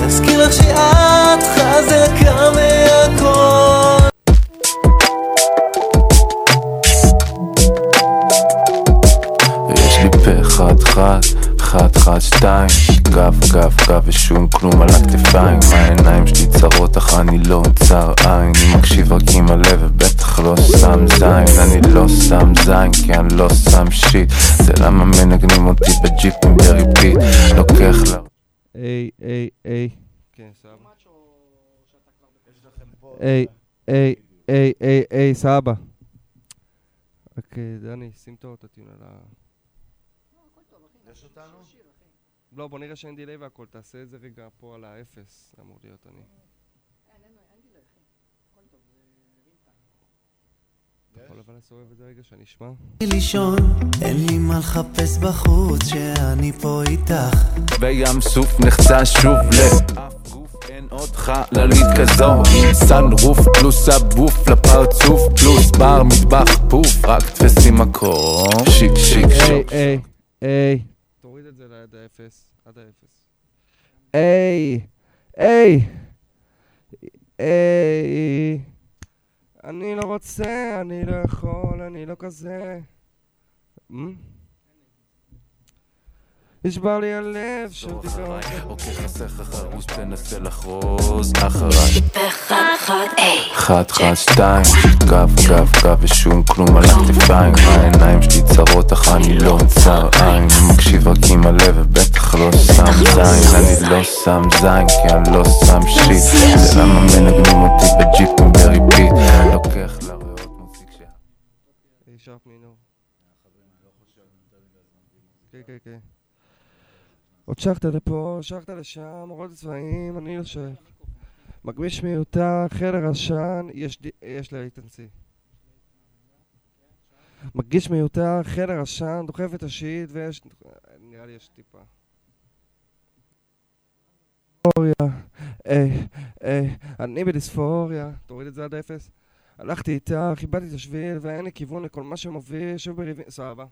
להזכיר לך שאת חזקה מהכל יש לי פה חד חד, חד חד שתיים גב, גב, גב ושום כלום על הכתפיים העיניים שלי צרות אך אני לא צר עין אני מקשיב רק עם הלב ובטח לא שם זין אני לא שם זין כי אני לא שם שיט זה למה מנגנים אותי בג'יפים ב repeat לוקח לה היי, היי, היי. כן. היי, היי, היי, היי, היי. רק אה, דני, שים את האוטוטיון על ה... יש אותנו? לא, בוא נראה שאין delay והכל, תעשה את זה רגע פה על האפס, זה אמור להיות אני. אתה יכול אבל לסובב את זה רגע שאני אשמע? לישון, אין לי מה לחפש בחוץ, שאני פה איתך. בים סוף נחצה שוב לאף גוף אין עוד חללית כזו עם סאנרוף פלוס הבוף לפרצוף פלוס בר מטבח פוף רק תפסי מקום שיק שיק היי, שוק היי, היי. זה ליד האפס, עד האפס. היי, היי, היי. אני לא רוצה, אני לא יכול, אני לא כזה. אמ? נשבר לי הלב, שוב דיבר... אוקיי חסך חרוש תנסה לחרוז אחריי. היי. אחת, אחת, שתיים, גב, גב, גב ושום כלום על הכתפיים. העיניים שלי צרות אך אני לא צר עין. מקשיב רק עם הלב ובטח לא שם זין. אני לא שם זין כי אני לא שם שיט. למה מנגנים אותי בג'יפים בריפיט לוקח לריאות מוסיק ש... שרפ מינור. כן, כן, כן. עוד שחטה לפה, שחטה לשם, עוד צבעים, אני יושב. מגמיש מיותר, חדר עשן, יש יש לאיתנסי. מרגיש מיותר, חדר עשן, דוחף את השיט ויש... נראה לי יש טיפה. דיספוריה, היי, היי, אני בדיספוריה, תוריד את זה עד אפס. הלכתי איתך, איבדתי את השביל ואין לי כיוון לכל מה שמוביל, שוב בריבים, סבבה.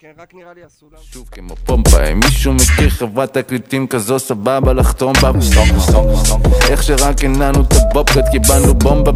כן. שוב כמו פומפה, אם מישהו מכיר חברת תקליטים כזו סבבה לחתום בה. איך שרק הנענו את הבובקט קיבלנו בומבה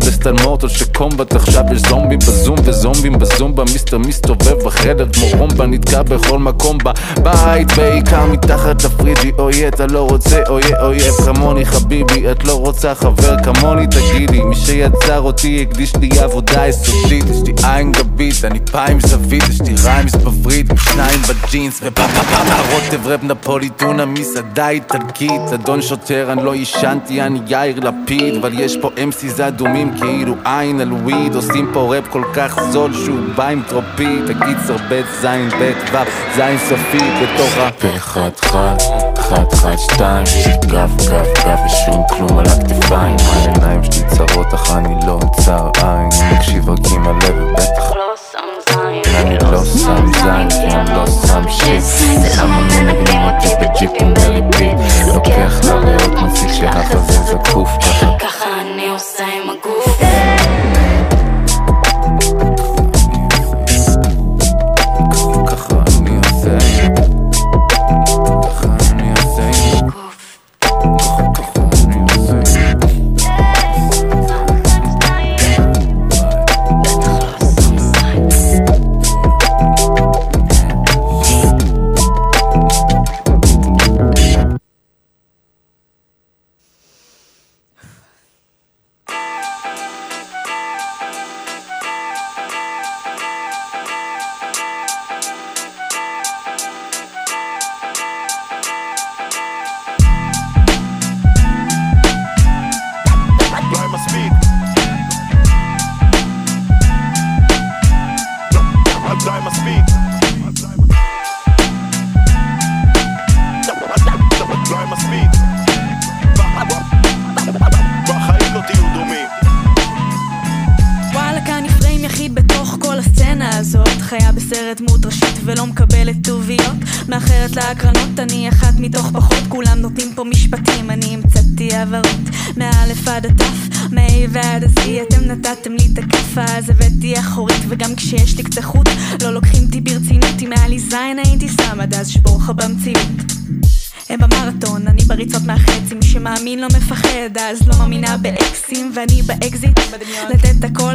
או שקומבט עכשיו יש זומבים בזום וזומבים בזומבה. מיסטר מסתובב בחדר כמו רומבה נתקע בכל מקום בבית בעיקר מתחת לפריג'י אוי אתה לא רוצה אוי אויב כמוני חביבי את לא רוצה חבר כמוני תגידי. מי שיצר אותי הקדיש לי עבודה יסודית. יש לי עין גבית אני פא עם זווית יש לי ריימס בווריד שניים בג'ינס ופאפאפאפא רוטב רב נפוליטונה מסעדה איטלקית אדון שוטר אני לא עישנתי אני יאיר לפיד אבל יש פה אמסיס אדומים כאילו עין על וויד עושים פה ראפ כל כך זול שהוא בא עם טרופית הקיצר בית זין בית ו' זין סופית בתוך ה... באחד חד, חד חד שתיים גב גב גב ושום כלום על הכתפיים העיניים שלי צרות אך אני לא צר עין מקשיב רק עם הלב ובטח זין כי אני לא שם shit זה למה מנגנים אותי בג'יפים ב repeat לוקח לריאות מציג שהחזה זקוף ככה ככה אני עושה הכאפה אז הבאתי אחורית וגם כשיש לי קצה חוט לא לוקחים אותי ברצינות אם היה לי זין הייתי שם עד אז שבור לך במציאות הם במרתון, אני בריצות מהחצי, מי שמאמין לא מפחד, אז לא מאמינה באקסים, ואני באקזיט, לתת הכל,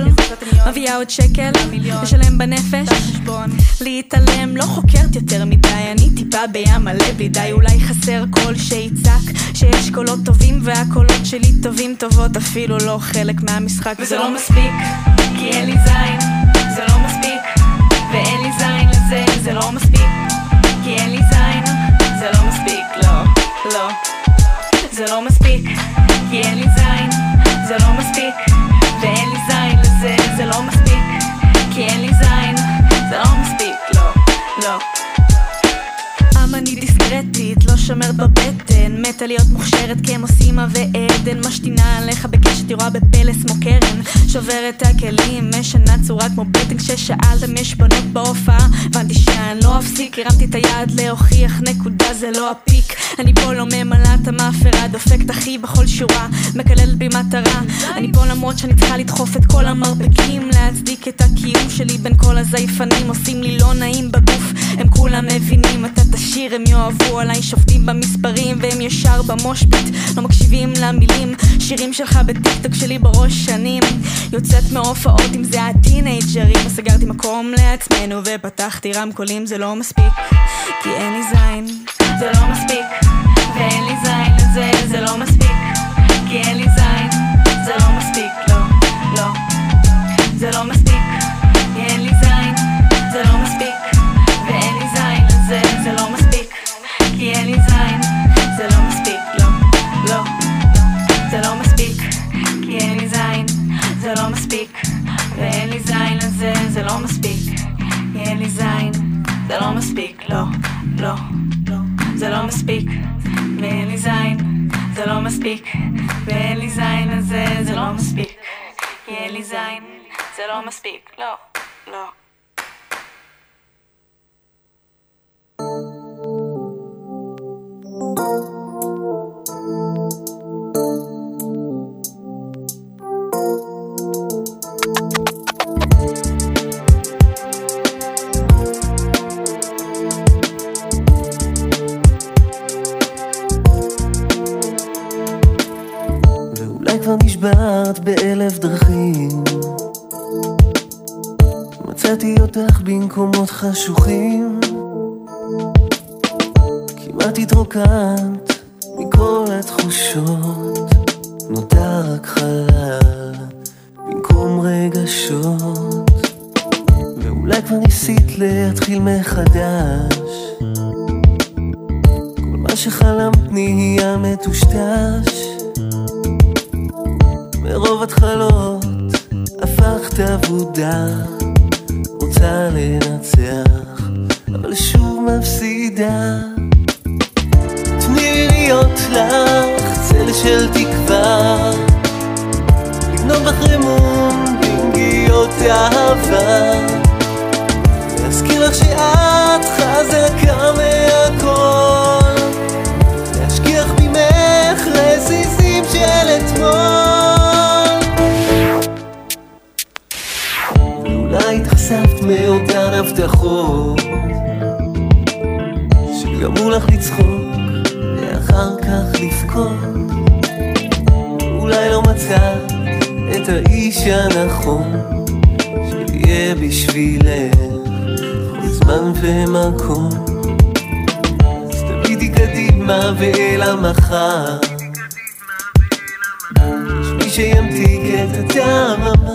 מביאה עוד שקל, לשלם בנפש, להתעלם, לא חוקרת יותר מדי, אני טיפה בים מלא בלי די, אולי חסר קול שיצעק, שיש קולות טובים והקולות שלי טובים טובות, אפילו לא חלק מהמשחק, וזה לא מספיק, כי אין לי זין, זה לא מספיק, ואין לי זין לזה, זה לא מספיק, כי אין לי זין, זה לא מספיק, לא, לא, זה לא מספיק, כי אין לי זין, זה לא מספיק, ואין לי זין לזה, זה לא מספיק, כי אין לי זין, זה לא מספיק, לא, לא. אני דיסקרטית, לא שומרת בבטן. מתה להיות מוכשרת כמו סימה ועדן. משתינה עליך בקשת, היא רואה בפלס כמו קרן. שוברת הכלים, משנה צורה כמו בטן. כששאלת אם יש בנות בהופעה הבנתי שאני לא אפסיק, הרמתי את היד להוכיח נקודה זה לא הפיק אני פה לא ממלאה את המאפרה, דופקת אחי בכל שורה מקללת בי מטרה. אני פה למרות שאני צריכה לדחוף את כל המרפקים להצדיק את הקיום שלי בין כל הזייפנים. עושים לי לא נעים בגוף הם כולם מבינים. אתה תשאיר הם יאהבו עליי שופטים במספרים והם ישר במושבית לא מקשיבים למילים. שירים שלך בטיקטוק שלי בראש שנים. יוצאת מהופעות אם זה הטינג'רים. אז סגרתי מקום לעצמנו ופתחתי רמקולים זה לא מספיק כי אין לי זין זה לא מספיק ואין לי זין לזה זה לא מספיק כי אין לי זין זה לא מספיק לא לא זה לא מספיק כי אין לי זין זה לא מספיק ואין לי זין לזה זה לא מספיק כי אין לי זין זה לא מספיק לא לא זה לא מספיק כי אין לי זין זה לא מספיק ואין לי זין לזה זה לא מספיק כי אין לי זין זה לא מספיק לא לא זה לא מספיק ואין לי זין זה לא מספיק ואין לי זין לזה זה לא מספיק. כי אין לי זין זה לא מספיק לא לא. ואולי כבר נשבעת באלף דרכים. מצאתי אותך במקומות חשוכים. כמעט התרוקנת מכל התחושות. נותר רק חלל במקום רגשות. ואולי כבר ניסית להתחיל מחדש. כל מה שחלמת נהיה מטושטש מרוב התחלות הפכת אבודה רוצה לנצח אבל שוב מפסידה. תני להיות לך צל של תקווה לבנות בך אמון בנגיעות אהבה. להזכיר לך שאת חזקה הבטחות שגרמו לך לצחוק ואחר כך לבכות. אולי לא מצאת את האיש הנכון שיהיה בשבילך זמן ומקום. אז תביטי קדימה ואל המחר. יש מי שימתיק את הדממה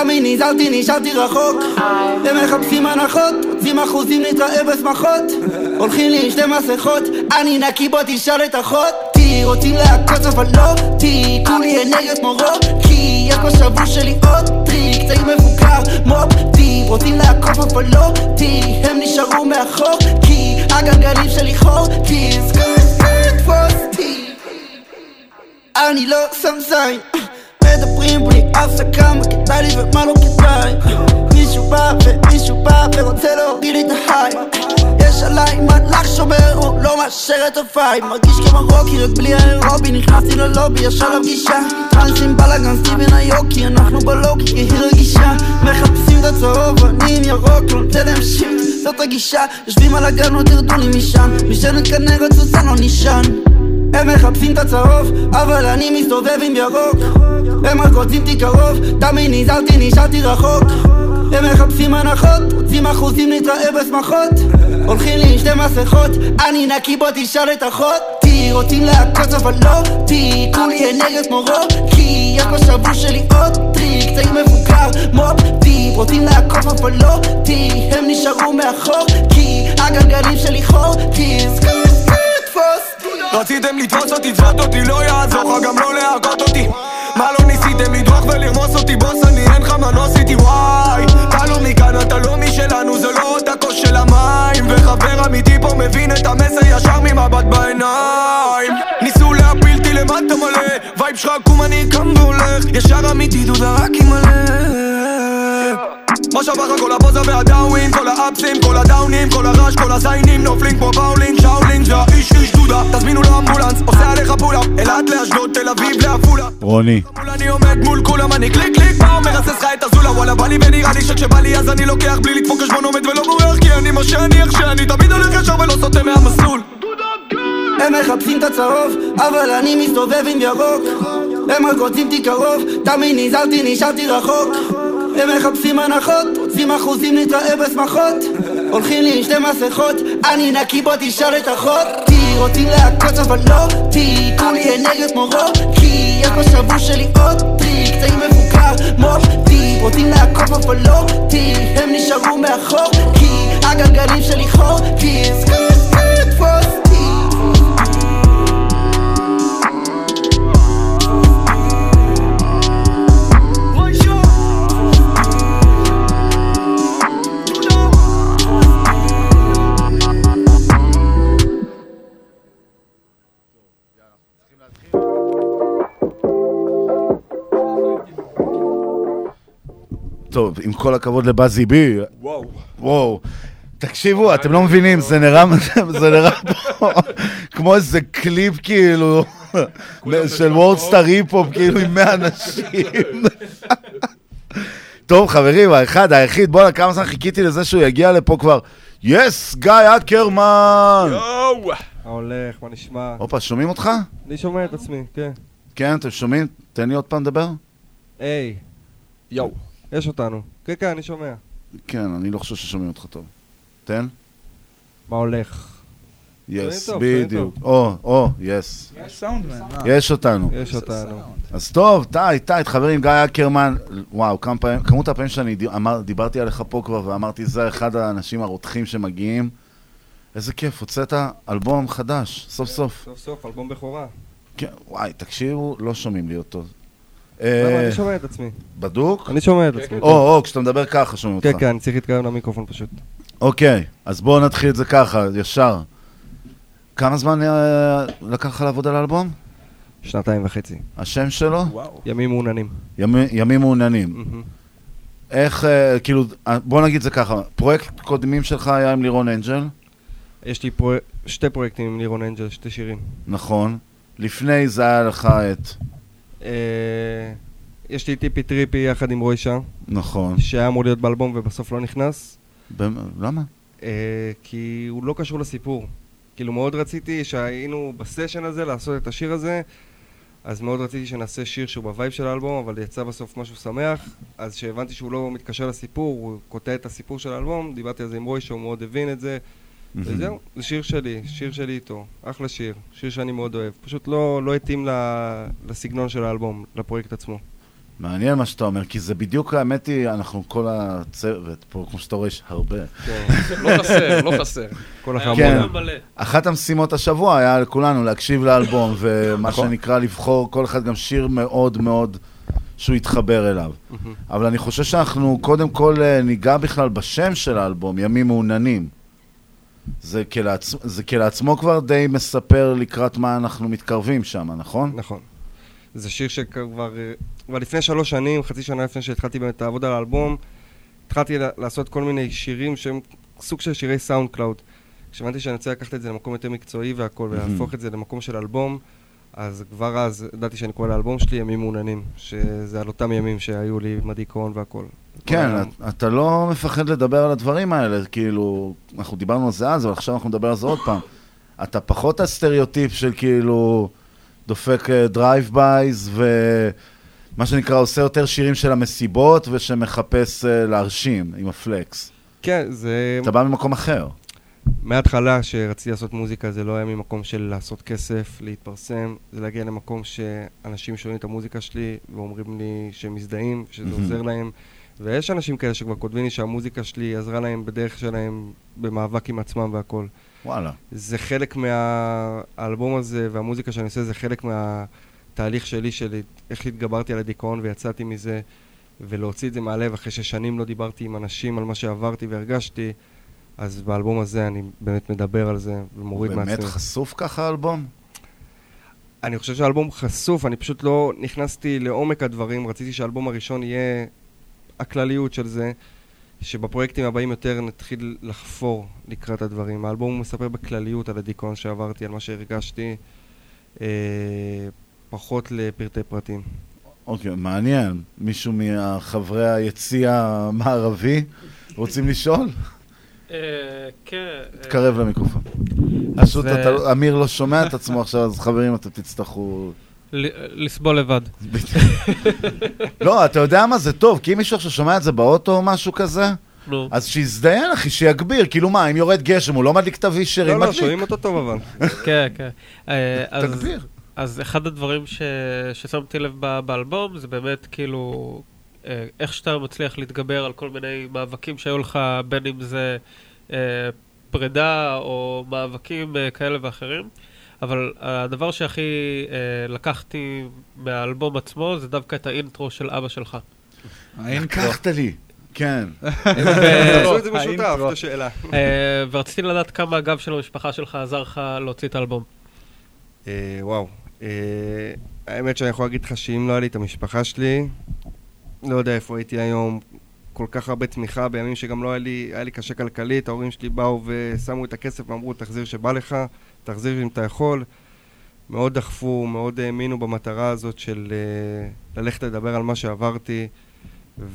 תמיד נזהרתי, נשארתי רחוק. הם מחפשים הנחות, רוצים אחוזים להתראה בשמחות. הולכים לי עם שתי מסכות, אני נקי בוא תשאל את אחותי. רוצים להכות אבל לא אותי, כולי אנרגיות כמו רוקי. יש בשבוע שלי עוד טריק, צעיר מבוגר, מופ-טיפ. רוצים לעקוף אבל לא אותי, הם נשארו מאחור, כי הגלגלים שלי חורקים. skrrt skrrt פוסטי. אני לא שם זין מדברים בלי הפסקה, כדאי לי ומה לא כדאי מישהו בא ומישהו בא ורוצה להוריד לי את ההיי יש עליי מלאך שומר, הוא לא מאשר את הווייב מרגיש כמו רוקי, רק בלי האירובי נכנסתי ללובי, ישר לפגישה טרנסים בלאגן, סטיבן היוקי אנחנו בלוקי, היא רגישה מחפשים את הצהוב, אני עם ירוק, לא נותן להם שיט זאת הגישה, יושבים על הגן, עוד תרדו לי משם משענת כנראה תזוזן לא נשען הם מחפשים את הצהוב, אבל אני מסתובב עם ירוק הם רק רוצים תיק קרוב, תמיד נזהרתי, נשארתי רחוק. הם מחפשים הנחות, רוצים אחוזים להתראה בשמחות. הולכים לי עם שתי מסכות, אני נקי בוא תשאל את אחותי רוצים להכות אבל לא. אותי, כולי אנרגיות כמו רוקי יש בשבוע שלי עוד טריק, צעיר מבוגר, מופ-טיפ רוצים לעקוף אבל לא. אותי, הם נשארו מאחור. כי הגלגלים שלי חורקים skrrt skrrt פוסטי רציתם לתפוס אותי, תפוס אותי, לא יעזור לך גם לא להכות אותי מה לא ניסיתם לדרוך ולרמוס אותי, בוס אני אין לך מנוס איתי, וואי אתה לא מכאן, אתה לא משלנו, זה לא אותה כוס של המים. וחבר אמיתי פה מבין את המסר ישר ממבט בעיניים. ניסו להפיל אותי למטה מלא vibe שלך עקום אני קם והולך. ישר אמיתי דודה רק עם מלא לך כל הפוזה והדאווין, כל האפסים, כל הדאונים, כל הרעש, כל הזיינים נופלים כמו באולינג, שאולינג, זה האיש איש דודה. תזמינו לו אמבולנס, עושה עליך פולה אלעד לאשדוד, תל אביב לעפולה. רוני. אני עומד מול כולם, אני click click, מה מרסס לך את הזולה, וואלה בא לי ונראה לי שכשבא לי אז אני לוקח בלי לדפוק חשבון עומד ולא בורח כי אני מה שאני איך שאני תמיד הולך ישר ולא סוטה מהמסלול. הם מחפשים את הצהוב, אבל אני מסתובב עם ירוק. הם רק רוצים תיק קרוב, תמיד נזהרתי, נשארתי רחוק. הם מחפשים הנחות, רוצים אחוזים להתראה בשמחות. הולכים לי עם שתי מסכות, אני נקי בוא תשאל את אחותי רוצים להכות אבל לא אותי, כולי אנרגיות כמו רוקי יש בשבוע שלי עוד עם כל הכבוד לבאזי בי. וואו. וואו. תקשיבו, אתם לא מבינים, זה נראה, זה נראה פה כמו איזה קליפ כאילו של WorldStar Hip-Hop, כאילו עם 100 אנשים. טוב, חברים, האחד, היחיד, בואנה, כמה זמן חיכיתי לזה שהוא יגיע לפה כבר. Yes, גיא אקרמן! יואו! מה הולך, מה נשמע? הופה, שומעים אותך? אני שומע את עצמי, כן. כן, אתם שומעים? תן לי עוד פעם לדבר. היי. יואו. יש אותנו. כן, כן, אני שומע. כן, אני לא חושב ששומעים אותך טוב. תן. מה הולך? יס, בדיוק. או, או, יס. יש סאונדמן. אה. יש אותנו. יש אותנו. אז טוב, טי, טי, חברים, גיא אקרמן, וואו, כמה פעמים, כמות הפעמים שאני אמר, דיברתי עליך פה כבר ואמרתי, זה אחד האנשים הרותחים שמגיעים. איזה כיף, הוצאת אלבום חדש, סוף סוף. סוף סוף, אלבום בכורה. כן, וואי, תקשיבו, לא שומעים לי אותו. אה, אני שומע את עצמי. בדוק? אני שומע את עצמי. או, או, כשאתה מדבר ככה שומעים אותך. כן, כן, אני צריך להתקרב למיקרופון פשוט. אוקיי, אז בואו נתחיל את זה ככה, ישר. כמה זמן אה, לקח לך לעבוד על האלבום? שנתיים וחצי. השם שלו? ימים מעוננים. ימי, ימים מעוננים. איך, אה, כאילו, בוא נגיד זה ככה, פרויקט קודמים שלך היה עם לירון אנג'ל, יש לי פרו... שתי פרויקטים עם לירון אנג'ל, שתי שירים. נכון. לפני זה היה לך את... אה, יש לי טיפי טריפי יחד עם רוי שר. נכון. שהיה אמור להיות באלבום ובסוף לא נכנס. למה? אה, כי הוא לא קשור לסיפור. כאילו מאוד רציתי שהיינו בסשן הזה לעשות את השיר הזה, אז מאוד רציתי שנעשה שיר שהוא ב vibe של האלבום, אבל יצא בסוף משהו שמח, אז כשהבנתי שהוא לא מתקשר לסיפור, הוא קוטע את הסיפור של האלבום, דיברתי על זה עם רוי שהוא מאוד הבין את זה, וזהו, זה שיר שלי, שיר שלי איתו, אחלה שיר, שיר שאני מאוד אוהב. פשוט לא, לא התאים ל- לסגנון של האלבום, לפרויקט עצמו. מעניין מה שאתה אומר, כי זה בדיוק, האמת היא, אנחנו כל הצוות פה, כמו שאתה רואה, יש הרבה. כן. לא חסר, לא חסר. כל החמור. כן, מלא. אחת המשימות השבוע היה לכולנו להקשיב לאלבום, ומה נכון. שנקרא לבחור כל אחד גם שיר מאוד מאוד שהוא יתחבר אליו. אבל אני חושב שאנחנו קודם כל אה, ניגע בכלל בשם של האלבום, ימים מעוננים. זה, כלעצ... זה כלעצמו כבר די מספר לקראת מה אנחנו מתקרבים שם, נכון? נכון. זה שיר שכבר כבר לפני שלוש שנים, חצי שנה לפני שהתחלתי באמת לעבוד על האלבום, התחלתי לעשות כל מיני שירים שהם סוג של שירי SoundCloud. כשהבנתי שאני רוצה לקחת את זה למקום יותר מקצועי והכל. ולהפוך את זה למקום של אלבום, אז כבר אז ידעתי שאני קורא לאלבום שלי ימים מעוננים, שזה על אותם ימים שהיו לי עם הדיכאון והכל. כן, אתה לא מפחד לדבר על הדברים האלה, כאילו, אנחנו דיברנו על זה אז, אבל עכשיו אנחנו נדבר על זה עוד פעם. אתה פחות הסטריאוטיפ של כאילו דופק drive-bys ומה שנקרא עושה יותר שירים של המסיבות ושמחפש אה, להרשים עם ה flex. כן, זה... אתה בא ממקום אחר. מההתחלה שרציתי לעשות מוזיקה זה לא היה ממקום של לעשות כסף, להתפרסם, זה להגיע למקום שאנשים שומעים את המוזיקה שלי ואומרים לי שהם מזדהים, שזה. עוזר להם. ויש אנשים כאלה שכבר כותבים לי שהמוזיקה שלי עזרה להם בדרך שלהם במאבק עם עצמם והכל. וואלה. זה חלק מהאלבום הזה והמוזיקה שאני עושה זה חלק מהתהליך שלי של איך התגברתי על הדיכאון ויצאתי מזה ולהוציא את זה מהלב אחרי ששנים לא דיברתי עם אנשים על מה שעברתי והרגשתי אז באלבום הזה אני באמת מדבר על זה ומוריד באמת מעצמי. חשוף ככה האלבום? אני חושב שהאלבום חשוף, אני פשוט לא נכנסתי לעומק הדברים, רציתי שהאלבום הראשון יהיה הכלליות של זה, שבפרויקטים הבאים יותר נתחיל לחפור לקראת הדברים. האלבום מספר בכלליות על הדיכאון שעברתי, על מה שהרגשתי, אה, פחות לפרטי פרטים. אוקיי, מעניין. מישהו מחברי היציע המערבי רוצים לשאול? אה, כן. אה, תקרב למיקרופון. פשוט אמיר לא שומע את עצמו עכשיו, אז חברים, אתם תצטרכו... ל- לסבול לבד. לא, אתה יודע מה, זה טוב, כי אם מישהו עכשיו שומע את זה באוטו או משהו כזה, נו. אז שיזדיין, אחי, שיגביר. כאילו מה, אם יורד גשם, הוא לא מדליק את הווישרים, לא, לא, מדליק. שומעים אותו טוב אבל. כן, כן. אה, תגביר. אז אחד הדברים ש... ששמתי לב באלבום זה באמת כאילו אה, איך שאתה מצליח להתגבר על כל מיני מאבקים שהיו לך, בין אם זה אה, פרידה או מאבקים אה, כאלה ואחרים. אבל הדבר שהכי אה, לקחתי מהאלבום עצמו זה דווקא את האינטרו של אבא שלך. לקחת לי, כן. עשו את זה משותף, את השאלה. אה, ורציתי לדעת כמה הגב של המשפחה שלך עזר לך להוציא את האלבום. אה, וואו. אה, האמת שאני יכול להגיד לך שאם לא היה לי את המשפחה שלי, לא יודע איפה הייתי היום. כל כך הרבה תמיכה בימים שגם לא היה לי, היה לי קשה כלכלית, ההורים שלי באו ושמו את הכסף ואמרו, תחזיר שבא לך, תחזיר אם אתה יכול. מאוד דחפו, מאוד האמינו במטרה הזאת של אה, ללכת לדבר על מה שעברתי.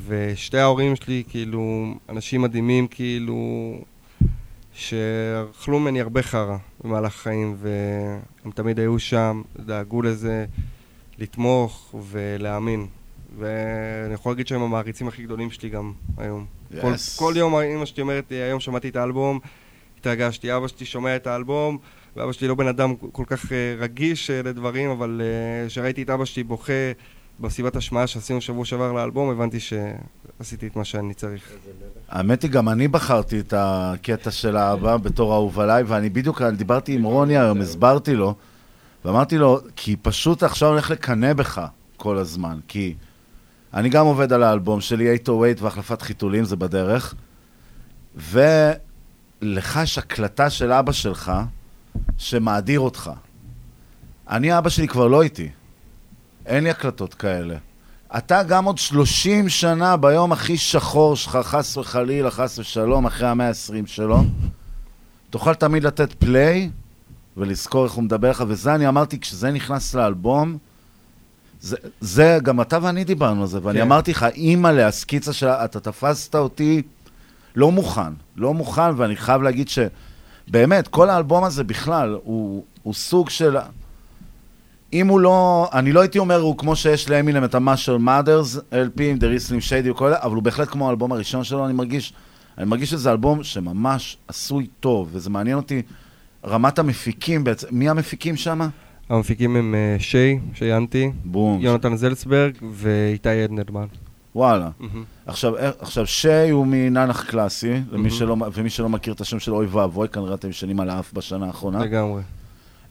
ושתי ההורים שלי, כאילו, אנשים מדהימים, כאילו, שאכלו ממני הרבה חרא במהלך החיים, והם תמיד היו שם, דאגו לזה, לתמוך ולהאמין. ואני יכול להגיד שהם המעריצים הכי גדולים שלי גם היום. Yes. כל, כל יום אמא שלי אומרת לי, היום שמעתי את האלבום, התרגשתי. אבא שלי שומע את האלבום, ואבא שלי לא בן אדם כל כך אה, רגיש אה, לדברים, אבל כשראיתי את אבא שלי בוכה במסיבת השמעה שעשינו שבוע שעבר לאלבום, הבנתי שעשיתי את מה שאני צריך. האמת היא, גם אני בחרתי את הקטע של האבא בתור אהוב עליי, ואני בדיוק דיברתי עם רוני היום, הסברתי לו, ואמרתי לו, כי פשוט עכשיו הולך לקנא בך כל הזמן, כי אני גם עובד על האלבום שלי, 808 והחלפת חיתולים, זה בדרך, ולך יש הקלטה של אבא שלך שמאדיר אותך. אני, אבא שלי כבר לא איתי. אין לי הקלטות כאלה. אתה גם עוד 30 שנה ביום הכי שחור שלך, חס וחלילה, חס ושלום, אחרי המאה ה-20 שלו, תוכל תמיד לתת פליי ולזכור איך הוא מדבר לך, וזה אני אמרתי, כשזה נכנס לאלבום, זה, זה גם אתה ואני דיברנו על זה, ואני כן. אמרתי לך, אימא'לה, הסקיצה שלה, אתה תפסת אותי לא מוכן, לא מוכן, ואני חייב להגיד שבאמת, כל האלבום הזה בכלל, הוא, הוא סוג של... אם הוא לא, אני לא הייתי אומר, הוא כמו שיש לאמינם את המאשר מאדרס, LP עם דריסלים שיידי וכל זה, אבל הוא בהחלט כמו האלבום הראשון שלו, אני מרגיש. אני מרגיש שזה אלבום שממש עשוי טוב, וזה מעניין אותי, רמת המפיקים בעצם, מי המפיקים שם? המפיקים הם אה, שי, שי אנטי, בום. יונתן זלצברג ואיתי אדנרמן. וואלה. מהמם. עכשיו, איך- עכשיו, שי הוא מננח קלאסי, למי מהמם. שלא, ומי שלא מכיר את השם של אוי ואבוי, כנראה אתם ישנים על האף בשנה האחרונה. לגמרי.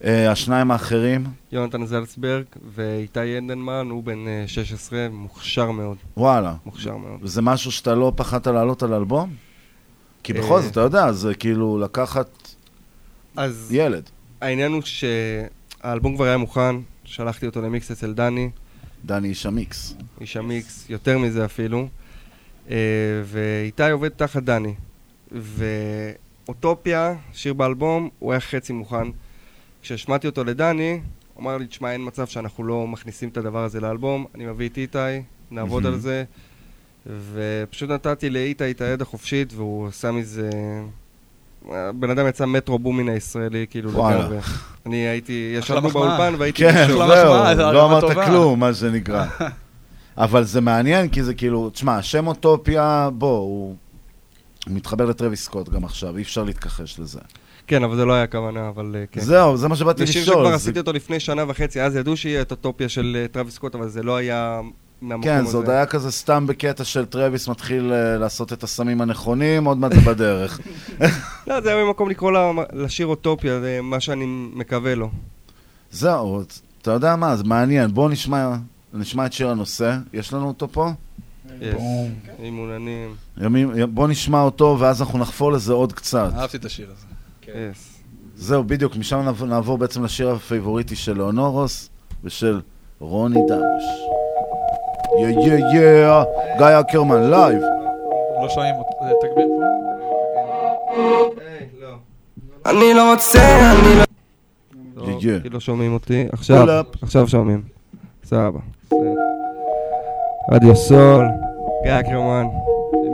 אה, השניים האחרים, יונתן זלצברג ואיתי אדנמן, הוא בן אה, 16, מוכשר מאוד. וואלה. מוכשר מאוד. וזה משהו שאתה לא פחדת לעלות על אלבום? כי בכל אה, זאת, אתה יודע, זה כאילו לקחת אז ילד. העניין הוא שהאלבום כבר היה מוכן, שלחתי אותו למיקס אצל דני. דני איש המיקס. איש המיקס, יותר מזה אפילו. אה, ואיתי עובד תחת דני. ואוטופיה, שיר באלבום, הוא היה חצי מוכן. כשהשמעתי אותו לדני, הוא אמר לי, תשמע, אין מצב שאנחנו לא מכניסים את הדבר הזה לאלבום, אני מביא את איתי, נעבוד. על זה. ופשוט נתתי לאיתי את היד החופשית, והוא עשה מזה... הבן אדם יצא מטרו בומין הישראלי, כאילו וואלה. לגמרי. אני הייתי, ישבנו. באולפן והייתי... כן. זהו, לא אמרת כלום, מה שנקרא. אבל זה מעניין, כי זה כאילו, תשמע, השם אוטופיה, בוא, הוא מתחבר לטרוויס סקוט גם עכשיו, אי אפשר להתכחש לזה. כן, אבל זה לא היה הכוונה, אבל אה, כן. זהו, זה מה שבאתי זה שיר לשאול, שכבר זה- עשיתי אותו לפני שנה וחצי, אז ידעו שיהיה את אוטופיה של אה, טרוויס סקוט, אבל זה לא היה מהמקום כן, הזה. זה עוד היה כזה סתם בקטע של טרוויס מתחיל אה, לעשות את הסמים הנכונים, עוד מעט זה בדרך. לא, זה היה ממקום לקרוא לה- לשיר אוטופיה, זה מה שאני מקווה לו. זהו, אתה יודע מה, זה מעניין. בואו נשמע, נשמע את שיר הנושא, יש לנו אותו פה? יש, ימים מעוננים. ימים, בואו נשמע אותו, ואז אנחנו נחפור לזה עוד קצת. אהבתי את השיר הזה. Yes. זהו, בדיוק, משם נעבור, נעבור בעצם לשיר ה favorite של לאונורוס ושל רוני דרוש. יא יא יא, גיא אקרמן, live. לא שומעים אותו, אה, תגביר פה. אני לא רוצה, אני לא... יא. כי לא שומעים אותי. עכשיו, עכשיו שומעים. סבבה. רדיו סול, גיא אקרמן,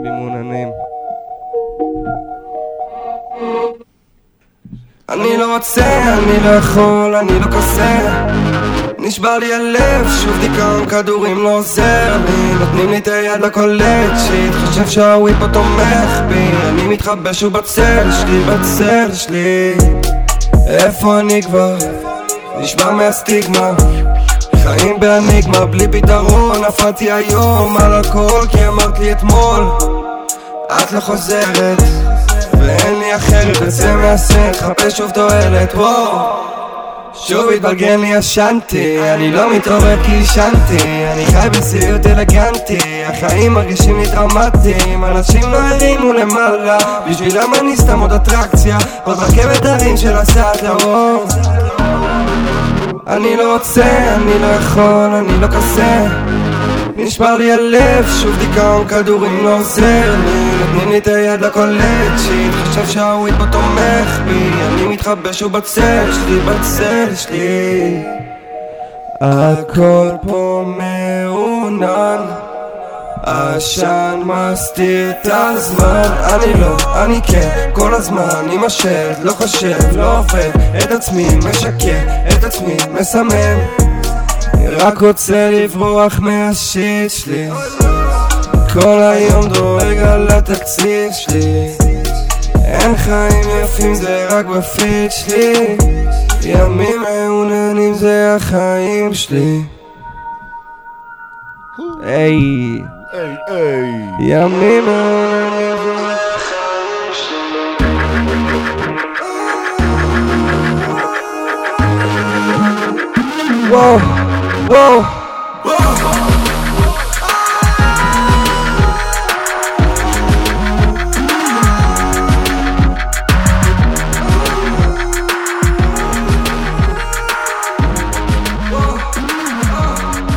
אימוננים. אני לא רוצה, אני לא יכול, אני לא כזה נשבר לי הלב, שוב דיכאון כדורים לא עוזר לי. נותנים לי את היד לקולט שיט חושב שהוויפ פה תומך בי. אני מתחבא שוב בצל שלי, בצל שלי. איפה אני כבר? נשבר מהסטיגמה. חיים באניגמה בלי פתרון נפלתי היום על הכל כי אמרת לי אתמול את לא חוזרת. ואין לי אחרת לצא מהסרט, חפש שוב תועלת, וואו שוב התבלגן לי ישנתי, אני לא מתעורר כי עישנתי אני חי בסיוט אלגנטי, החיים מרגישים לי דרמטיים אנשים לא הרימו למעלה, בשבילם אני סתם עוד אטרקציה עוד רכבת הרים של הסעת לאור אני לא רוצה, אני לא יכול, אני לא כזה נשבר לי הלב, שוב דיכאון כדורים לא עוזר לי. נותנים לי את היד לקולט שיט חושב שהוויד פה תומך בי. אני מתחבא שוב בצל שלי, בצל שלי. הכל פה מעונן. עשן מסתיר את הזמן. אני לא, אני כן, כל הזמן עם השלט לא חושב, לא עובד. את עצמי משקר, את עצמי מסמם רק רוצה לברוח מהשיט שלי. כל היום דואג על התקציב שלי. אין חיים יפים זה רק בפיד שלי. ימים מעוננים זה החיים שלי. היי. היי היי. ימים מעוננים זה החיים שלי. וואו וואו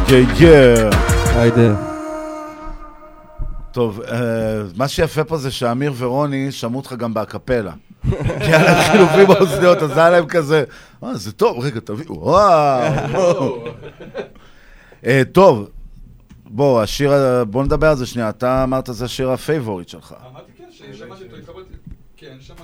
יא יא. היידה. טוב, אה, מה שיפה פה זה שאמיר ורוני שמעו אותך גם באקפלה. כי היה להם חילופים באוזניות, אז היה להם כזה, אה, זה טוב, רגע, תביאו, וואו. אה, טוב, בוא, השיר, בוא נדבר על זה שנייה. אתה אמרת זה השיר ה favorite שלך. אמרתי כן, ששמעתי אותו,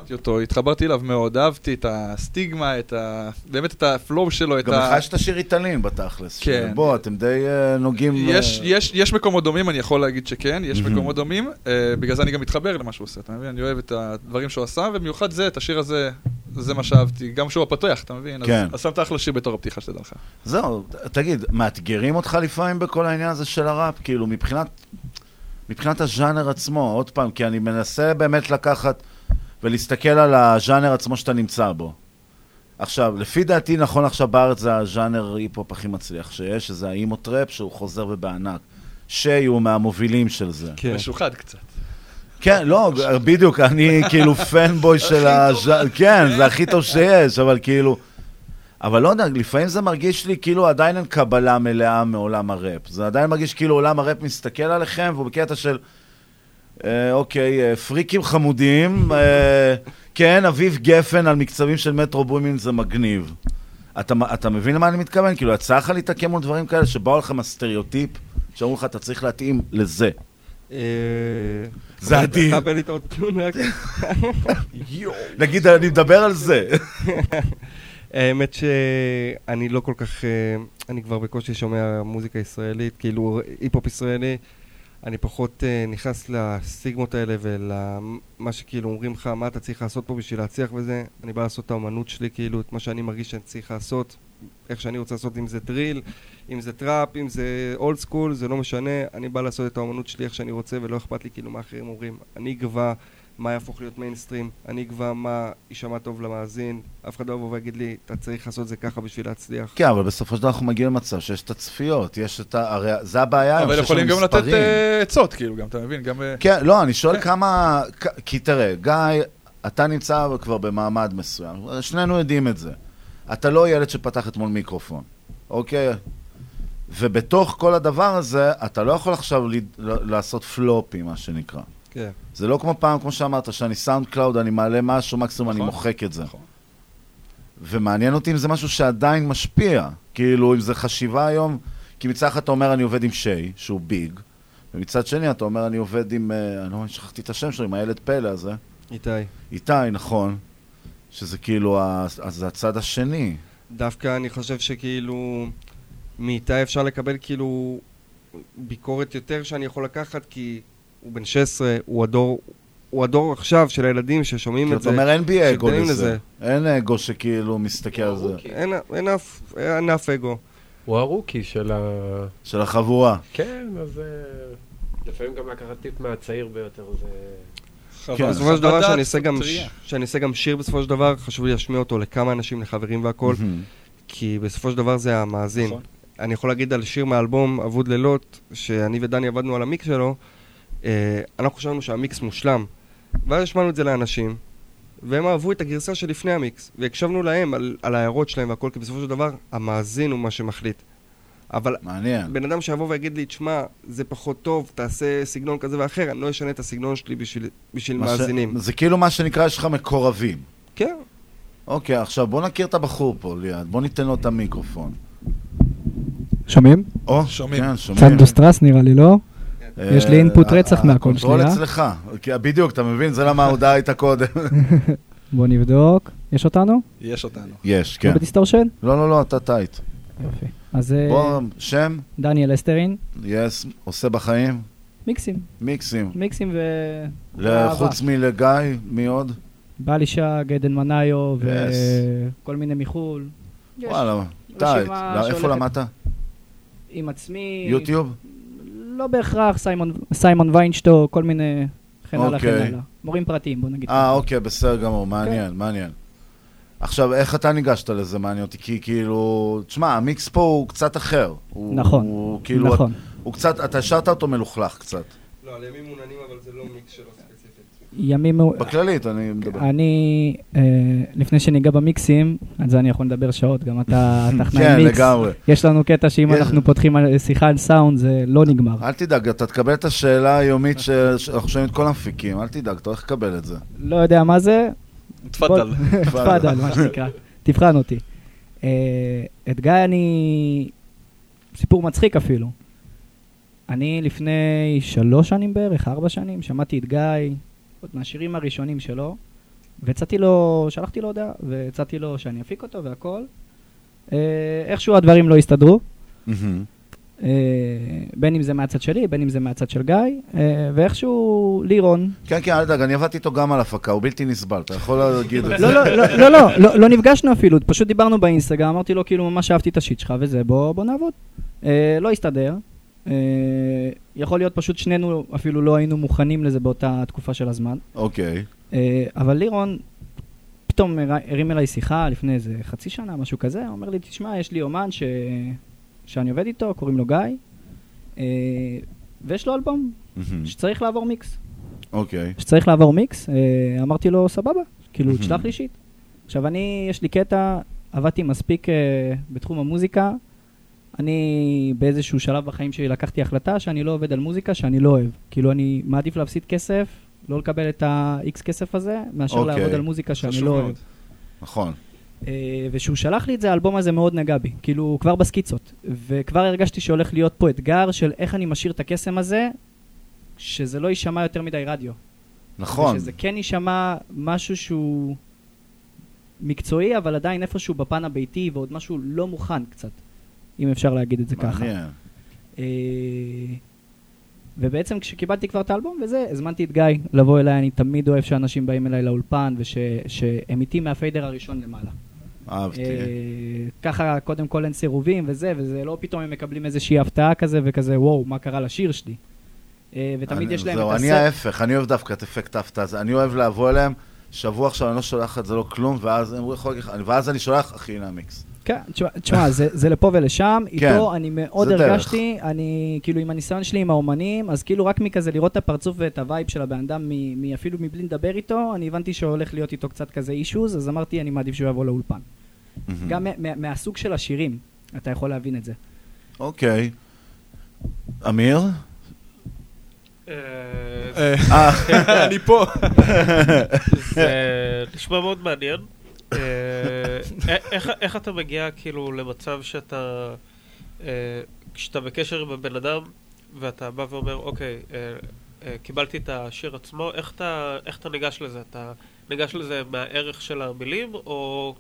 שמעתי אותו, התחברתי אליו מאוד, אהבתי את הסטיגמה, את ה... באמת את ה flow שלו, את גם ה... לך יש את השיר ריטלין בתכלס. כן. בוא, אתם די אה, נוגעים... יש, אה, יש, יש מקומות דומים, אני יכול להגיד שכן, יש. מקומות דומים, אה, בגלל זה אני גם מתחבר למה שהוא עושה, אתה מבין? אני אוהב את הדברים שהוא עשה, ובמיוחד זה, את השיר הזה, זה מה שאהבתי, גם שהוא הפתוח, אתה מבין? כן. אז שמת אחלה שיר בתור הפתיחה שתדע לך. זהו, תגיד, מאתגרים אותך לפעמים בכל העניין הזה של הראפ? כאילו, מבחינת, מבחינת הז'אנר עצמו, עוד פעם, כי אני מנסה באמת לקחת ולהסתכל על הז'אנר עצמו שאתה נמצא בו. עכשיו, לפי דעתי, נכון עכשיו בארץ זה הז'אנר היפ-הופ הכי מצליח שיש, שזה ה emo trap, שהוא חוזר ובענק. שי הוא מהמובילים של זה. כן. משוחד קצת. כן, לא, בדיוק, אני כאילו fanboy של הז'אנר, כן, זה הכי טוב שיש, אבל כאילו... אבל לא יודע, לפעמים זה מרגיש לי כאילו עדיין אין קבלה מלאה מעולם הראפ. זה עדיין מרגיש כאילו עולם הראפ מסתכל עליכם, והוא בקטע של... אה, אוקיי, אה, פריקים חמודים, אה, כן, אביב גפן על מקצבים של מטרו בומין זה מגניב. אתה, אתה מבין למה אני מתכוון? כאילו, יצא לך להתעקם מול דברים כאלה שבאו לכם הסטריאוטיפ, שאמרו לך, אתה צריך להתאים לזה. אה, זה אדיר. קבל האוטון רק. נגיד, אני מדבר על זה. האמת שאני לא כל כך, אה, אני כבר בקושי שומע מוזיקה ישראלית, כאילו היפ-הופ ישראלי. אני פחות אה, נכנס לסטיגמות האלה ולמה שכאילו אומרים לך מה אתה צריך לעשות פה בשביל להצליח וזה. אני בא לעשות את האמנות שלי, כאילו, את מה שאני מרגיש שאני צריך לעשות, איך שאני רוצה לעשות, אם זה drill, אם זה trap, אם זה old school, זה לא משנה. אני בא לעשות את האמנות שלי איך שאני רוצה ולא אכפת לי כאילו מה אחרים אומרים. אני אקבע מה יהפוך להיות מיינסטרים, אני אקבע מה יישמע טוב למאזין. אף אחד לא יבוא ויגיד לי, אתה צריך לעשות את זה ככה בשביל להצליח. כן, אבל בסופו של דבר אנחנו מגיעים למצב שיש את הצפיות, יש את ה... הרי זה הבעיה אבל יכולים גם לתת. אה, עצות, כאילו, גם, אתה מבין? גם... אה, כן, לא, אני שואל כמה... כ- כי תראה, גיא, אתה נמצא כבר במעמד מסוים, שנינו יודעים את זה. אתה לא ילד שפתח אתמול מיקרופון, אוקיי? ובתוך כל הדבר הזה, אתה לא יכול עכשיו לעשות פלופים, מה שנקרא. כן. זה לא כמו פעם, כמו שאמרת, שאני SoundCloud, אני מעלה משהו, מקסימום אני נכון, מוחק את זה. ומעניין אותי אם זה משהו שעדיין משפיע. כאילו, אם זה חשיבה היום, כי מצד אחד אתה אומר, אני עובד עם שי, שהוא big, ומצד שני אתה אומר, אני עובד עם, אה, אני לא שכחתי את השם שלו, עם הילד פלא הזה. איתי. איתי, נכון. שזה כאילו, אז זה הצד השני. דווקא אני חושב שכאילו מאיתי אפשר לקבל כאילו ביקורת יותר שאני יכול לקחת כי הוא בן 16, הוא הדור, הוא הדור עכשיו של הילדים ששומעים את זה. אומר, אין בי אגו לזה. אין אגו שכאילו מסתכל על זה. אין, אין, אף, אין אף אגו. הוא הרוקי של ה... של החבורה. כן, אז אה, לפעמים גם לקחת טיפ מהצעיר ביותר, זה... כן. בסופו של דבר שאני אעשה גם, שאני אעשה גם שיר בסופו של דבר, חשוב לי להשמיע אותו לכמה אנשים, לחברים מהמם. כי בסופו של דבר זה המאזין. נכון. אני יכול להגיד על שיר מהאלבום אבוד לילות, שאני ודני עבדנו על המיקס שלו, אנחנו חשבנו שהמיקס מושלם, ואז השמענו את זה לאנשים, והם אהבו את הגרסה שלפני המיקס, והקשבנו להם על, על ההערות שלהם והכל, כי בסופו של דבר המאזין הוא מה שמחליט. אבל מעניין. בן אדם שיבוא ויגיד לי, תשמע, זה פחות טוב, תעשה סגנון כזה ואחר, אני לא אשנה את הסגנון שלי בשביל, בשביל מה ש- מאזינים. זה כאילו מה שנקרא, יש לך מקורבים. כן. אוקיי, עכשיו בוא נכיר את הבחור פה ליד, בוא ניתן לו את המיקרופון. שומעים? או, שומעים. כן, שומעים. סנדו סטרס נראה לי, לא? יש לי אה, input רצח מהקול שלי, ה control אה? אצלך, כי- בדיוק, אתה מבין? זה למה ההודעה הייתה קודם. בוא נבדוק. יש אותנו? יש אותנו. יש, לא כן. ב distortion? לא, לא, לא, אתה tight. יופי. אז אה, בוא, שם, דניאל אסטרין, yes, עושה בחיים, מיקסים. מיקסים. מיקסים ו... חוץ מגיא, מי עוד? בלישה, גדן מנאיו Yes. וכל מיני מחו"ל. וואלה, tight. לא, איפה למדת? עם עצמי. יוטיוב? לא בהכרח, סיימון- סיימון ויינשטו, כל מיני... וכן הלאה, וכן אוקיי. הלאה. מורים פרטיים, בוא נגיד. אה, אוקיי, בסדר גמור, כן. מעניין, מעניין. עכשיו, איך אתה ניגשת לזה, מעניין אותי? כי כאילו, תשמע, המיקס פה הוא קצת אחר. הוא- נכון, הוא כאילו, נכון. הוא קצת, אתה השארת אותו מלוכלך קצת. לא, על ימים מעוננים, אבל זה לא מיקס שלו ספציפית. ימים... בכללית, אני מדבר. אני, אה, לפני שניגע במיקסים, על זה אני יכול לדבר שעות, גם אתה טכנאי כן, מיקס. לגמרי. יש לנו קטע שאם יש- אנחנו פותחים שיחה על סאונד, זה לא נגמר. אל תדאג, אתה תקבל את השאלה היומית ש- שאנחנו שומעים את כל המפיקים, אל תדאג, אתה הולך לקבל את זה. לא יודע מה זה. תפאדל. תפאדל, מה שנקרא. תבחן אותי. אה, את גיא אני... סיפור מצחיק אפילו. אני לפני שלוש שנים בערך, ארבע שנים, שמעתי את גיא, מהשירים הראשונים שלו, והצעתי לו, שלחתי לו הודעה, והצעתי לו שאני אפיק אותו והכל. אה, איכשהו הדברים לא הסתדרו. מהמם. אה, בין אם זה מהצד שלי, בין אם זה מהצד של גיא, אה, ואיכשהו לירון. כן, כן, אל תדאג, אני עבדתי איתו גם על הפקה, הוא בלתי נסבל, אתה יכול להגיד את זה. לא, לא, לא, לא, לא, לא, לא נפגשנו אפילו, פשוט דיברנו באינסטגרם, אמרתי לו, כאילו, ממש אהבתי את השיט שלך וזה, בוא, נעבוד. לא הסתדר. אה, יכול להיות פשוט שנינו אפילו לא היינו מוכנים לזה באותה תקופה של הזמן. אוקיי. אה, אבל לירון פתאום הר- הרים אליי שיחה לפני איזה חצי שנה, משהו כזה, הוא אומר לי, תשמע, יש לי אומן ש... שאני עובד איתו, קוראים לו גיא, אה, ויש לו אלבום. שצריך לעבור מיקס. אוקיי. שצריך לעבור מיקס, אמרתי לו, סבבה, כאילו. תשלח לי שיט. עכשיו, אני, יש לי קטע, עבדתי מספיק בתחום המוזיקה. אני באיזשהו שלב בחיים שלי לקחתי החלטה שאני לא עובד על מוזיקה שאני לא אוהב. כאילו, אני מעדיף להפסיד כסף, לא לקבל את ה-X כסף הזה, מאשר אוקיי. לעבוד על מוזיקה שאני לא מאוד. אוהב. נכון. אה, וכשהוא שלח לי את זה, האלבום הזה מאוד נגע בי, כאילו, כבר בסקיצות. וכבר הרגשתי שהולך להיות פה אתגר של איך אני משאיר את הקסם הזה, שזה לא יישמע יותר מדי רדיו. נכון. ושזה כן יישמע משהו שהוא מקצועי, אבל עדיין איפשהו בפן הביתי, ועוד משהו לא מוכן קצת, אם אפשר להגיד את זה ככה. מעניין. אה, ובעצם כשקיבלתי כבר את האלבום וזה, הזמנתי את גיא לבוא אליי, אני תמיד אוהב שאנשים באים אליי לאולפן, ושהם איתי מהפיידר הראשון למעלה. אהבתי. אה, ככה קודם כל אין סירובים וזה, וזה לא פתאום הם מקבלים איזושהי הפתעה כזה וכזה, וואו, מה קרה לשיר שלי? אה, ותמיד אני- יש להם זהו, את אני הסרט. ההפך, אני אוהב דווקא את אפקט ההפתעה הזה. אני אוהב לבוא אליהם, שבוע עכשיו אני לא שולח את זה לא כלום, ואז אני שולח, אחי, הנה המיקס. כן, תשמע- זה, זה לפה ולשם, כן, איתו אני מאוד זה דרך. הרגשתי, אני, כאילו, עם הניסיון שלי עם האומנים, אז כאילו רק מכזה לראות את הפרצוף ואת ה vibe של הבן אדם, מ, מ, אפילו מבלי לדבר איתו, אני הבנתי שהולך להיות איתו קצת כזה אישוז, אז אמרתי, אני מעדיף שהוא יבוא לאולפן. גם מה- מה- מהסוג של השירים, אתה יכול להבין את זה. אוקיי. אמיר? אה, אה. אני פה. זה נשמע מאוד מעניין. אה, איך- איך אתה מגיע כאילו למצב שאתה, אה, כשאתה בקשר עם הבן אדם ואתה בא ואומר, אוקיי, אה, אה, קיבלתי את השיר עצמו, איך אתה איך אתה ניגש לזה? אתה ניגש לזה מהערך של המילים, או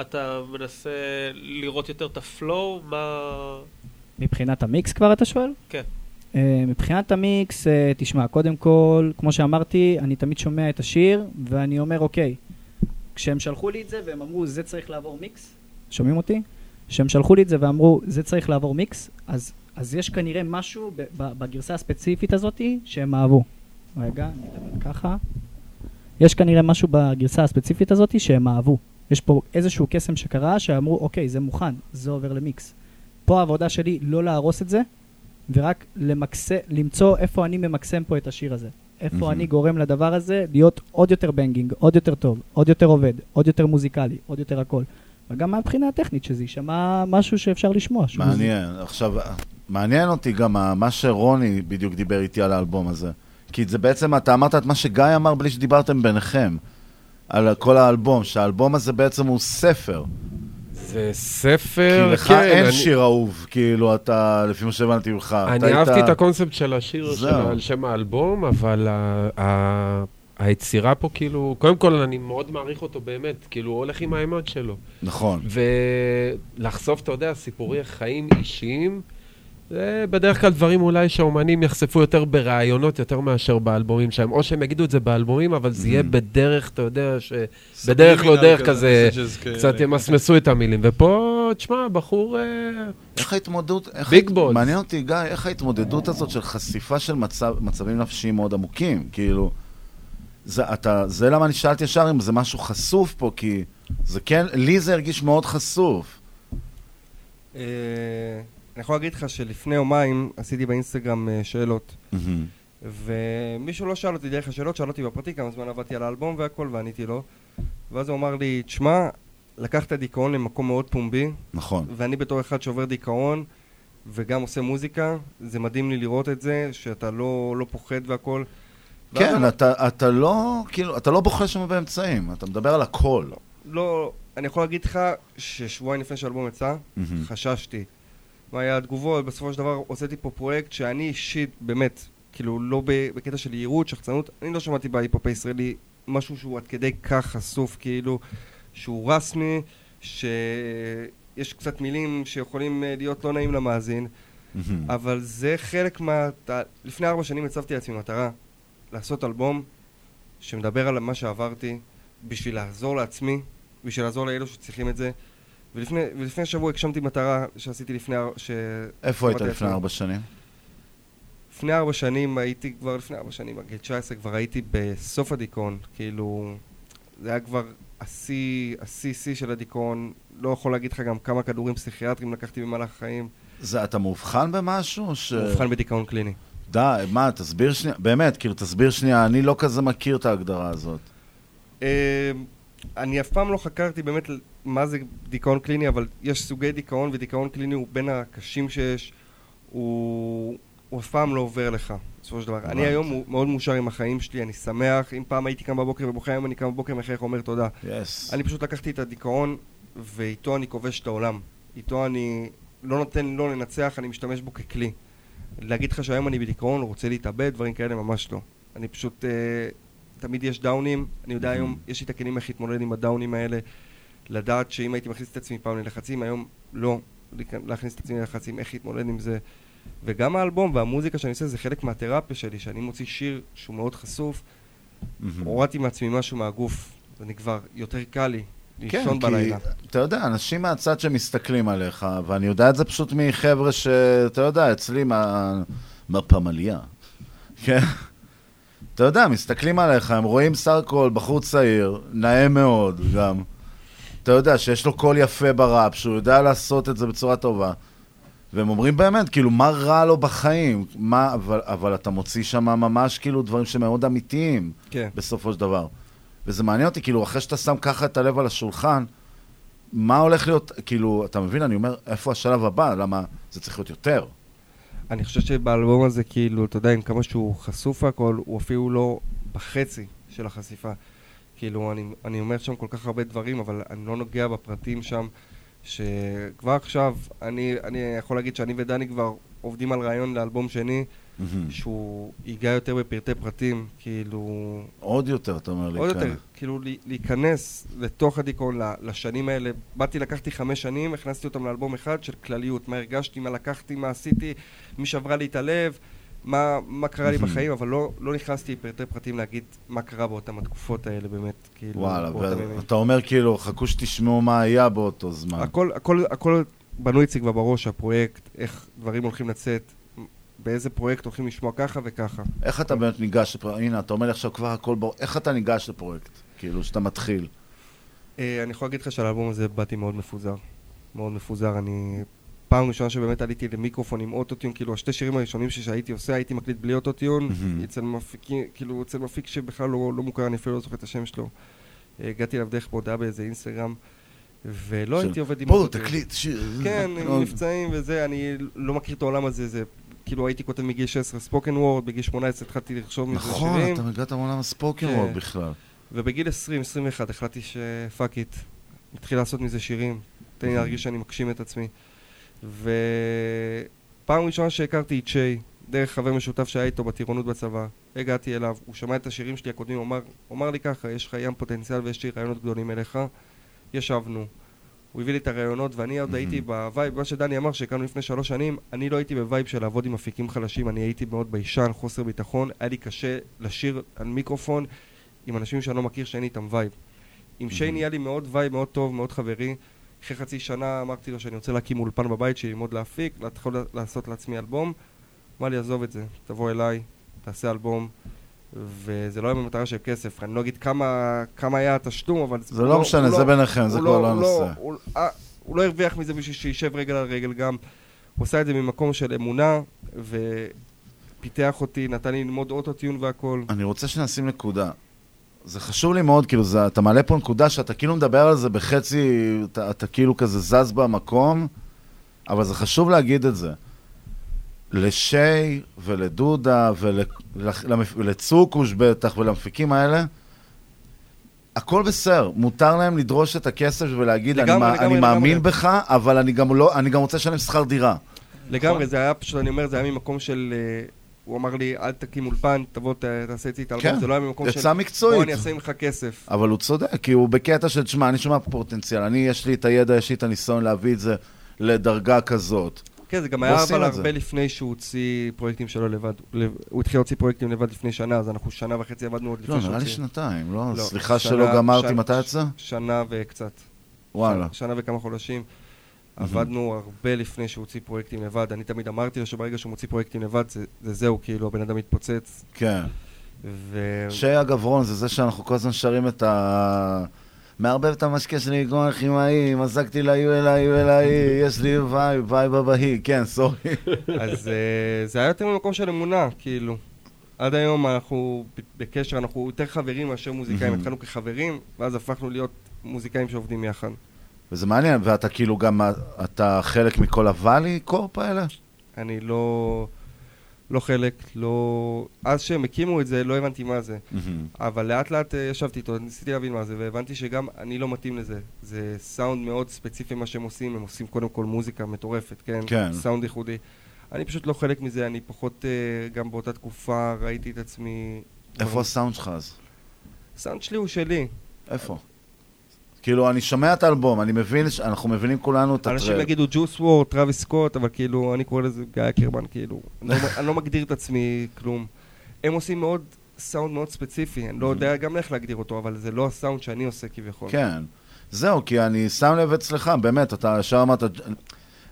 אתה מנסה לראות יותר את הפלואו? מה... מבחינת המיקס כבר אתה שואל? כן. Uh, מבחינת המיקס, uh, תשמע, קודם כל, כמו שאמרתי, אני תמיד שומע את השיר, ואני אומר, אוקיי, כשהם שלחו לי את זה והם אמרו, זה צריך לעבור מיקס, שומעים אותי? כשהם שלחו לי את זה ואמרו, זה צריך לעבור מיקס, אז, אז יש כנראה משהו ב- ב- בגרסה הספציפית הזאתי שהם אהבו. רגע, אני אדבר ככה. יש כנראה משהו בגרסה הספציפית הזאתי שהם אהבו. יש פה איזשהו קסם שקרה, שאמרו, אוקיי, זה מוכן, זה עובר למיקס. פה העבודה שלי לא להרוס את זה, ורק למקס... למצוא איפה אני ממקסם פה את השיר הזה. איפה מהמם. אני גורם לדבר הזה להיות עוד יותר בנגינג, עוד יותר טוב, עוד יותר עובד, עוד יותר מוזיקלי, עוד יותר הכל. וגם מהבחינה הטכנית, שזה יישמע משהו שאפשר לשמוע. מעניין. עכשיו, מעניין אותי גם מה שרוני בדיוק דיבר איתי על האלבום הזה. כי זה בעצם, אתה אמרת את מה שגיא אמר בלי שדיברתם ביניכם. על כל האלבום, שהאלבום הזה בעצם הוא ספר. זה ספר, כי לך כן, אין אני- שיר אהוב, כאילו, אתה, לפי מה שהבנתי ממך. אני היית- אהבתי את הקונספט של השיר של- זהו. על שם האלבום, אבל ה- ה- היצירה פה, כאילו, קודם כל אני מאוד מעריך אותו באמת, כאילו, הוא הולך עם האמת שלו. נכון. ולחשוף, אתה יודע, סיפורי חיים אישיים, זה בדרך כלל דברים אולי שהאומנים יחשפו יותר בראיונות יותר מאשר באלבומים שלהם. או שהם יגידו את זה באלבומים, אבל זה יהיה בדרך, אתה יודע, שבדרך לא Subliminal דרך כזה, כזה. קצת ימסמסו את המילים. ופה, תשמע, בחור... אה, איך ההתמודדות, ביג בולס. מעניין אותי, גיא, איך ההתמודדות הזאת של חשיפה של מצב, מצבים נפשיים מאוד עמוקים, כאילו, זה, אתה, זה למה אני שאלתי ישר אם זה משהו חשוף פה, כי זה כן, לי זה הרגיש מאוד חשוף. אני יכול להגיד לך שלפני יומיים עשיתי באינסטגרם אה, שאלות. ומישהו לא שאל אותי דרך השאלות, שאל אותי בפרטי כמה זמן עבדתי על האלבום והכל, ועניתי לו. ואז הוא אמר לי, תשמע, לקחת דיכאון למקום מאוד פומבי. נכון. ואני בתור אחד שעובר דיכאון, וגם עושה מוזיקה, זה מדהים לי לראות את זה, שאתה לא, לא פוחד והכל. כן, אמר- אתה, אתה לא, כאילו, אתה לא בוחר שם באמצעים, אתה מדבר על הכל. לא, אני יכול להגיד לך ששבועיים לפני שהאלבום יצא, מהמם. חששתי. מה היה התגובות, בסופו של דבר הוצאתי פה פרויקט שאני אישית, באמת, כאילו לא בקטע של יהירות, שחצנות, אני לא שמעתי בהיפ-הופ הישראלי משהו שהוא עד כדי כך חשוף, כאילו, שהוא רסמי, שיש קצת מילים שיכולים אה, להיות לא נעים למאזין. אבל זה חלק מה... לפני ארבע שנים הצבתי לעצמי מטרה לעשות אלבום שמדבר על מה שעברתי, בשביל לעזור לעצמי, בשביל לעזור לאלו שצריכים את זה. ולפני, ולפני שבוע הגשמתי מטרה שעשיתי לפני... ש... איפה היית לפני. ארבע שנים? לפני ארבע שנים הייתי כבר, לפני ארבע שנים, בגיל 19 כבר הייתי בסוף הדיכאון, כאילו, זה היה כבר השיא, השיא שיא של הדיכאון, לא יכול להגיד לך גם כמה כדורים פסיכיאטריים לקחתי במהלך החיים. זה, אתה מאובחן במשהו? ש... מאובחן בדיכאון קליני. די, מה, תסביר שנייה, באמת, כאילו, תסביר שנייה, אני לא כזה מכיר את ההגדרה הזאת. אה, אני אף פעם לא חקרתי באמת מה זה דיכאון קליני, אבל יש סוגי דיכאון, ודיכאון קליני הוא בין הקשים שיש, הוא, הוא אף פעם לא עובר לך, בסופו של דבר. אני. היום מאוד מאושר עם החיים שלי, אני שמח, אם פעם הייתי קם בבוקר ובוכה, היום אני קם בבוקר מחייך אומר תודה. Yes. אני פשוט לקחתי את הדיכאון, ואיתו אני כובש את העולם. איתו אני לא נותן לו לנצח, אני משתמש בו ככלי. להגיד לך שהיום אני בדיכאון, רוצה להתאבד, דברים כאלה, ממש לא. אני פשוט, אה, תמיד יש דאונים, אני יודע היום, יש לי את הכלים איך להתמודד עם הדאונים האלה, לדעת שאם הייתי מכניס את עצמי פעם ללחצים, היום לא להכניס את עצמי ללחצים, איך להתמודד עם זה. וגם האלבום והמוזיקה שאני עושה זה חלק מהתרפיה שלי, שאני מוציא שיר שהוא מאוד חשוף, הורדתי מעצמי משהו מהגוף, אני כבר, יותר קל לי לישון בלילה. כן, אתה יודע, אנשים מהצד שמסתכלים עליך, ואני יודע את זה פשוט מחבר'ה שאתה יודע, אצלי מה... מהפמליה. כן? אתה יודע, מסתכלים עליך, הם רואים סך הכל בחור צעיר, נאה מאוד גם. אתה יודע, שיש לו קול יפה בראפ, שהוא יודע לעשות את זה בצורה טובה. והם אומרים באמת, כאילו, מה רע לו בחיים? מה, אבל, אבל אתה מוציא שם ממש כאילו דברים שמאוד אמיתיים, כן. בסופו של דבר. וזה מעניין אותי, כאילו, אחרי שאתה שם ככה את הלב על השולחן, מה הולך להיות, כאילו, אתה מבין, אני אומר, איפה השלב הבא? למה זה צריך להיות יותר? אני חושב שבאלבום הזה, כאילו, אתה יודע, עם כמה שהוא חשוף והכל, הוא אפילו לא בחצי של החשיפה. כאילו, אני, אני אומר שם כל כך הרבה דברים, אבל אני לא נוגע בפרטים שם, שכבר עכשיו, אני, אני יכול להגיד שאני ודני כבר עובדים על רעיון לאלבום שני, מהמם. שהוא ייגע יותר בפרטי פרטים, כאילו... עוד יותר, אתה אומר לי, עוד. יותר, כאילו להיכנס לתוך הדיכאון, לשנים האלה. באתי, לקחתי חמש שנים, הכנסתי אותם לאלבום אחד של כלליות, מה הרגשתי, מה לקחתי, מה עשיתי, מי שברה לי את הלב, מה, מה קרה לי. בחיים, אבל לא, לא נכנסתי לפרטי פרטים להגיד מה קרה באותם התקופות האלה, באמת, כאילו, וואלה. ואתה אומר כאילו, חכו שתשמעו מה היה באותו זמן. הכל, הכל, הכל בנוי אצלי כבר בראש, הפרויקט, איך דברים הולכים לצאת, באיזה פרויקט הולכים לשמוע ככה וככה. איך אתה באמת ניגש לפרויקט? הנה, אתה אומר לי עכשיו כבר הכל ברור. איך אתה ניגש לפרויקט? כאילו, שאתה מתחיל. אה, אני יכול להגיד לך שעל האלבום הזה באתי מאוד מפוזר. מאוד מפוזר. אני... פעם ראשונה שבאמת עליתי למיקרופון עם אוטוטיון, כאילו השתי שירים הראשונים שהייתי עושה, הייתי מקליט בלי אוטוטיון. אצל מפיק, כאילו אצל מפיק שבכלל לא, לא מוכר, אני אפילו לא זוכר את השם שלו. הגעתי אליו דרך בהודעה באיזה אינסטגרם, ולא של, הייתי עובד עם אוטוטיון. תקליט שיר. כן. עם מבצעים וזה, אני לא מכיר את העולם הזה, זה... כאילו הייתי כותב מגיל 16 ספוקן וורד, בגיל 18 התחלתי לחשוב מזה שירים. נכון, אתה הגעת מעולם הספוקר כן. וורד בכלל. ובגיל 20-21 החלטתי ש fuck it, נתחיל לעשות מזה שירים, תן לי להרגיש שאני מגשים את עצמי. ופעם ראשונה שהכרתי את שי, דרך חבר משותף שהיה איתו בטירונות בצבא, הגעתי אליו, הוא שמע את השירים שלי הקודמים, הוא אמר, אמר לי ככה, יש לך ים פוטנציאל ויש לי רעיונות גדולים אליך, ישבנו. הוא הביא לי את הרעיונות, ואני עוד הייתי ב vibe, מה שדני אמר שהכרנו לפני שלוש שנים, אני לא הייתי ב vibe של לעבוד עם מפיקים חדשים, אני הייתי מאוד ביישן, חוסר ביטחון, היה לי קשה לשיר על מיקרופון עם אנשים שאני לא מכיר שאין לי איתם vibe. עם שי נהיה לי מאוד vibe, מאוד טוב, מאוד חברי. אחרי חצי שנה אמרתי לו שאני רוצה להקים אולפן בבית שלי, ללמוד להפיק, להתחיל לעשות לעצמי אלבום. אמר לי, עזוב את זה, תבוא אליי, תעשה אלבום. וזה לא היה במטרה של כסף, אני לא אגיד כמה, כמה היה התשלום, אבל... זה הוא לא משנה, הוא זה ביניכם, זה כבר לא הוא הנושא. הוא, אה, הוא לא הרוויח מזה בשביל שישב רגל על רגל גם. הוא עשה את זה ממקום של אמונה, ופיתח אותי, נתן לי ללמוד אוטוטיון והכל. אני רוצה שנשים נקודה. זה חשוב לי מאוד, כאילו, זה, אתה מעלה פה נקודה שאתה כאילו מדבר על זה בחצי, אתה, אתה כאילו כזה זז במקום, אבל זה חשוב להגיד את זה. לשי ולדודה ולצוקוש בטח ולמפיקים האלה, הכל בסדר, מותר להם לדרוש את הכסף ולהגיד, אני, לגמרי, מא- לגמרי, אני מאמין לגמרי. בך, אבל אני גם, לא, אני גם רוצה לשלם שכר דירה. לגמרי, זה היה פשוט, אני אומר, זה היה ממקום של... אה, הוא אמר לי, אל תקים אולפן, תבוא, תעשה איתי את האלבום, כן, זה לא היה ממקום של... עצה מקצועית. בוא, אני אעשה ממך כסף. אבל הוא צודק, כי הוא בקטע של, תשמע, אני שומע פוטנציאל, אני, יש לי את הידע, יש לי את הניסיון להביא את זה לדרגה כזאת. כן, זה גם היה אבל. הרבה לפני שהוא הוציא פרויקטים שלו לבד. לב- הוא התחיל להוציא פרויקטים לבד לפני שנה, אז אנחנו שנה וחצי עבדנו עוד לפני לא, שהוא נראה לי הוציא. שנתיים, לא? סליחה שנה- שלא גמרתי, שנה- מתי יצא? שנה וקצת. וואלה. שנה- שנה וכמה חודשים. עבדנו הרבה לפני שהוא הוציא פרויקטים לבד. אני תמיד אמרתי לו שברגע שהוא מוציא פרויקטים לבד, זה זה זהו, כאילו, הבן אדם מתפוצץ. כן. ו... שי הגברון זה זה שאנחנו כל הזמן שרים את ה... מערבב את המשקה שלי כמו הכימאי, מזגתי להיו אליי, אליי, יש לי vibe, vibe אבהי, כן, sorry. אז אה, זה היה יותר ממקום של אמונה, כאילו. עד היום אנחנו בקשר, אנחנו יותר חברים מאשר מוזיקאים. התחלנו כחברים, ואז הפכנו להיות מוזיקאים שעובדים יחד. וזה מעניין, ואתה כאילו גם, אתה חלק מכל הוואלי קורפ האלה? אני לא... לא חלק, לא... אז שהם הקימו את זה, לא הבנתי מה זה. מהמם. אבל לאט לאט אה, ישבתי איתו, ניסיתי להבין מה זה, והבנתי שגם אני לא מתאים לזה. זה סאונד מאוד ספציפי מה שהם עושים, הם עושים קודם כל מוזיקה מטורפת, כן? כן. סאונד ייחודי. אני פשוט לא חלק מזה, אני פחות, אה, גם באותה תקופה ראיתי את עצמי... איפה הסאונד שלך אז? הסאונד שלי הוא שלי. איפה? כאילו, אני שומע את האלבום, אני מבין, אנחנו מבינים כולנו את ה track. אנשים יגידו ג'וס וורלד, טרוויס סקוט, אבל כאילו, אני קורא לזה גיא אקרמן, כאילו. אני לא- אני לא מגדיר את עצמי כלום. הם עושים מאוד, סאונד מאוד ספציפי, אני לא יודע גם איך להגדיר אותו, אבל זה לא הסאונד שאני עושה כביכול. כן. זהו, כי אני שם לב אצלך, באמת, אתה ישר אמרת...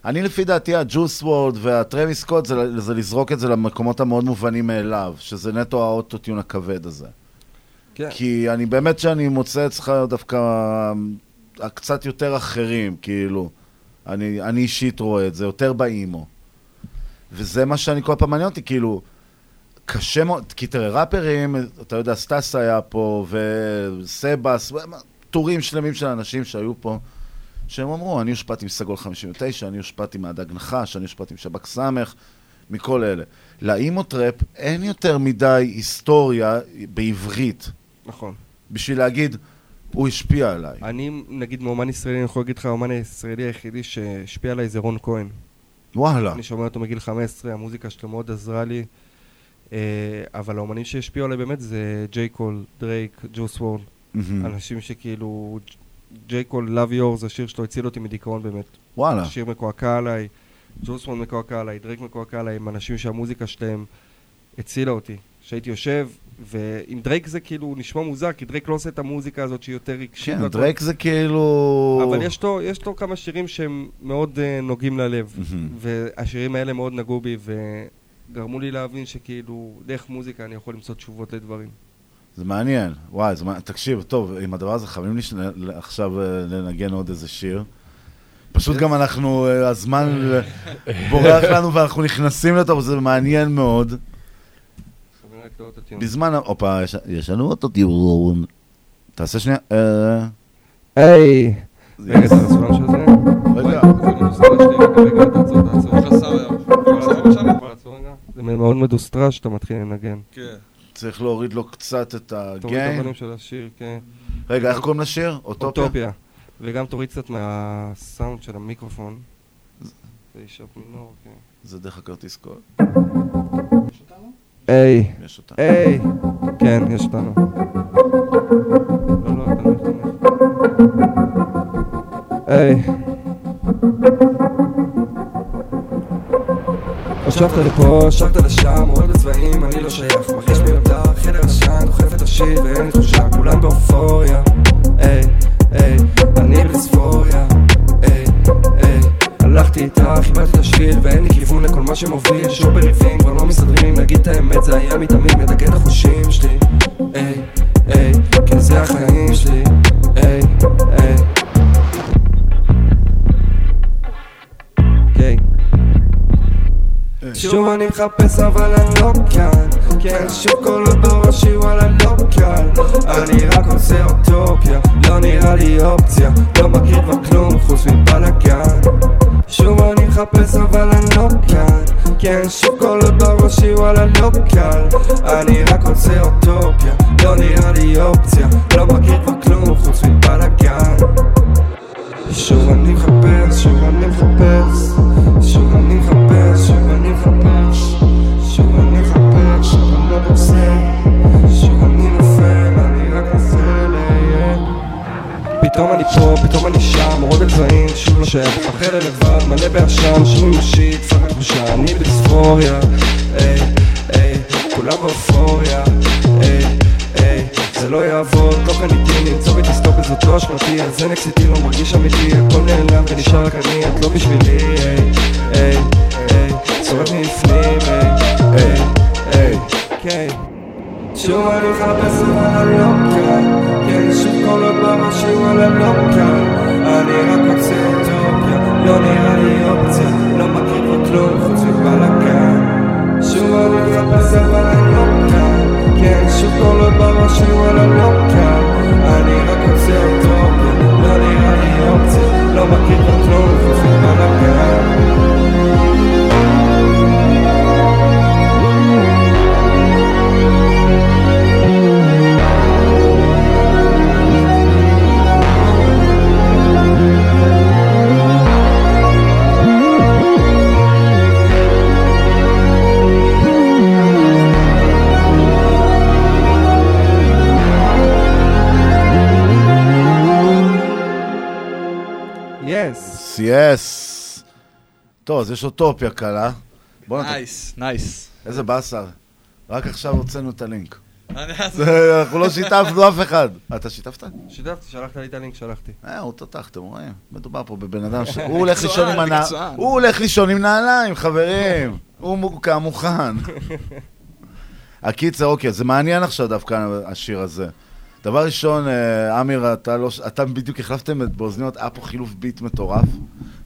אני לפי דעתי, הג'וס וורלד והטרוויס סקוט זה, זה לזרוק את זה למקומות המאוד מובנים מאליו, שזה נטו האוטוטיון הכבד הזה. כן. כי אני באמת שאני מוצא אצלך דווקא אה, קצת יותר אחרים, כאילו. אני, אני אישית רואה את זה, יותר ב emo. וזה מה שאני כל פעם מעניין אותי, כאילו, קשה מאוד, כי תראה, ראפרים, אתה יודע, סטאס היה פה, וסבאס, טורים שלמים של אנשים שהיו פה, שהם אמרו, אני הושפעתי מסגול 59, אני הושפעתי מהדג נחש, אני הושפעתי משב"כ סמך, מכל אלה. ל emo trap אין יותר מדי היסטוריה בעברית. נכון. בשביל להגיד, הוא השפיע עליי. אני, נגיד, מאומן ישראלי, אני יכול להגיד לך, האומן הישראלי היחידי שהשפיע עליי זה רון כהן. וואלה. אני שומע אותו מגיל 15, המוזיקה שלו מאוד עזרה לי. אה, אבל האומנים שהשפיעו עליי באמת זה ג'יי קול, דרייק, ג'וס וורלד. מהמם. אנשים שכאילו... ג'יי קול, Love Yours, השיר שלו הציל אותי מדיכאון באמת. וואלה. שיר מקועקע עליי, ג'וס וורלד מקועקע עליי, דרייק מקועקע עליי, הם אנשים שהמוזיקה שלהם הצילה אותי. שהייתי יושב, ועם דרייק זה כאילו נשמע מוזר, כי דרייק לא עושה את המוזיקה הזאת שהיא יותר רגשית. כן. דרייק זה כאילו... אבל יש לו, יש לו כמה שירים שהם מאוד אה, נוגעים ללב, מהמם. והשירים האלה מאוד נגעו בי, וגרמו לי להבין שכאילו, דרך מוזיקה אני יכול למצוא תשובות לדברים. זה מעניין. וואי, זה מעניין. תקשיב, טוב, עם הדבר הזה חייבים לי שני- עכשיו אה, לנגן עוד איזה שיר. פשוט גם אנחנו, אה, הזמן בורח לנו ואנחנו נכנסים לתוך זה, מעניין מאוד. בזמן, ה- הופה, יש- לנו אוטוטיון. תעשה שנייה. אה, היי. זה- רגע, זה הסולם של זה? רגע. זה מאוד מדוסטרש שאתה מתחיל לנגן. כן. צריך להוריד לו קצת את תוריד את של השיר, כן. רגע, איך קוראים לשיר? אוטופיה? אוטופיה. וגם תוריד קצת מהסאונד של המיקרופון. זה אישופ מינור, כן. זה דרך הכרטיס קול. היי. היי. כן, יש אותנו. לא, לא. היי. השבת לפה, השבת לשם, רואה בצבעים, אני לא שייך מרגיש מיותר, חדר עשן, דוחף את השיר ואין לי תחושה, כולם באופוריה היי, היי, אני בדיספוריה היי, היי הלכתי איתך, את השביל ואין לי כיוון לכל מה שמוביל. שוב בריבים, כבר לא מסתדרים, נגיד את האמת, זה היה מתמיד, מדכא את החושים שלי. היי, היי, כן זה החיים שלי. היי היי. שוב אני מחפש אבל אני לא כאן. כן שוב כל עוד בראשי וואלה לא קל אני רק עושה אוטופיה לא נראה לי אופציה. לא מכיר כבר כלום חוץ מבלאגן שוב אני מחפש אבל אני לא כאן. כן שוב עוד בראשי וואלה לא קל אני רק עושה אוטופיה לא נראה לי אופציה. לא מכיר כבר כלום חוץ מבלאגן. שוב אני מחפש שוב אני מחפש פתאום אני פה, פתאום אני שם, מורה בצבעים, שוב לא שייך, בחדר לבד, מלא בעשן, שוב ממשית, סרק תחושה, אני בדיספוריה, היי, היי, כולם באופוריה, היי, היי, זה לא יעבוד, לא קניתי, למצוא ותסתוק זאת לא אשמתי, אז זה נקסיטי, לא מרגיש אמיתי, הכל נעלם ונשאר רק אני, את לא בשבילי, היי, היי, היי, שורף מבפנים, היי, היי, היי, כן. שוב אני מחפש אבל כן, שוב כל עוד בראש אבל אני לא כאן אני רק רוצה אוטופיה לא נראה לי אופציה לא מכיר כבר כלום חוץ מבלאגן שוב אני מחפש אבל אני לא כאן כן, שוב כל עוד בראש אבל אני לא כאן אני רק רוצה אוטופיה לא נראה לי אופציה לא מכיר כבר כלום חוץ מבלאגן Yes. Yes. טוב, אז יש אוטופיה קלה. nice, nice. איזה באסה. רק עכשיו הוצאנו את הלינק. אנחנו לא שיתפנו אף אחד. אתה שיתפת? שיתפתי, שלחת לי את הלינק, שלחתי. אה, הוא תותח, אתם רואים? מדובר פה בבן אדם ש... הוא הולך לישון עם הנעליים. הוא הולך לישון עם נעליים, חברים. הוא מוקע מוכן. הקיצר, אוקיי, זה מעניין עכשיו דווקא השיר הזה. דבר ראשון, אה, אמיר, אתה, לא, אתה בדיוק החלפתם את באוזניות, היה פה חילוף ביט מטורף,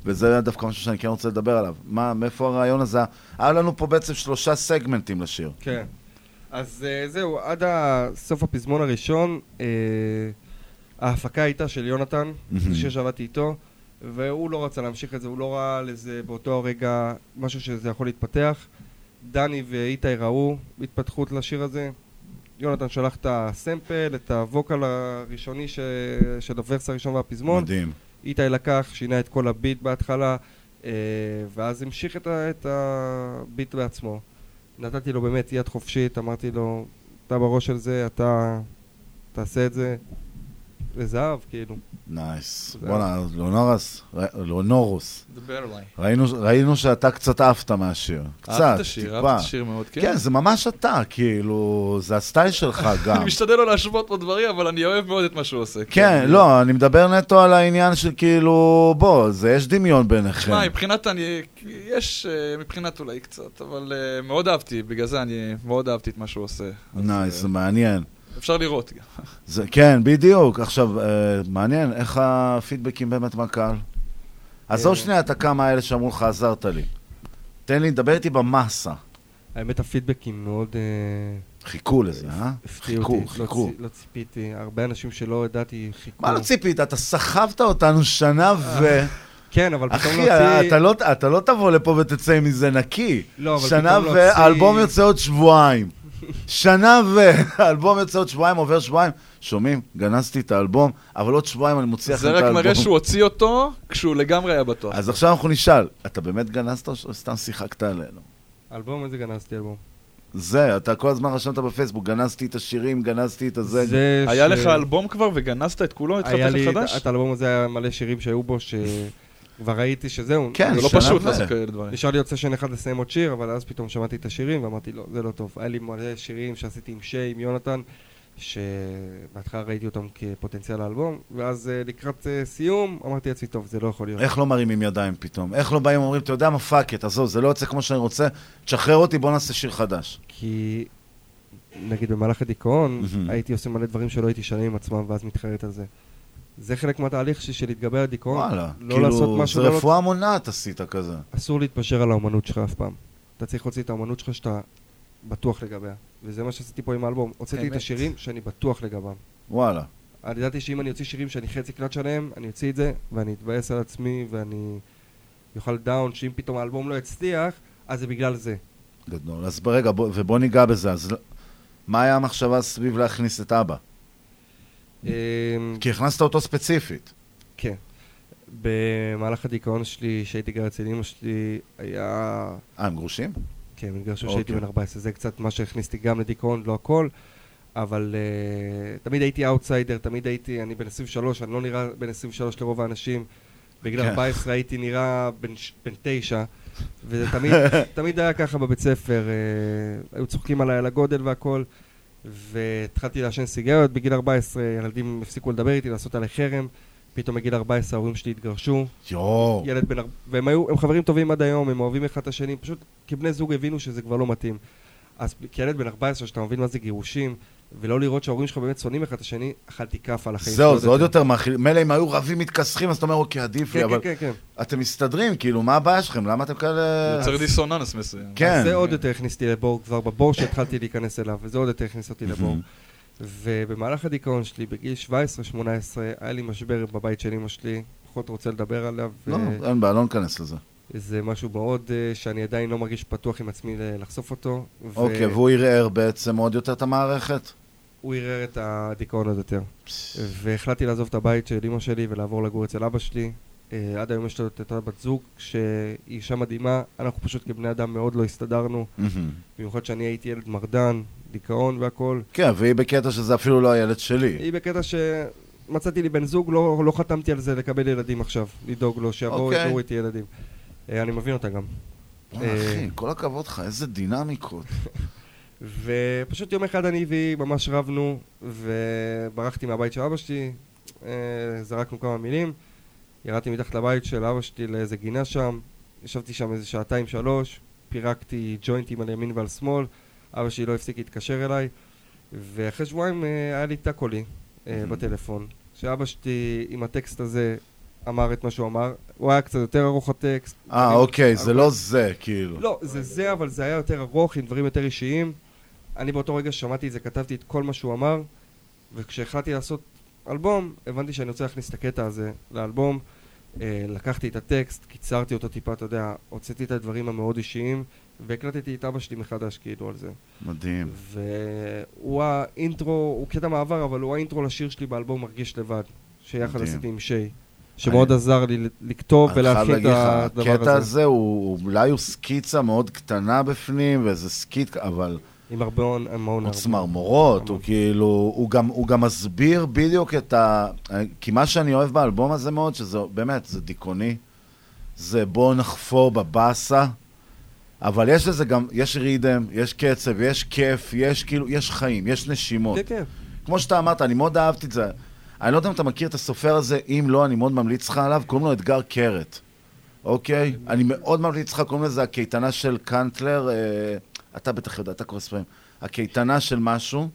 וזה דווקא משהו שאני כן רוצה לדבר עליו. מה, מאיפה הרעיון הזה? היה לנו פה בעצם שלושה סגמנטים לשיר. כן. אז אה, זהו, עד סוף הפזמון הראשון, אה, ההפקה הייתה של יונתן. זה שיר שעבדתי איתו, והוא לא רצה להמשיך את זה, הוא לא ראה לזה באותו הרגע משהו שזה יכול להתפתח. דני ואיתי ראו התפתחות לשיר הזה. יונתן שלח את הסמפל, את הווקל הראשוני ש... של ה verse הראשון והפזמון. מדהים. איתי לקח, שינה את כל הביט בהתחלה, אה, ואז המשיך את, ה... את הביט בעצמו. נתתי לו באמת יד חופשית, אמרתי לו, אתה בראש של זה, אתה תעשה את זה לזהב, כאילו. Nice. בואנה, לאונורס, ר- לאונורוס. דבר אליי. ראינו, ראינו שאתה קצת עפת מהשיר. קצת, השיר, טיפה. אהבתי את השיר מאוד, כן. כן, זה ממש אתה, כאילו, זה הסטייל שלך גם. אני משתדל לא להשוות פה דברים, אבל אני אוהב מאוד את מה שהוא עושה. כן, לא, אני מדבר נטו על העניין של כאילו, בוא, זה יש דמיון ביניכם. שמע, מבחינת אני, יש, אה, מבחינת אולי קצת, אבל אה, מאוד אהבתי, בגלל זה אני מאוד אהבתי את מה שהוא עושה. נייס, זה מעניין. אפשר לראות. זה, כן, בדיוק. עכשיו, אה, מעניין, איך הפידבקים באמת מהקהל? עזוב אה. שנייה את הכמה האלה שאמרו לך, עזרת לי. תן לי, דבר איתי במאסה. האמת, הפידבקים מאוד... אה, חיכו לזה, אה? חיכו, לא חיכו. לא ציפיתי, הרבה אנשים שלא ידעתי חיכו. מה לא ציפית? אתה סחבת אותנו שנה ו... כן, אבל פתאום אחי, להוציא- אתה לא, אתה לא תבוא לפה ותצא מזה נקי. לא, אבל שנה פתאום להוציא- והאלבום יוצא עוד שבועיים. שנה והאלבום יוצא עוד שבועיים, עובר שבועיים. שומעים? גנזתי את האלבום, אבל עוד שבועיים אני מוציא לכם זה את רק האלבום. מראה שהוא הוציא אותו כשהוא לגמרי היה בטוח. אז עכשיו אנחנו נשאל, אתה באמת גנזת או שסתם שיחקת עלינו? אלבום, איזה גנזתי אלבום? זה, אתה כל הזמן רשמת בפייסבוק, גנזתי את השירים, גנזתי את הזה. זה היה ש- לך אלבום כבר וגנזת את כולו? התחלת היה לי, מחדש? את האלבום הזה היה מלא שירים שהיו בו, שכבר ראיתי שזהו. כן, זה לא פשוט לעשות כאלה דברים. נשאר לי עוד סשן אחד לסיים עוד שיר, אבל אז פתאום שמעתי את השירים ואמרתי, לא, זה לא טוב. היה לי מלא שירים שעשיתי עם שי, עם יונתן, שבהתחלה ראיתי אותם כפוטנציאל לאלבום, ואז אה, לקראת אה, סיום אמרתי לעצמי, טוב, זה לא יכול להיות. איך לא מרימים ידיים פתאום? איך לא באים ואומרים, אתה יודע מה, fuck it, עזוב, זה לא יוצא כמו שאני רוצה, תשחרר אותי, בוא נעשה שיר חדש. כי נגיד במהלך הדיכאון, מהמם. הייתי עושה מלא דברים שלא הייתי שלם עם עצמם, ואז מתחרט על זה. זה חלק מהתהליך שלי של להתגבר על דיכאון. וואלה, לא לעשות כאילו, משהו... זה לא- רפואה מונעת עשית כזה. אסור להתפשר על האומנות שלך אף פעם. אתה צריך להוציא את האומנות שלך שאתה בטוח לגביה. וזה מה שעשיתי פה עם האלבום. הוצאתי את. השירים שאני בטוח לגביהם. וואלה. אני ידעתי שאם אני אוציא שירים שאני חצי קלט שלהם, אני אוציא את זה, ואני אתבאס על עצמי, ואני אוכל דאון, שאם פתאום האלבום לא יצליח, אז זה בגלל זה. גדול. אז רגע, בוא, ובוא ניגע בזה. אז מה היה המחשבה סביב להכניס את אבא? אמ, כי הכנסת אותו ספציפית. כן. במהלך הדיכאון שלי, שהייתי גר אצל אמא שלי, היה... אה, הם גרושים? כן, הם כשהייתי אוקיי. בן 14. זה קצת מה שהכניס אותי גם לדיכאון, לא הכל. אבל אה, תמיד הייתי אאוטסיידר, תמיד הייתי, אני בן 23, אני לא נראה בן 23 לרוב האנשים. בגיל כן. 14 הייתי נראה בן, בן 9, וזה תמיד, תמיד היה ככה בבית ספר, אה, היו צוחקים עליי על הגודל והכל, והתחלתי לעשן סיגריות בגיל 14, ילדים הפסיקו לדבר איתי, לעשות עליי חרם, פתאום בגיל 14 ההורים שלי התגרשו. יואו. ילד בן... והם היו, הם חברים טובים עד היום, הם אוהבים אחד את השני, פשוט כבני זוג הבינו שזה כבר לא מתאים. אז כילד בן 14, שאתה מבין מה זה גירושים, ולא לראות שההורים שלך באמת שונאים אחד את השני, אכלתי כאפה על החיים זהו, זה עוד יותר מאכיל. מילא אם היו רבים מתכסחים, אז אתה אומר, אוקיי, עדיף לי, כן, אבל... כן, כן, אתם מסתדרים, כאילו, מה הבעיה שלכם? למה אתם כאלה... יוצר דיסוננס מסוים. כן. זה עוד יותר הכניס אותי לבור, כבר בבור שהתחלתי להיכנס אליו, וזה עוד יותר הכניס אותי לבור. ובמהלך הדיכאון שלי, בגיל 17-18, היה לי משבר בבית של אמא שלי, פחות רוצה לדבר עליו. לא, ו- אין בעיה, לא ניכנס לזה. זה משהו מאוד אה, שאני עדיין לא מרגיש פתוח עם עצמי לחשוף אותו. ו- אוקיי, והוא ערער בעצם עוד יותר את המערכת? הוא ערער את הדיכאון עוד יותר. והחלטתי לעזוב את הבית של אמא שלי ולעבור לגור אצל אבא שלי. אה, עד היום יש לו את אותה בת זוג, שהיא אישה מדהימה. אנחנו פשוט כבני אדם מאוד לא הסתדרנו. במיוחד שאני הייתי ילד מרדן, דיכאון והכל. כן, והיא בקטע שזה אפילו לא הילד שלי. היא בקטע שמצאתי לי בן זוג, לא, לא חתמתי על זה לקבל ילדים עכשיו. לדאוג לו, שיבואו, אוקיי. יגורו איתי ילדים. אה, אני מבין אותה גם. וואלה, אה, אחי, כל הכבוד לך, איזה דינמיקות. ופשוט יום אחד אני והיא ממש רבנו, וברחתי מהבית של אבא שלי, אה, זרקנו כמה מילים, ירדתי מתחת לבית של אבא שלי לאיזה גינה שם, ישבתי שם איזה שעתיים שלוש, פירקתי ג'וינטים על ימין ועל שמאל, אבא שלי לא הפסיק להתקשר אליי, ואחרי שבועיים אה, היה לי טאקולי אה, בטלפון, שאבא שלי עם הטקסט הזה אמר את מה שהוא אמר, הוא היה קצת יותר ארוך הטקסט. אה, אוקיי, זה לא זה, כאילו. לא, זה זה, אבל זה היה יותר ארוך, עם דברים יותר אישיים. אני באותו רגע ששמעתי את זה, כתבתי את כל מה שהוא אמר, וכשהחלטתי לעשות אלבום, הבנתי שאני רוצה להכניס את הקטע הזה לאלבום. אה, לקחתי את הטקסט, קיצרתי אותו טיפה, אתה יודע, הוצאתי את הדברים המאוד אישיים, והקלטתי את אבא שלי מחדש, כאילו, על זה. מדהים. והוא ה intro, הוא קטע מעבר, אבל הוא ה intro לשיר שלי באלבום מרגיש לבד, שיחד. עשיתי עם שי, שמאוד עזר לי לכתוב ולהכין את הדבר הזה. הקטע הזה הוא, אולי הוא סקיצה מאוד קטנה בפנים, ואיזה skit, אבל... עם הרבה הון, עם ההון הרבה. צמרמורות, הוא כאילו, הוא גם, הוא גם מסביר בדיוק את ה... כי מה שאני אוהב באלבום הזה מאוד, שזה באמת, זה דיכאוני, זה בוא נחפור בבאסה, אבל יש לזה גם, יש רידם, יש קצב, יש כיף, יש כאילו, יש חיים, יש נשימות. כן, כן. כמו שאתה אמרת, אני מאוד אהבתי את זה. אני לא יודע אם אתה מכיר את הסופר הזה, אם לא, אני מאוד ממליץ לך עליו, קוראים לו אתגר קרת, אוקיי? אני מאוד ממליץ לך, קוראים לזה הקייטנה של קנטלר, אה, אתה בטח יודע, אתה קורא ספרים. הקייטנה של משהו,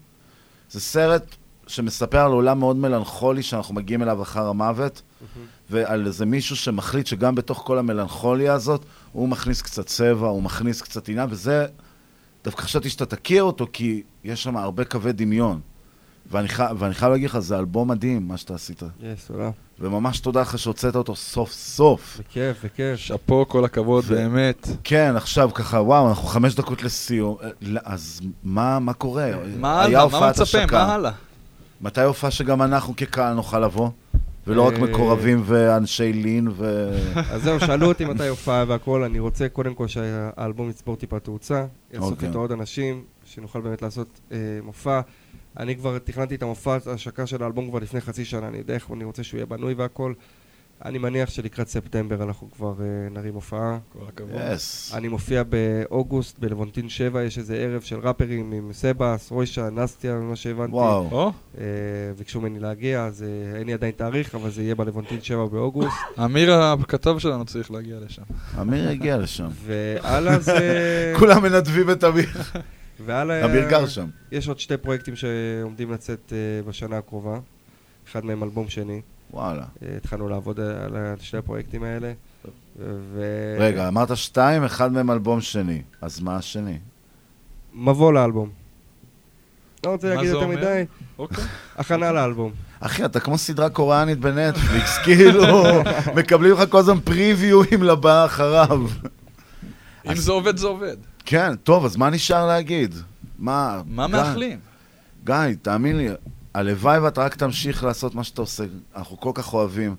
זה סרט שמספר על עולם מאוד מלנכולי שאנחנו מגיעים אליו אחר המוות, ועל איזה מישהו שמחליט שגם בתוך כל המלנכוליה הזאת, הוא מכניס קצת צבע, הוא מכניס קצת עניין, וזה, דווקא חשבתי שאתה תכיר אותו, כי יש שם הרבה קווי דמיון. ואני, חי... ואני חייב להגיד לך, זה אלבום מדהים, מה שאתה עשית. יס, תודה. וממש תודה לך שהוצאת אותו סוף סוף. בכיף, בכיף. שאפו, כל הכבוד, ו- באמת. כן, עכשיו ככה, וואו, אנחנו חמש דקות לסיום. אה, לא, אז מה, מה קורה? מה הלאה? מה מצפה? מה הלאה? מתי הופעה שגם אנחנו כקהל נוכל לבוא? ולא רק אה, מקורבים ואנשי לין ו... אז זהו, שאלו אותי מתי הופעה והכל, אני רוצה קודם כל שהאלבום יצבור טיפה תאוצה, יאסוף אוקיי. איתו עוד אנשים, שנוכל באמת לעשות אה, מופע. אני כבר תכננתי את המופע, ההשקה של האלבום כבר לפני חצי שנה, אני יודע איך אני רוצה שהוא יהיה בנוי והכל. אני מניח שלקראת ספטמבר אנחנו כבר אה, נרים הופעה. כל הכבוד. Yes. אני מופיע באוגוסט, בלוונטין 7, יש איזה ערב של ראפרים עם סבאס, רוישה, נסטיה, ממה שהבנתי. וואו. או, אה, ביקשו ממני להגיע, אז אה, אין לי עדיין תאריך, אבל זה יהיה בלוונטין 7 באוגוסט. אמיר הכתב שלנו צריך להגיע לשם. אמיר הגיע לשם. והלאה זה... כולם מנדבים את אמיר. והלאה... אמיר גר שם. יש עוד שתי פרויקטים שעומדים לצאת אה, בשנה הקרובה. אחד מהם אלבום שני. וואלה. אה, התחלנו לעבוד על שני הפרויקטים האלה. ו... רגע, אמרת שתיים, אחד מהם אלבום שני. אז מה השני? מבוא לאלבום. לא רוצה להגיד יותר? מדי. אוקיי. הכנה לאלבום. אחי, אתה כמו סדרה קוריאנית בנטפליקס, כאילו, מקבלים לך כל הזמן פריוויואים לבא אחריו. אם זה עובד, זה עובד. כן, טוב, אז מה נשאר להגיד? מה... מה גיא, מאחלים? גיא, תאמין לי, הלוואי ואתה רק תמשיך לעשות מה שאתה עושה, אנחנו כל כך אוהבים.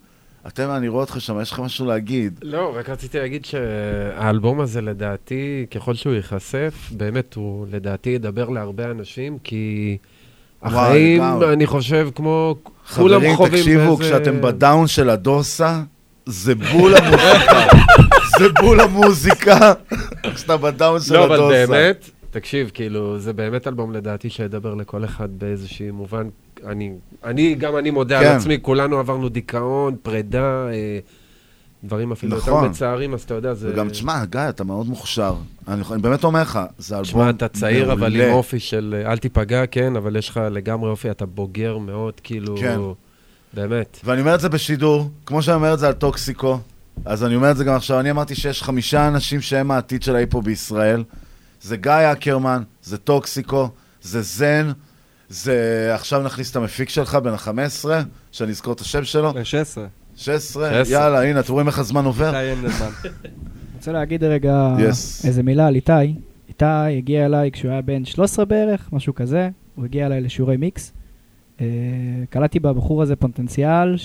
אתם, אני רואה אותך שם, יש לך משהו להגיד. לא, רק רציתי להגיד שהאלבום הזה לדעתי, ככל שהוא ייחשף, באמת הוא לדעתי ידבר להרבה אנשים, כי החיים, לגמרי. אני חושב, כמו כולם חברים, חווים תקשיבו, באיזה- כשאתם בדאון של הדוסה, זה בול המוזיקה. זה בול המוזיקה, כשאתה בדאון של לא, אבל הדוסה. באמת, תקשיב, כאילו, זה באמת אלבום לדעתי שידבר לכל אחד באיזשהו מובן. אני, אני, גם אני מודה כן. על עצמי, כולנו עברנו דיכאון, פרידה, אה, דברים אפילו יותר נכון. מצערים, אז אתה יודע, זה... וגם, תשמע, גיא, אתה מאוד מוכשר. אני אני באמת אומר לך, זה אלבום תשמע, אתה צעיר, אבל מעולה. עם אופי של אה, אל תיפגע, כן, אבל יש לך לגמרי אופי, אתה בוגר מאוד, כאילו... כן. באמת. ואני אומר את זה בשידור, כמו שאני אומר את זה על טוקסיקו, אז אני אומר את זה גם עכשיו. אני אמרתי שיש חמישה אנשים שהם העתיד של ההיפו בישראל. זה גיא אקרמן, זה טוקסיקו, זה זן, זה... עכשיו נכניס את המפיק שלך, בן ה-15, שאני אזכור את השם שלו. בן 16. 16, 16. יאללה, הנה, אתם רואים איך הזמן עובר? איתי הנדלמן. רוצה להגיד רגע Yes. איזה מילה על איתי. איתי הגיע אליי כשהוא היה בן 13 בערך, משהו כזה. הוא הגיע אליי לשיעורי מיקס. אה, קלטתי בבחור הזה פוטנציאל,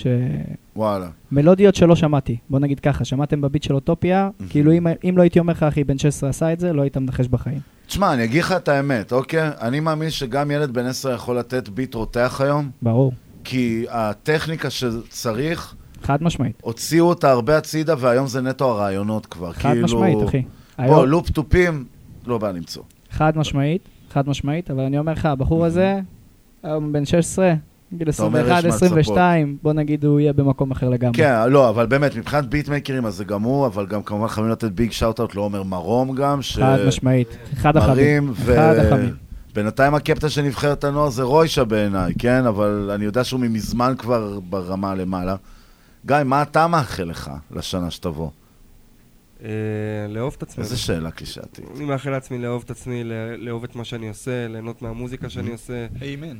וואלה. שמלודיות שלא שמעתי. בוא נגיד ככה, שמעתם בביט של אוטופיה, כאילו אם, אם לא הייתי אומר לך, אחי, בן 16 עשה את זה, לא היית מנחש בחיים. תשמע, אני אגיד לך את האמת, אוקיי? אני מאמין שגם ילד בן 10 יכול לתת ביט רותח היום, ברור. כי הטכניקה שצריך, חד משמעית. הוציאו אותה הרבה הצידה, והיום זה נטו הרעיונות כבר. חד כאילו... משמעית, אחי. בוא, לופ תופים, לא בא למצוא. חד משמעית, חד משמעית, אבל אני אומר לך, הבחור הזה, היום בן 16, גיל אתה אומר, יש 21, מה 22, בוא נגיד הוא יהיה במקום אחר לגמרי. כן, לא, אבל באמת, מבחינת ביטמייקרים, אז זה גם הוא, אבל גם כמובן חייבים לתת big shout-out לעומר מרום גם, ש... חד משמעית. אחד החמים. ו... אחד החמים. בינתיים הקפטן של נבחרת הנוער זה רוישה בעיניי, כן? אבל אני יודע שהוא ממזמן כבר ברמה למעלה. גיא, מה אתה מאחל לך לשנה שתבוא? אה, לאהוב את עצמי. איזה שאלה קלישאתית. אני מאחל לעצמי לאהוב את עצמי, לאהוב את מה שאני עושה, ליהנות מהמוזיקה שאני עושה. אמן.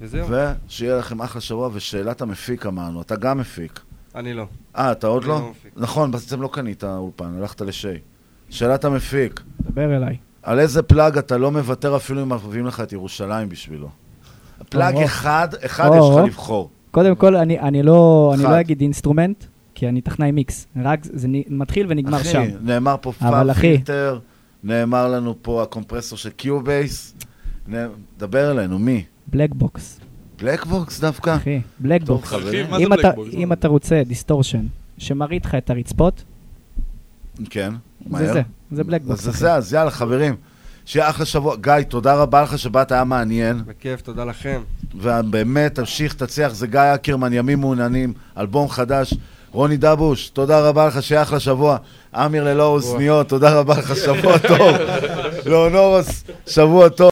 וזהו. ושיהיה לכם אחלה שבוע, ושאלת המפיק אמרנו, אתה גם מפיק. אני לא. אה, אתה עוד לא? לא. נכון, בעצם לא קנית אולפן, הלכת לשי. שאלת המפיק, דבר אליי. על איזה פלאג אתה לא מוותר אפילו אם מביאים לך את ירושלים בשבילו? Plug. אחד, אחד או, יש או. לך לבחור. קודם כל, אני, אני, לא, אני. לא אגיד instrument, כי אני טכנאי מיקס. רק זה נ- מתחיל ונגמר שם. אחי, נאמר פה אבל Fab אחי, פילטר, נאמר לנו פה הקומפרסור של Cubase. דבר אלינו, מי? Black Box. Black Box דווקא? אחי, Black Box. זה אם אתה- Black Box? אם אתה רוצה distortion, שמרעיד לך את הרצפות, כן, זה מהר. זה, זה Black Box. זה. זה, אז יאללה, חברים. שיהיה אחלה שבוע. גיא, תודה רבה לך שבאת, היה מעניין. בכיף, תודה לכם. ובאמת, תמשיך, תצליח. זה גיא אקרמן, ימים מעוננים, אלבום חדש. רוני דבוש, תודה רבה לך, שיהיה אחלה שבוע. אמיר ללא אוזניות, תודה רבה לך, שבוע טוב. לאונורוס, שבוע טוב.